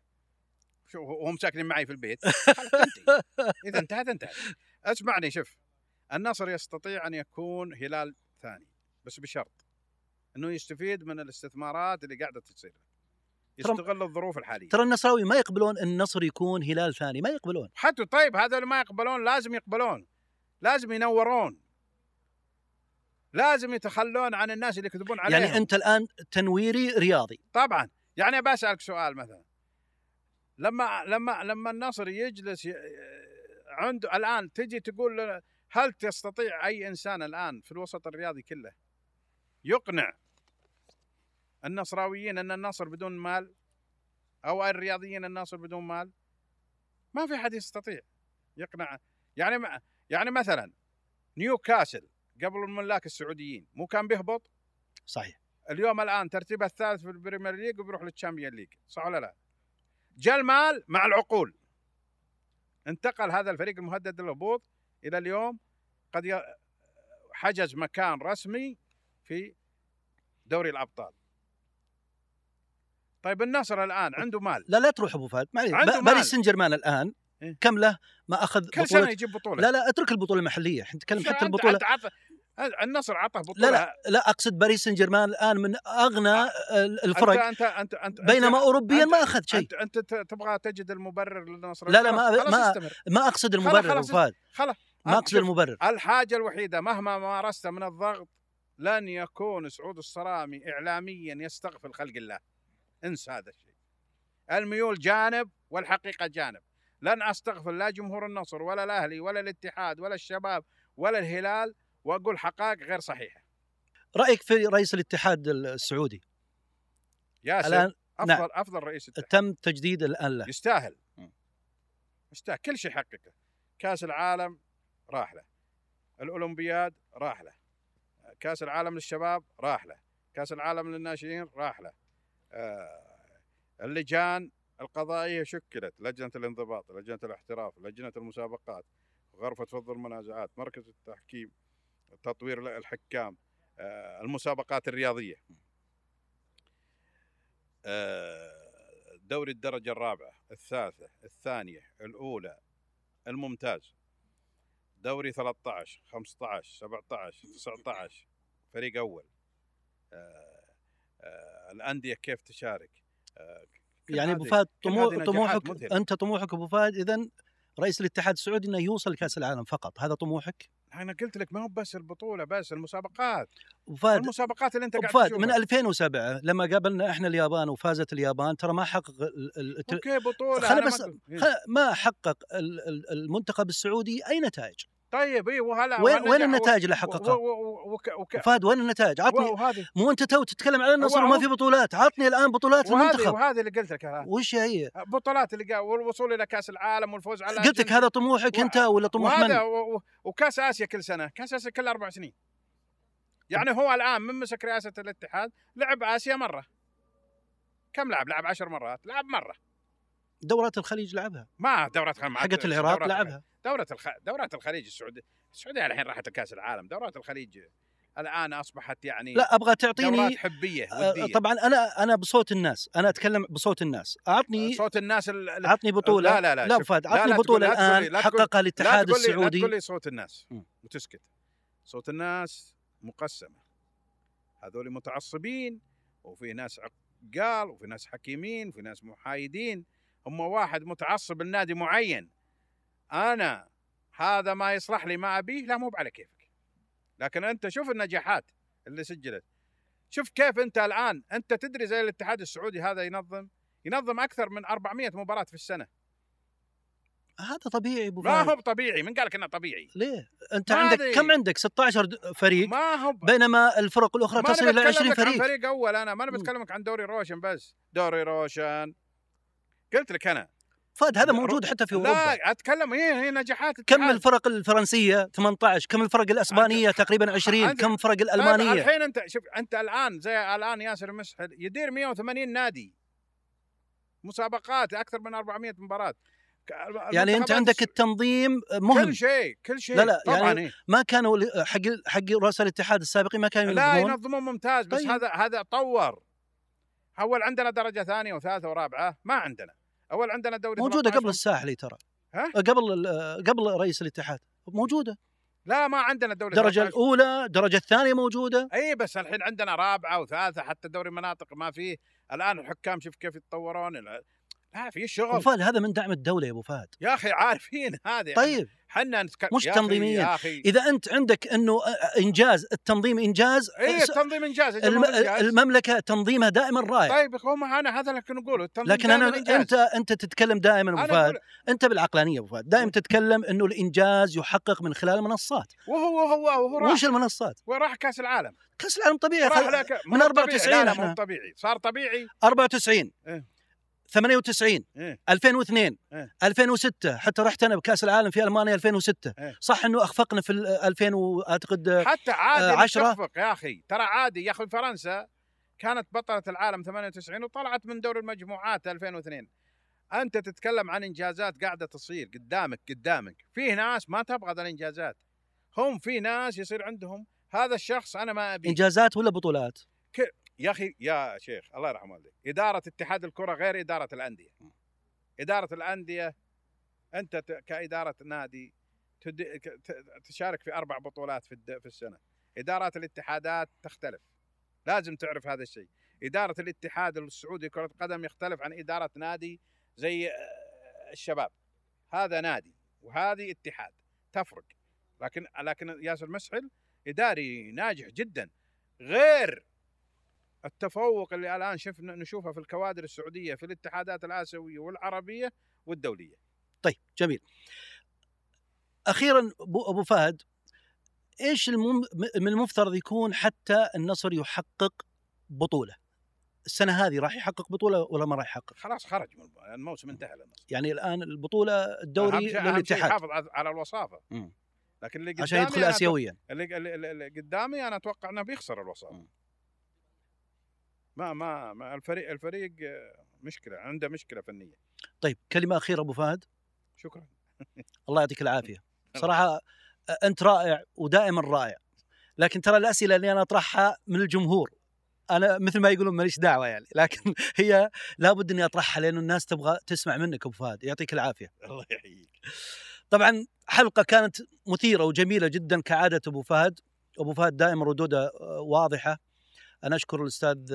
شو هم ساكنين معي في البيت؟ خلها تنتهي. إذا انتهت انتهت. اسمعني شوف. النصر يستطيع أن يكون هلال ثاني بس بشرط. إنه يستفيد من الاستثمارات اللي قاعدة تصير. يستغل الظروف الحالية. ترى النصراوي ما يقبلون النصر يكون هلال ثاني ما يقبلون. حتى طيب هذا اللي ما يقبلون لازم يقبلون. لازم ينورون. لازم يتخلون عن الناس اللي يكذبون عليهم. يعني أنت الآن تنويري رياضي. طبعا. يعني بسألك سؤال مثلا. لما لما لما النصر يجلس ي- عنده الآن تجي تقول هل تستطيع أي إنسان الآن في الوسط الرياضي كله يقنع النصراويين أن النصر بدون مال أو الرياضيين النصر بدون مال ما في حد يستطيع يقنع. يعني ما- يعني مثلا نيوكاسل قبل الملاك السعوديين مو كان بيهبط؟ صحيح. اليوم الآن ترتيبه الثالث في ال Premier League وبيروح لل Champions League صح ولا لا؟ جاء المال مع العقول. انتقل هذا الفريق المهدد للهبوط إلى اليوم قد حجز مكان رسمي في دوري الأبطال. طيب النصر الآن عنده مال. لا لا تروح أبو فهد. معليش. باريس سان جيرمان الآن إيه. كم له؟ ما أخذ كل سنة بطوله يجيب بطولة. لا لا اترك البطولة المحلية. إحنا نتكلم حتى البطولة. أنت عطى النصر لا بطولة؟ لا لا أقصد باريس سان جيرمان الآن من أغنى الفرق. انت انت انت, أنت بينما اوروبيا أنت- ما أخذ شيء. انت أنت تبغى تجد المبرر للنصر. لا، لا، ما- خلاص ما- استمر. ما أقصد المبرر أبو خلاص. فهد خلاص. ما أقصد المبرر. الحاجة الوحيدة مهما مارست من الضغط لن يكون سعود الصرامي اعلاميا يستغفل خلق الله. انسى هذا الشيء. الميول جانب والحقيقة جانب. لن أستغفر لا جمهور النصر ولا الأهلي ولا الاتحاد ولا الشباب ولا الهلال وأقول حقائق غير صحيحة. رأيك في رئيس الاتحاد السعودي؟ ياسر الان افضل نعم. أفضل رئيس اتحاد تم تجديد الآن له. يستاهل. يستاهل. كل شيء حققه. كأس العالم راح له. الأولمبياد راح له. كأس العالم للشباب راح له. كأس العالم للناشئين راح له. اللجان القضائية شكلت لجنة الانضباط لجنة الاحتراف لجنة المسابقات غرفة فض المنازعات مركز التحكيم تطوير الحكام آه، المسابقات الرياضية. آه، دوري الدرجة الرابعة الثالثة الثانية الأولى الممتاز. دوري 13 15 17 19 فريق أول. آه، آه، الأندية كيف تشارك؟ آه، يعني أبو فهد كل طمو هذه نجاحات طموحك. أنت طموحك أبو فهد إذا رئيس الاتحاد السعودي إنه يوصل كاس العالم فقط هذا طموحك؟ أنا قلت لك ما هو بس البطولة بس المسابقات. أبو فهد المسابقات اللي أنت قاعد فهد تشوفها. من 2007 لما قابلنا إحنا اليابان وفازت اليابان ترى ما حقق ال- أوكي بطولة خلي بس- ما خ- ما حقق ال- ال- المنتخب السعودي أي نتائج. طيب اي وهلا وين وين النتائج اللي حققها فهد وين النتائج؟ عطني مو أنت تو تتكلم على النصر وما في بطولات. عطني الآن بطولات وهذه المنتخب. وهذه اللي قلت لك. وش هي؟ بطولات اللي والوصول إلى كأس العالم والفوز على قلت لك. هذا طموحك و- أنت ولا طموح من؟ وكأس آسيا كل سنة. كأس آسيا كل أربع سنين. يعني هو الآن من مسك رئاسة الاتحاد لعب آسيا مرة. كم لعب؟ لعب عشر مرات. لعب مرة. دورات الخليج لعبها. ما دورة خ- ما- حقت العراق دورات لعبها. دورة الخ... دورات الخليج السعودية السعودية الحين راحت لكأس العالم. دورات الخليج الآن أصبحت يعني لا أبغى دورات تعطيني حبية آه، ودية. طبعا أنا أنا بصوت الناس. أنا أتكلم بصوت الناس. اعطني صوت الناس ال... عطني بطولة. لا لا لا لا شوف، فهد لا عطني لا بطولة لا تقول لي- الان لا تقول- حققها لا الاتحاد لي لا السعودي. تقول لي صوت الناس. وتسكت صوت الناس مقسمة. هذول متعصبين وفي ناس عقال وفي ناس حكيمين وفي ناس محايدين. هم واحد متعصب لنادي معين. أنا هذا ما يصلح لي ما أبيه؟ لا مو على كيفك. لكن أنت شوف النجاحات اللي سجلت. شوف كيف أنت الآن أنت تدري زي الاتحاد السعودي هذا ينظم؟ ينظم أكثر من 400 مباراة في السنة. هذا طبيعي أبو ما هو طبيعي من قال لك إنه طبيعي؟ ليه؟ أنت ما عندك أدري. كم عندك؟ 16 د- فريق؟ ما هو بينما الفرق الأخرى ما تصل إلى 20 بتكلم لك عن فريق. فريق أول أنا ما أنا. بتكلمك عن دوري روشن بس. دوري روشن. قلت لك أنا. فهد هذا موجود حتى في أوروبا. لا أتكلم هي هي نجاحات كم. الفرق الفرنسية؟ 18 كم الفرق الأسبانية؟ تقريبا 20 عندك- كم فرق طيب الألمانية؟ الحين أنت شوف أنت الآن زي الآن ياسر مسحل يدير 180 نادي. مسابقات أكثر من 400 مباراة. يعني أنت عندك التنظيم مهم. كل شيء كل شيء. لا، لا، طبعا يعني إيه. ما كانوا حق حق رؤساء الاتحاد السابقين ما كانوا لا ينظمون؟ ينظمون ممتاز بس طيب. هذا هذا طور. أول عندنا درجة ثانية وثالثة ورابعة ما عندنا. أول عندنا دوري موجودة 13 قبل الساحلي ترى. ها؟ قبل ال- قبل رئيس الاتحاد. موجودة. لا ما عندنا دوري الدرجه 13. الأولى الدرجه الثانية موجودة. أي بس الحين عندنا رابعة وثالثة حتى دوري مناطق ما فيه. الآن الحكام شوف كيف يتطورون لا في أبو شغل فهد هذا من دعم الدولة يا أبو فهد. يا أخي عارفين هذه طيب. حنا نتك... مش تنظيمياً. إذا أنت عندك إنه إنجاز التنظيم إنجاز اي التنظيم إنجاز الم... إنجاز. المملكة تنظيمها دائما رائع. طيب هم أنا هذا اللي نقوله التنظيم لكن أنا إنجاز. أنت أنت تتكلم دائما أبو فهد. أقول- أنت بالعقلانية أبو فهد. دائما تتكلم إنه الإنجاز يحقق من خلال المنصات. وهو وهو وهو راح. وش المنصات؟ وراح كأس العالم. كأس العالم طبيعي. راح. لك من مو 94 طبيعي. لا لا. مو طبيعي. صار طبيعي. 94 إيه. 98 إيه. 2002 إيه. 2006 حتى رحت أنا بكأس العالم في ألمانيا 2006 إيه. صح إنه أخفقنا في ال 2000 واعتقد حتى عادي آه، آه عشرة. تخفق يا أخي ترى عادي يا أخي فرنسا كانت بطلة العالم 98 وطلعت من دور المجموعات 2002 أنت تتكلم عن إنجازات قاعدة تصير قدامك قدامك في ناس ما تبغى ذا الإنجازات هم في ناس يصير عندهم هذا الشخص أنا ما أبي إنجازات ولا بطولات؟ يا أخي يا شيخ الله يرحم والديك. إدارة اتحاد الكرة غير إدارة الأندية. إدارة الأندية أنت كإدارة نادي تشارك في أربع بطولات في في السنة. إدارات الاتحادات تختلف. لازم تعرف هذا الشيء. إدارة الاتحاد السعودي لكره القدم يختلف عن إدارة نادي زي آه، الشباب. هذا نادي وهذه اتحاد تفرق. لكن لكن ياسر مسحل إداري ناجح جدا. غير التفوق اللي الآن شفنا نشوفه في الكوادر السعودية في الاتحادات الآسيوية والعربية والدولية. طيب جميل. أخيرا ابو فهد إيش. من المفترض يكون حتى النصر يحقق بطولة؟ السنة هذه راح يحقق بطولة ولا ما راح يحقق؟ خلاص خرج من الموسم انتهى للنصر. يعني الآن البطولة الدوري للاتحاد. يحافظ على- الوصافة. لكن اللي قدامي عشان يدخل اسيويا. اللي, اللي, قدامي أنا أتوقع إنه بيخسر الوصافة. ما ما, ما الفريق الفريق آه، مشكلة عنده مشكلة فنية. طيب كلمة أخيرة أبو فهد. شكرا. الله يعطيك العافية. صراحة أنت رائع ودائما رائع. لكن ترى الأسئلة اللي أنا أطرحها من الجمهور. أنا مثل ما يقولون ماليش دعوة يعني. لكن هي لابد إني أطرحها لأنه الناس تبغى تسمع منك أبو فهد. يعطيك العافية. الله يحييك. طبعا حلقة كانت مثيرة وجميلة جدا كعادة أبو فهد. أبو فهد دائما ردوده آه، واضحة. أنا أشكر الأستاذ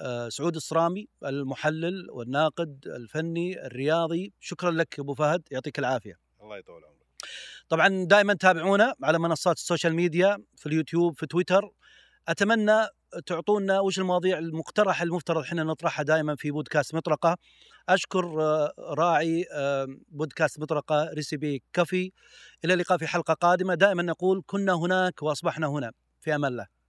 آه، سعود الصرامي المحلل والناقد الفني الرياضي. شكرا لك أبو فهد يعطيك العافية. الله يطول عمرك. طبعا دائما تابعونا على منصات ال social media في اليوتيوب في تويتر. أتمنى تعطونا وش المواضيع المقترحه المفترض إحنا نطرحها دائما في بودكاست مطرقة. أشكر آه، راعي آه، بودكاست مطرقة ريسيبي كافي. إلى اللقاء في حلقة قادمة. دائما نقول كنا هناك وأصبحنا هنا. في أمان الله.